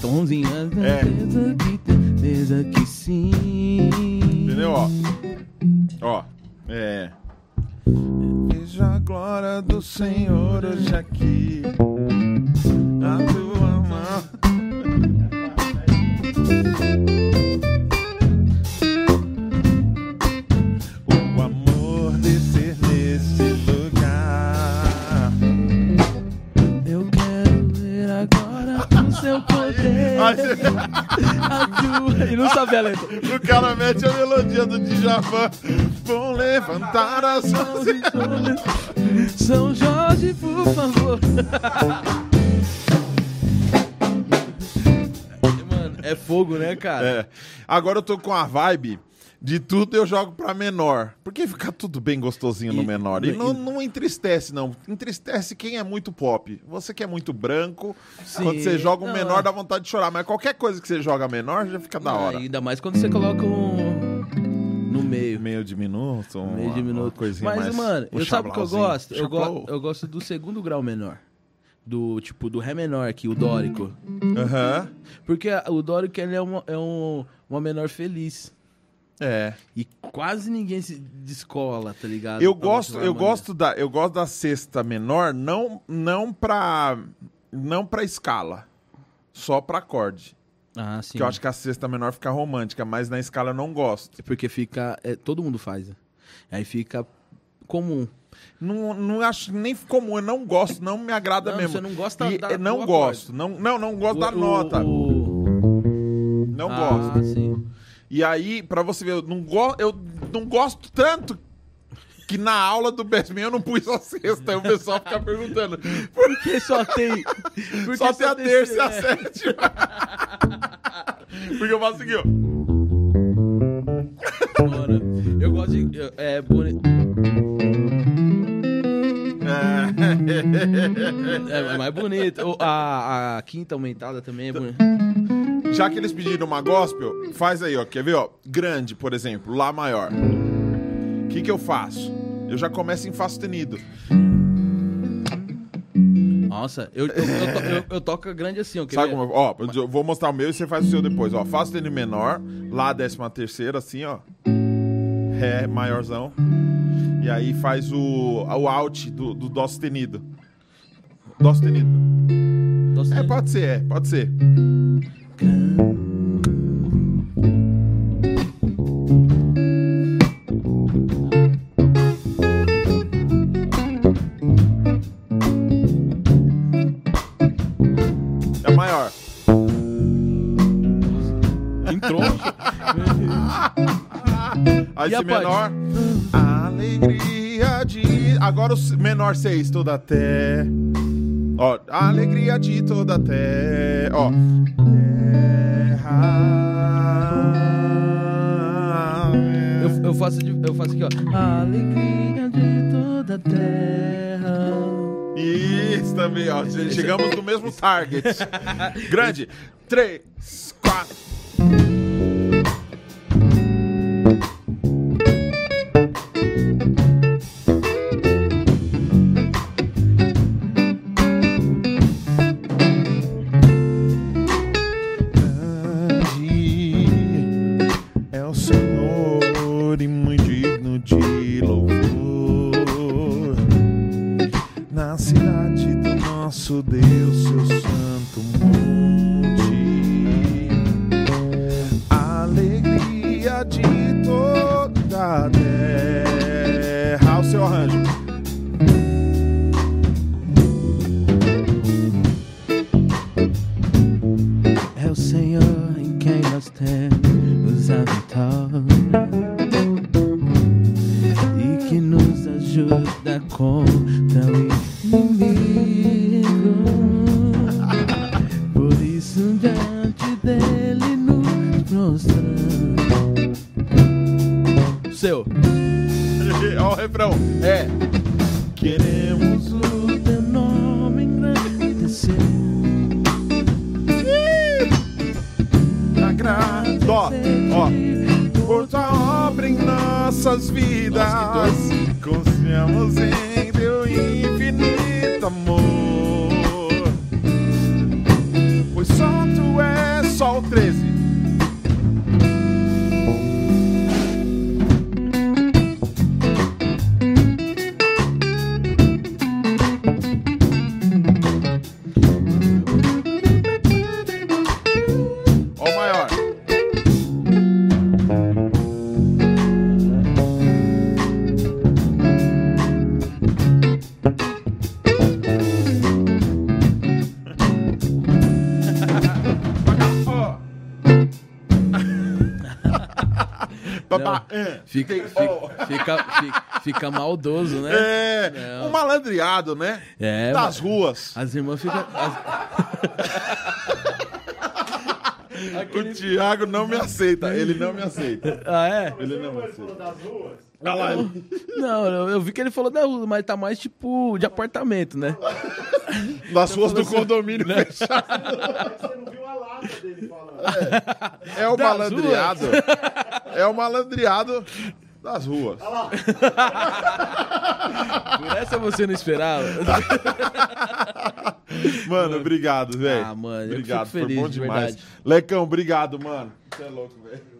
tomzinho. É. Certeza que, certeza que sim. Entendeu? Ó. Ó. É. Glória do Senhor hoje aqui. A tua Ele não sabe a letra. o cara mete a melodia do Djavan. Vão levantar as mãos. São Jorge, por favor. Mano, é fogo, né, cara? É. Agora eu tô com a vibe de tudo eu jogo pra menor. Porque fica tudo bem gostosinho no E- menor. E e- não, não entristece, não. Entristece quem é muito pop. Você que é muito branco, Sim. quando você joga um Não, menor é. dá vontade de chorar. Mas qualquer coisa que você joga menor já fica da hora. Ainda mais quando você coloca um no meio. Meio diminuto, uma, Meio de uma minuto. coisinha Mas, mais... mano, eu sabe o que eu gosto? Eu, go eu gosto do segundo grau menor. Do, tipo, do Ré menor aqui, o dórico. Aham. Porque o dórico, ele é, uma, é um, uma menor feliz. É. E quase ninguém se descola, tá ligado? Eu Pra gosto, eu gosto da, eu gosto da sexta menor, não não pra não para escala, só pra acorde. Ah, sim. Que eu acho que a sexta menor fica romântica, mas na escala eu não gosto. Porque fica... é, todo mundo faz, né? Aí fica comum. Não, não acho nem comum, eu não gosto, não me agrada Não, mesmo. você não gosta E, da- Não gosto, não, não, não gosto da O- nota. o- Não ah, gosto. sim. E aí, pra você ver, eu não, go eu não gosto tanto que na aula do Besmin eu não pus a sexta. Aí o pessoal fica perguntando. Porque só tem... Porque só tem a terça e a é. sétima. Porque eu faço aqui, ó. Mano, eu gosto de... eu- É, boni... é, é mais bonito. O- A, a quinta aumentada também é bonita. Já que eles pediram uma gospel, faz aí, ó. Quer ver, ó? Grande, por exemplo, Lá maior. O que que eu faço? Eu já começo em Fá sustenido. Nossa, eu, eu, eu, to- eu- eu toco grande assim, quer Sabe como? Ó, eu vou mostrar o meu e você faz o seu depois, ó. Fá sustenido menor, Lá décima terceira, assim, ó. Ré maiorzão. E aí faz o, o alt do, do Dó sustenido. Dó sustenido. Nossa, É, pode ser, é, pode ser. É maior. Entrou. Aí E a menor. Alegria de. Agora o menor 6, toda até. Ó, alegria de toda até. Ó. Terra. Eu, eu, faço eu faço aqui, ó. A alegria de toda a terra. Isso também, ó. Chegamos no mesmo target. Grande. 3, 4. Fica, fica, fica, fica, fica maldoso, né? É, Não. um malandreado, né? É, Das ruas. As irmãs ficam. as- O Thiago não me aceita. Ele não me aceita. Ah, é? Ele não me Ele aceita. falou das ruas. Olha lá, ele- Não, eu, eu vi que ele falou da rua, mas tá mais tipo de apartamento, né? Das ruas do assim, condomínio né? fechado. Você não viu falando. É o Das malandreado. É o malandreado das ruas. Por essa você não esperava. Mano, obrigado, velho. Ah, mano, eu obrigado, fico feliz, foi bom de demais. verdade. Lecão, obrigado, mano. Você é louco, velho.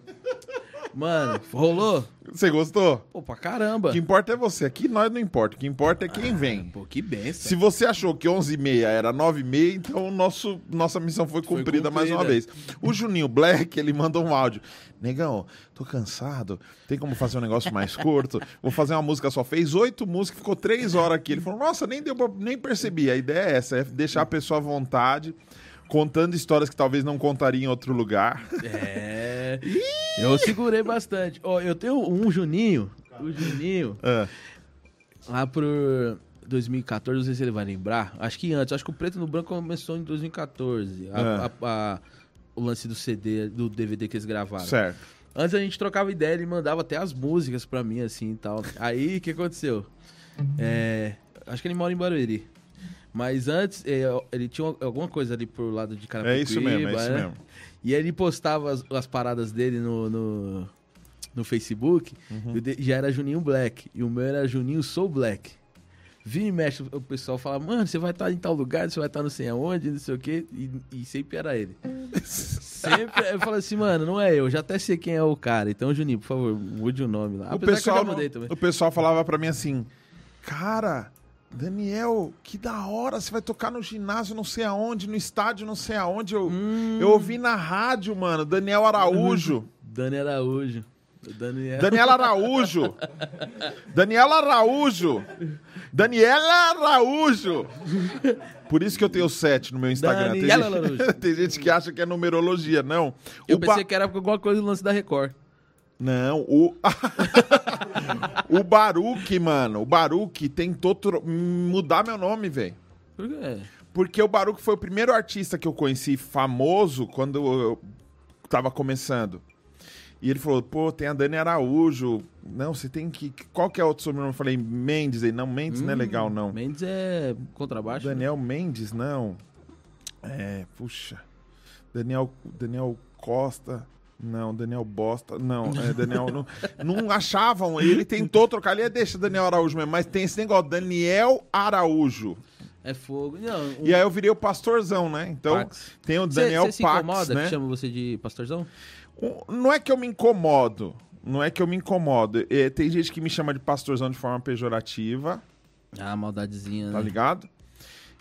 Mano, rolou? Você gostou? Pô, pra caramba. O que importa é você. Aqui nós não importa. O que importa é quem vem. Pô, que benção. Se você achou que 11h30 era 9h30, então nosso, nossa missão foi cumprida, mais uma vez. cumprida. O Juninho Black, ele mandou um áudio. Negão, tô cansado. Tem como fazer um negócio mais curto? Vou fazer uma música só. Fez oito músicas, ficou três horas aqui. Ele falou, nossa, nem, deu pra- nem percebi. A ideia é essa, é deixar a pessoa à vontade, contando histórias que talvez não contaria em outro lugar. É. Eu segurei bastante. Ó, eu tenho um Juninho. O Juninho, É. lá por 2014, não sei se ele vai lembrar. Acho que antes. Acho que o Preto no Branco começou em 2014. A- É. a- a- o lance do CD, do DVD que eles gravaram. Certo. Antes a gente trocava ideia, ele mandava até as músicas pra mim, assim e tal. Aí, o que aconteceu? É, acho que ele mora em Barueri. Mas antes, é, ele tinha alguma coisa ali pro lado de Carapicuíba, É isso mesmo, é isso né? mesmo. E aí ele postava as, as paradas dele no, no, no Facebook, Uhum. e de- já era Juninho Black, e o meu era Juninho Sou Black. Vira e mexe, o pessoal fala, mano, você vai estar em tal lugar, você vai estar não sei aonde, não sei o quê, e, e sempre era ele. Sempre, eu falo assim, mano, não é eu, já até sei quem é o cara, então Juninho, por favor, mude o nome lá. O Apesar que eu pessoal, já mudei também. o pessoal falava pra mim assim, cara, Daniel, que da hora, você vai tocar no ginásio não sei aonde, no estádio não sei aonde. Eu, Hum. eu ouvi na rádio, mano, Daniel Araújo. Dani Araújo. Daniel. Daniela Araújo. Daniela Araújo. Daniela Araújo. Por isso que eu tenho sete no meu Instagram. Tem Daniela gente- Araújo. Tem gente que acha que é numerologia. Não. Eu O ba- pensei que era alguma coisa do lance da Record. Não, o. o Baruque, mano. O Baruque tentou tro- mudar meu nome, velho. Por quê? Porque o Baruque foi o primeiro artista que eu conheci famoso quando eu tava começando. E ele falou, pô, tem a Dani Araújo. Não, você tem que. Qual que é outro sobrenome? Eu falei, Mendes. Ele, não, Mendes não é legal, não. Mendes é contrabaixo. né? Daniel Mendes, não. É, puxa. Daniel, Daniel Costa. Não, Daniel Bosta. Não, é Daniel. não, não achavam. Ele tentou trocar ali, é, deixa Daniel Araújo mesmo. Mas tem esse negócio, Daniel Araújo. É fogo. Não, um E aí eu virei o pastorzão, né? Então Pax. tem o Daniel cê se Pax, incomoda né? que chama você de pastorzão? Não é que eu me incomodo. Não é que eu me incomodo. É, tem gente que me chama de pastorzão de forma pejorativa, Ah, maldadezinha, tá né? ligado?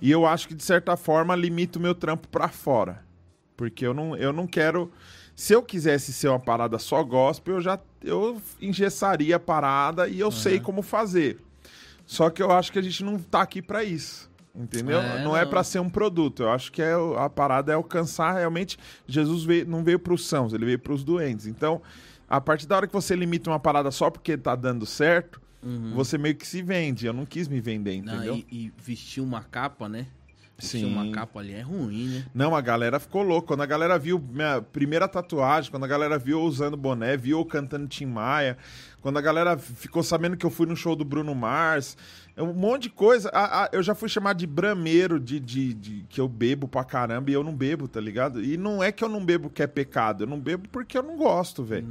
E eu acho que, de certa forma, limita o meu trampo pra fora. Porque eu não, eu não quero. Se eu quisesse ser uma parada só gospel, eu já eu engessaria a parada e eu sei como fazer. Só que eu acho que a gente não tá aqui pra isso. Entendeu? É, não, é não. pra ser um produto. Eu acho que é, a parada é alcançar realmente. Jesus veio, não veio pros sãos, ele veio pros doentes. Então, a partir da hora que você limita uma parada só porque tá dando certo, você meio que se vende. Eu não quis me vender, Não, entendeu? e, e vestir uma capa, né? Sim. uma capa ali é ruim, né? Não, a galera ficou louca. Quando a galera viu minha primeira tatuagem, quando a galera viu eu usando boné, viu eu cantando Tim Maia, quando a galera ficou sabendo que eu fui no show do Bruno Mars, é um monte de coisa. Eu já fui chamado de brameiro, de, de, de- que eu bebo pra caramba e eu não bebo, tá ligado? E não é que eu não bebo que é pecado, eu não bebo porque eu não gosto, velho.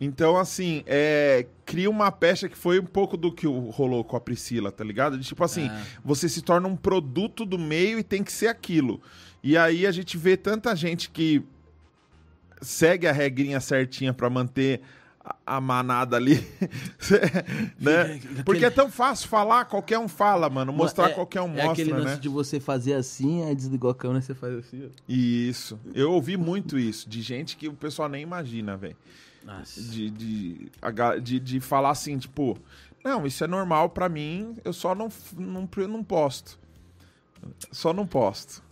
Então, assim, é, cria uma pecha que foi um pouco do que rolou com a Priscila, tá ligado? De, tipo assim, Ah. você se torna um produto do meio e tem que ser aquilo. E aí a gente vê tanta gente que segue a regrinha certinha pra manter a, manada ali, né? Aquele- Porque é tão fácil falar, qualquer um fala, mano. Mostrar é, qualquer um É aquele mostra, lance né? de você fazer assim, aí desligou a câmera e você faz assim. ó. Isso. Eu ouvi muito isso, de gente que o pessoal nem imagina, velho. De, de, de, de falar assim, tipo, não, isso é normal pra mim, eu só não, não, não posto. Só não posto.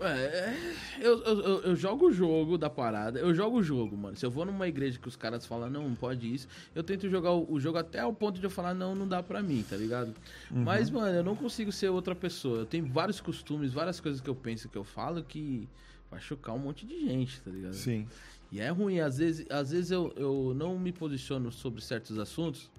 É, eu, eu, eu- eu jogo o jogo da parada, eu jogo o jogo, mano. Se eu vou numa igreja que os caras falam, não, não pode isso, eu tento jogar o, o jogo até o ponto de eu falar, não, não dá pra mim, tá ligado? Mas, mano, eu não consigo ser outra pessoa. Eu tenho vários costumes, várias coisas que eu penso, que eu falo, que vai chocar um monte de gente, tá ligado? Sim. E é ruim, às vezes, às vezes eu, eu não me posiciono sobre certos assuntos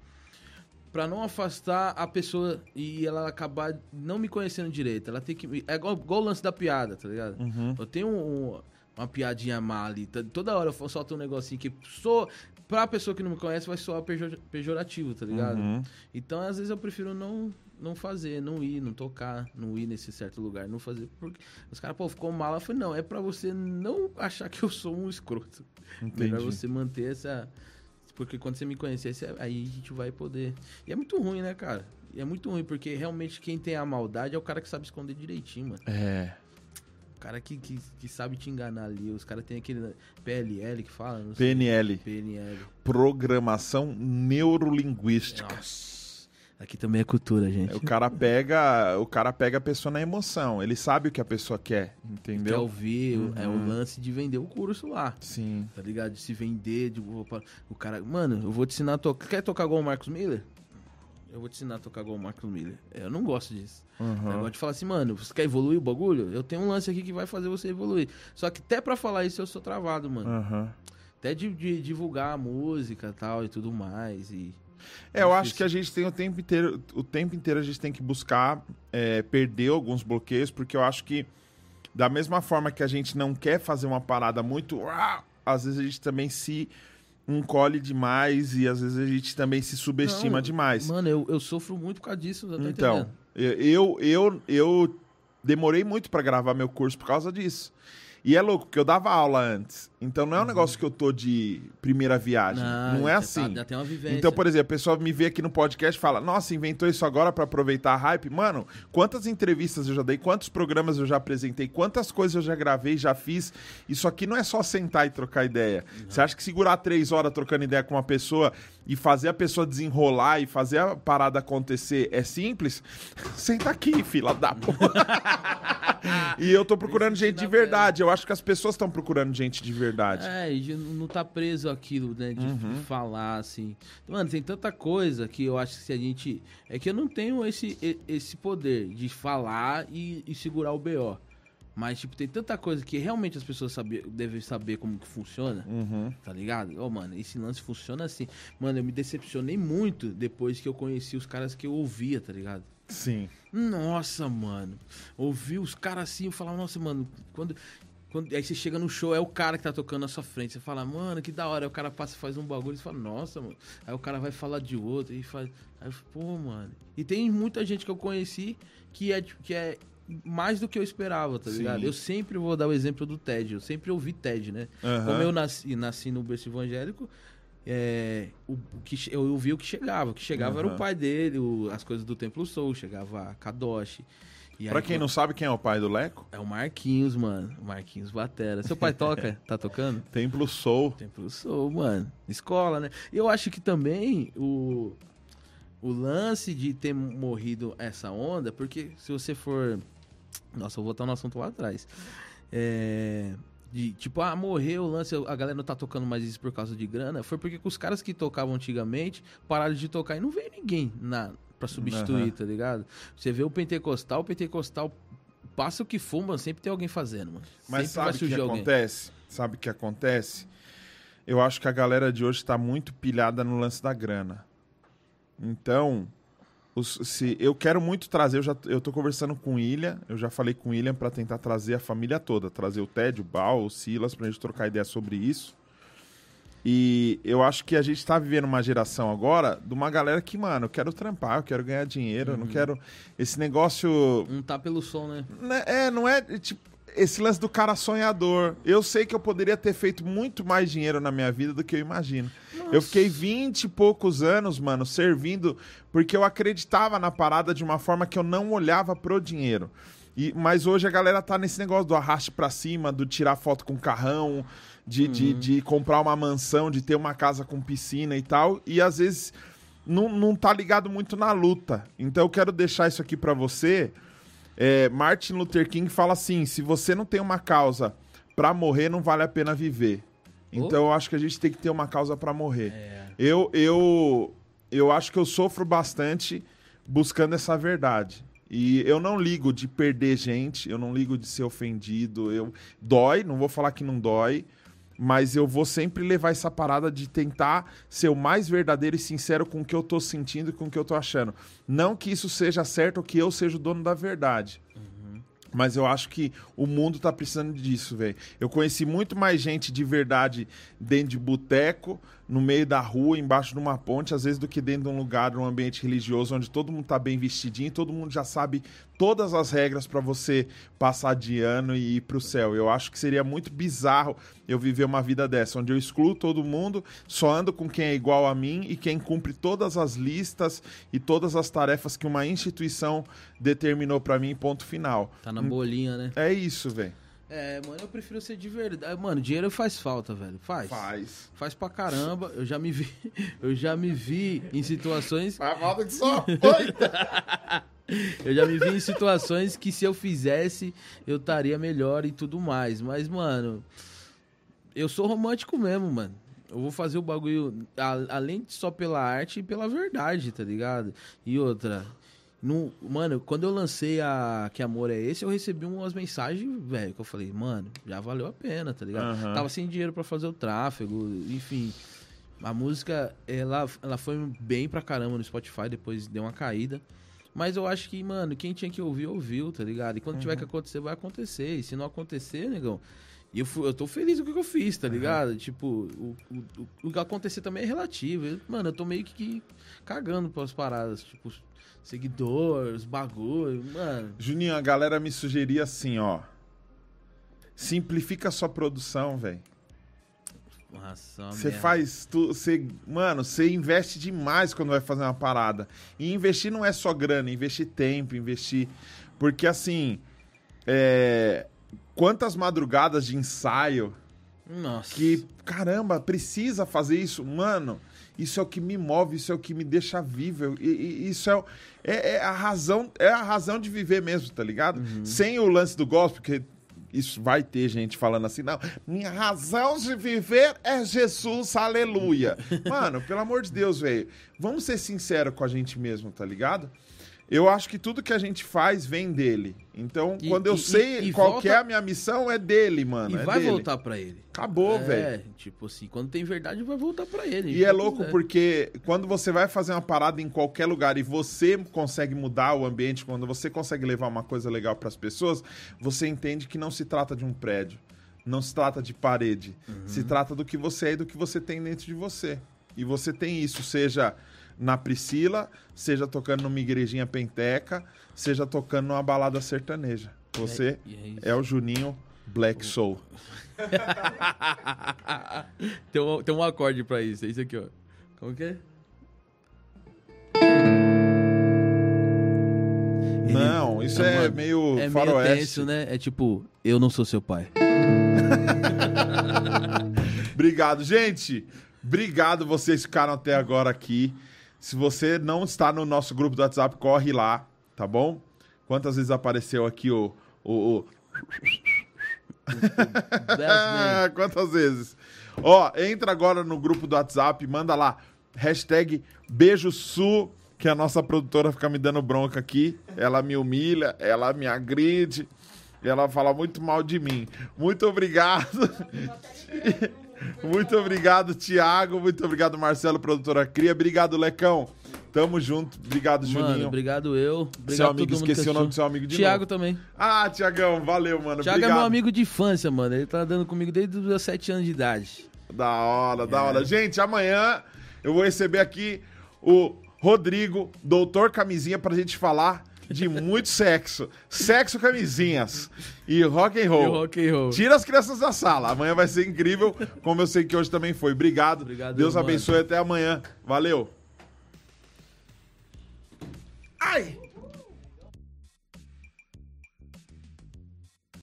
pra não afastar a pessoa e ela acabar não me conhecendo direito. Ela tem que. É igual, igual o lance da piada, tá ligado? Eu tenho um- uma piadinha má ali. Toda hora eu solto um negocinho que sou. Pra pessoa que não me conhece, vai soar pejo- pejorativo, tá ligado? Uhum. Então, às vezes, eu prefiro não, não fazer, não ir, não tocar, não ir nesse certo lugar, não fazer. Porque os caras, pô, ficou mal. Eu falei, não, é pra você não achar que eu sou um escroto. Melhor Entendi. você manter essa. Porque quando você me conhecer, aí a gente vai poder. E é muito ruim, né, cara? E é muito ruim, porque realmente quem tem a maldade é o cara que sabe esconder direitinho, mano. É. O cara que, que, que sabe te enganar ali. Os caras têm aquele PLL que fala. PNL. PNL. Programação Neurolinguística. Nossa. Aqui também é cultura, gente. O cara pega, o cara pega a pessoa na emoção. Ele sabe o que a pessoa quer, Quer entendeu? ouvir, é o Uhum. lance de vender o curso lá. Sim. Tá ligado? De se vender, de o cara, mano, eu vou te ensinar a tocar. Quer tocar igual o Marcos Miller? Eu vou te ensinar a tocar igual o Marcos Miller. Eu não gosto disso. Uhum. Eu gosto de falar assim, mano, você quer evoluir o bagulho? Eu tenho um lance aqui que vai fazer você evoluir. Só que até pra falar isso eu sou travado, mano. Aham. Até de, de divulgar a música e tal e tudo mais. E... É, eu acho que a gente tem o tempo inteiro, o tempo inteiro a gente tem que buscar é, perder alguns bloqueios, porque eu acho que da mesma forma que a gente não quer fazer uma parada muito, às vezes a gente também se encolhe demais e às vezes a gente também se subestima Não, demais. Mano, eu, eu sofro muito por causa disso, eu tô Então, entendendo. eu, eu, eu demorei muito pra gravar meu curso por causa disso. E é louco, porque eu dava aula antes. Então não é um negócio que eu tô de primeira viagem. Não, é já assim. Tá, já tem uma vivência. Então, por exemplo, a pessoa me vê aqui no podcast e fala: Nossa, inventou isso agora pra aproveitar a hype. Mano, quantas entrevistas eu já dei, quantos programas eu já apresentei, quantas coisas eu já gravei, já fiz. Isso aqui não é só sentar e trocar ideia. Você acha que segurar três horas trocando ideia com uma pessoa e fazer a pessoa desenrolar e fazer a parada acontecer é simples? Senta aqui, fila da porra. e eu tô procurando gente de verdade. Eu acho que as pessoas estão procurando gente de verdade. É, e de não tá preso aquilo, né? De Uhum. falar, assim. Mano, tem tanta coisa que eu acho que se a gente. É que eu não tenho esse, esse poder de falar e, e segurar o BO. Mas, tipo, tem tanta coisa que realmente as pessoas saber, devem saber como que funciona. Uhum. Tá ligado? Ô, mano, esse lance funciona assim. Mano, eu me decepcionei muito depois que eu conheci os caras que eu ouvia, tá ligado? Sim. Nossa, mano. Ouvi os caras assim, eu falava, nossa, mano, quando, quando. Aí você chega no show, é o cara que tá tocando na sua frente. Você fala, mano, que da hora. Aí o cara passa e faz um bagulho, você fala, nossa, mano. Aí o cara vai falar de outro e faz. Aí eu falo, pô, mano. E tem muita gente que eu conheci que é, tipo, que é mais do que eu esperava, tá Sim. ligado? Eu sempre vou dar o exemplo do TED. Eu sempre ouvi TED, né? Aham. Como eu nasci, nasci no berço evangélico, é, o, o que, eu ouvi o que chegava. O que chegava era Aham. o pai dele, o- as coisas do Templo Soul, chegava a Kadoshi. E Pra aí, quem não sabe quem é o pai do Leco, É o Marquinhos, mano. O Marquinhos Batera. Seu pai toca? tá tocando? Templo Soul. Templo Soul, mano. Escola, né? E eu acho que também o, o lance de ter morrido essa onda, porque se você for. Nossa, eu vou voltar no assunto lá atrás. É. De, tipo, ah, morreu o lance, a galera não tá tocando mais isso por causa de grana. Foi porque os caras que tocavam antigamente pararam de tocar e não veio ninguém na, pra substituir, Aham. tá ligado? Você vê o pentecostal, o pentecostal passa o que fuma, sempre tem alguém fazendo, mano. Mas sempre sabe o que alguém. acontece? Sabe o que acontece? Eu acho que a galera de hoje tá muito pilhada no lance da grana. Então, os- se eu quero muito trazer, eu já eu tô conversando com o Ilha, eu já falei com o William para tentar trazer a família toda, trazer o Ted, o Bal, o Silas pra gente trocar ideia sobre isso. E eu acho que a gente tá vivendo uma geração agora de uma galera que, mano, eu quero trampar, eu quero ganhar dinheiro, eu não quero esse negócio Não tá pelo som, né? né, É, não é tipo esse lance do cara sonhador. Eu sei que eu poderia ter feito muito mais dinheiro na minha vida do que eu imagino. Eu fiquei 20 e poucos anos, mano, servindo porque eu acreditava na parada de uma forma que eu não olhava pro dinheiro. E, mas hoje a galera tá nesse negócio do arraste pra cima, do tirar foto com carrão, de, de, de comprar uma mansão, de ter uma casa com piscina e tal. E às vezes não, não tá ligado muito na luta. Então eu quero deixar isso aqui pra você É, Martin Luther King fala assim: se você não tem uma causa pra morrer, não vale a pena viver. Então eu acho que a gente tem que ter uma causa pra morrer. É. Eu, eu, eu acho que eu sofro bastante buscando essa verdade. E eu não ligo de perder gente, eu não ligo de ser ofendido. Eu dói, não vou falar que não dói, mas eu vou sempre levar essa parada de tentar ser o mais verdadeiro e sincero com o que eu tô sentindo e com o que eu tô achando. Não que isso seja certo ou que eu seja o dono da verdade. Mas eu acho que o mundo tá precisando disso, velho. Eu conheci muito mais gente de verdade dentro de boteco, no meio da rua, embaixo de uma ponte, às vezes do que dentro de um lugar, num ambiente religioso, onde todo mundo tá bem vestidinho, todo mundo já sabe todas as regras pra você passar de ano e ir pro céu. Eu acho que seria muito bizarro eu viver uma vida dessa, onde eu excluo todo mundo, só ando com quem é igual a mim e quem cumpre todas as listas e todas as tarefas que uma instituição determinou pra mim, ponto final. Tá na bolinha, né? É isso, velho. É, mano, eu prefiro ser de verdade. Mano, dinheiro faz falta, velho. Faz. Faz. Faz pra caramba. Eu já me vi, eu já me vi em situações, Faz falta que só. eu já me vi em situações que se eu fizesse, eu estaria melhor e tudo mais. Mas, mano, eu sou romântico mesmo, mano. Eu vou fazer o bagulho a- além de só pela arte e pela verdade, tá ligado? E outra, no, mano, quando eu lancei a Que Amor é Esse, eu recebi umas mensagens, velho, que eu falei, mano, já valeu a pena, tá ligado? Aham. Tava sem dinheiro pra fazer o tráfego, enfim. A música, ela, ela foi bem pra caramba no Spotify, depois deu uma caída. Mas eu acho que, mano, quem tinha que ouvir, ouviu, tá ligado? E quando tiver que acontecer, vai acontecer. E se não acontecer, negão, e eu, eu tô feliz com o que eu fiz, tá ligado? Tipo, o, o, o- que acontecer também é relativo. Eu- mano, eu tô meio que cagando pras paradas, tipo, seguidores, bagulho, mano. Juninho, a galera me sugeria assim, ó. Simplifica a sua produção, velho. Você merda. faz. Tu, você, mano, você investe demais quando vai fazer uma parada. E investir não é só grana, investir tempo, investir. Porque assim. é, Quantas madrugadas de ensaio Nossa. que, caramba, precisa fazer isso? Mano, isso é o que me move, isso é o que me deixa vivo. e- e- isso é, é, é a razão, é a razão de viver mesmo, tá ligado? Sem o lance do gospel, porque isso vai ter gente falando assim, não, minha razão de viver é Jesus, aleluia. Mano, pelo amor de Deus, velho, vamos ser sinceros com a gente mesmo, tá ligado? Eu acho que tudo que a gente faz vem dele. Então, E- quando eu e- sei e- qual volta- que é a minha missão, é dele, mano. E é vai dele. voltar pra ele. Acabou, é, velho. tipo assim, quando tem verdade, vai voltar pra ele. E é Tipo, louco porque quando você vai fazer uma parada em qualquer lugar e você consegue mudar o ambiente, quando você consegue levar uma coisa legal pras pessoas, você entende que não se trata de um prédio, não se trata de parede, se trata do que você é e do que você tem dentro de você. E você tem isso, seja na Priscila, seja tocando numa igrejinha penteca, seja tocando numa balada sertaneja. Você é isso. é o Juninho Black Soul. tem, um, tem um acorde pra isso, é isso aqui, ó. Como que é? Não, isso Não, é mano, meio É meio faroeste. tenso, né? É tipo, eu não sou seu pai. Obrigado, gente. Obrigado vocês ficaram até agora aqui. Se você não está no nosso grupo do WhatsApp, corre lá, tá bom? Quantas vezes apareceu aqui o. o, o- Ah, quantas vezes? Ó, entra agora no grupo do WhatsApp, manda lá, hashtag BeijoSu, que a nossa produtora fica me dando bronca aqui. Ela me humilha, ela me agride, ela fala muito mal de mim. Muito obrigado. Muito obrigado, Thiago. Muito obrigado, Marcelo, produtora Cria. Obrigado, Lecão. Tamo junto. Obrigado, Mano, Juninho. obrigado eu. Obrigado Seu amigo, esqueci que o nome do seu amigo de Thiago novo. também. Ah, Tiagão, valeu, mano. Thiago obrigado. é meu amigo de infância, mano. Ele tá andando comigo desde os meus 7 anos de idade. Da hora, da É. hora. Gente, amanhã eu vou receber aqui o Rodrigo, doutor Camisinha, pra gente falar de muito sexo. Sexo, camisinhas e rock and roll. E rock and roll. Tira as crianças da sala. Amanhã vai ser incrível, como eu sei que hoje também foi. Obrigado. Obrigado, Deus mano. abençoe. Até amanhã. Valeu. Ai!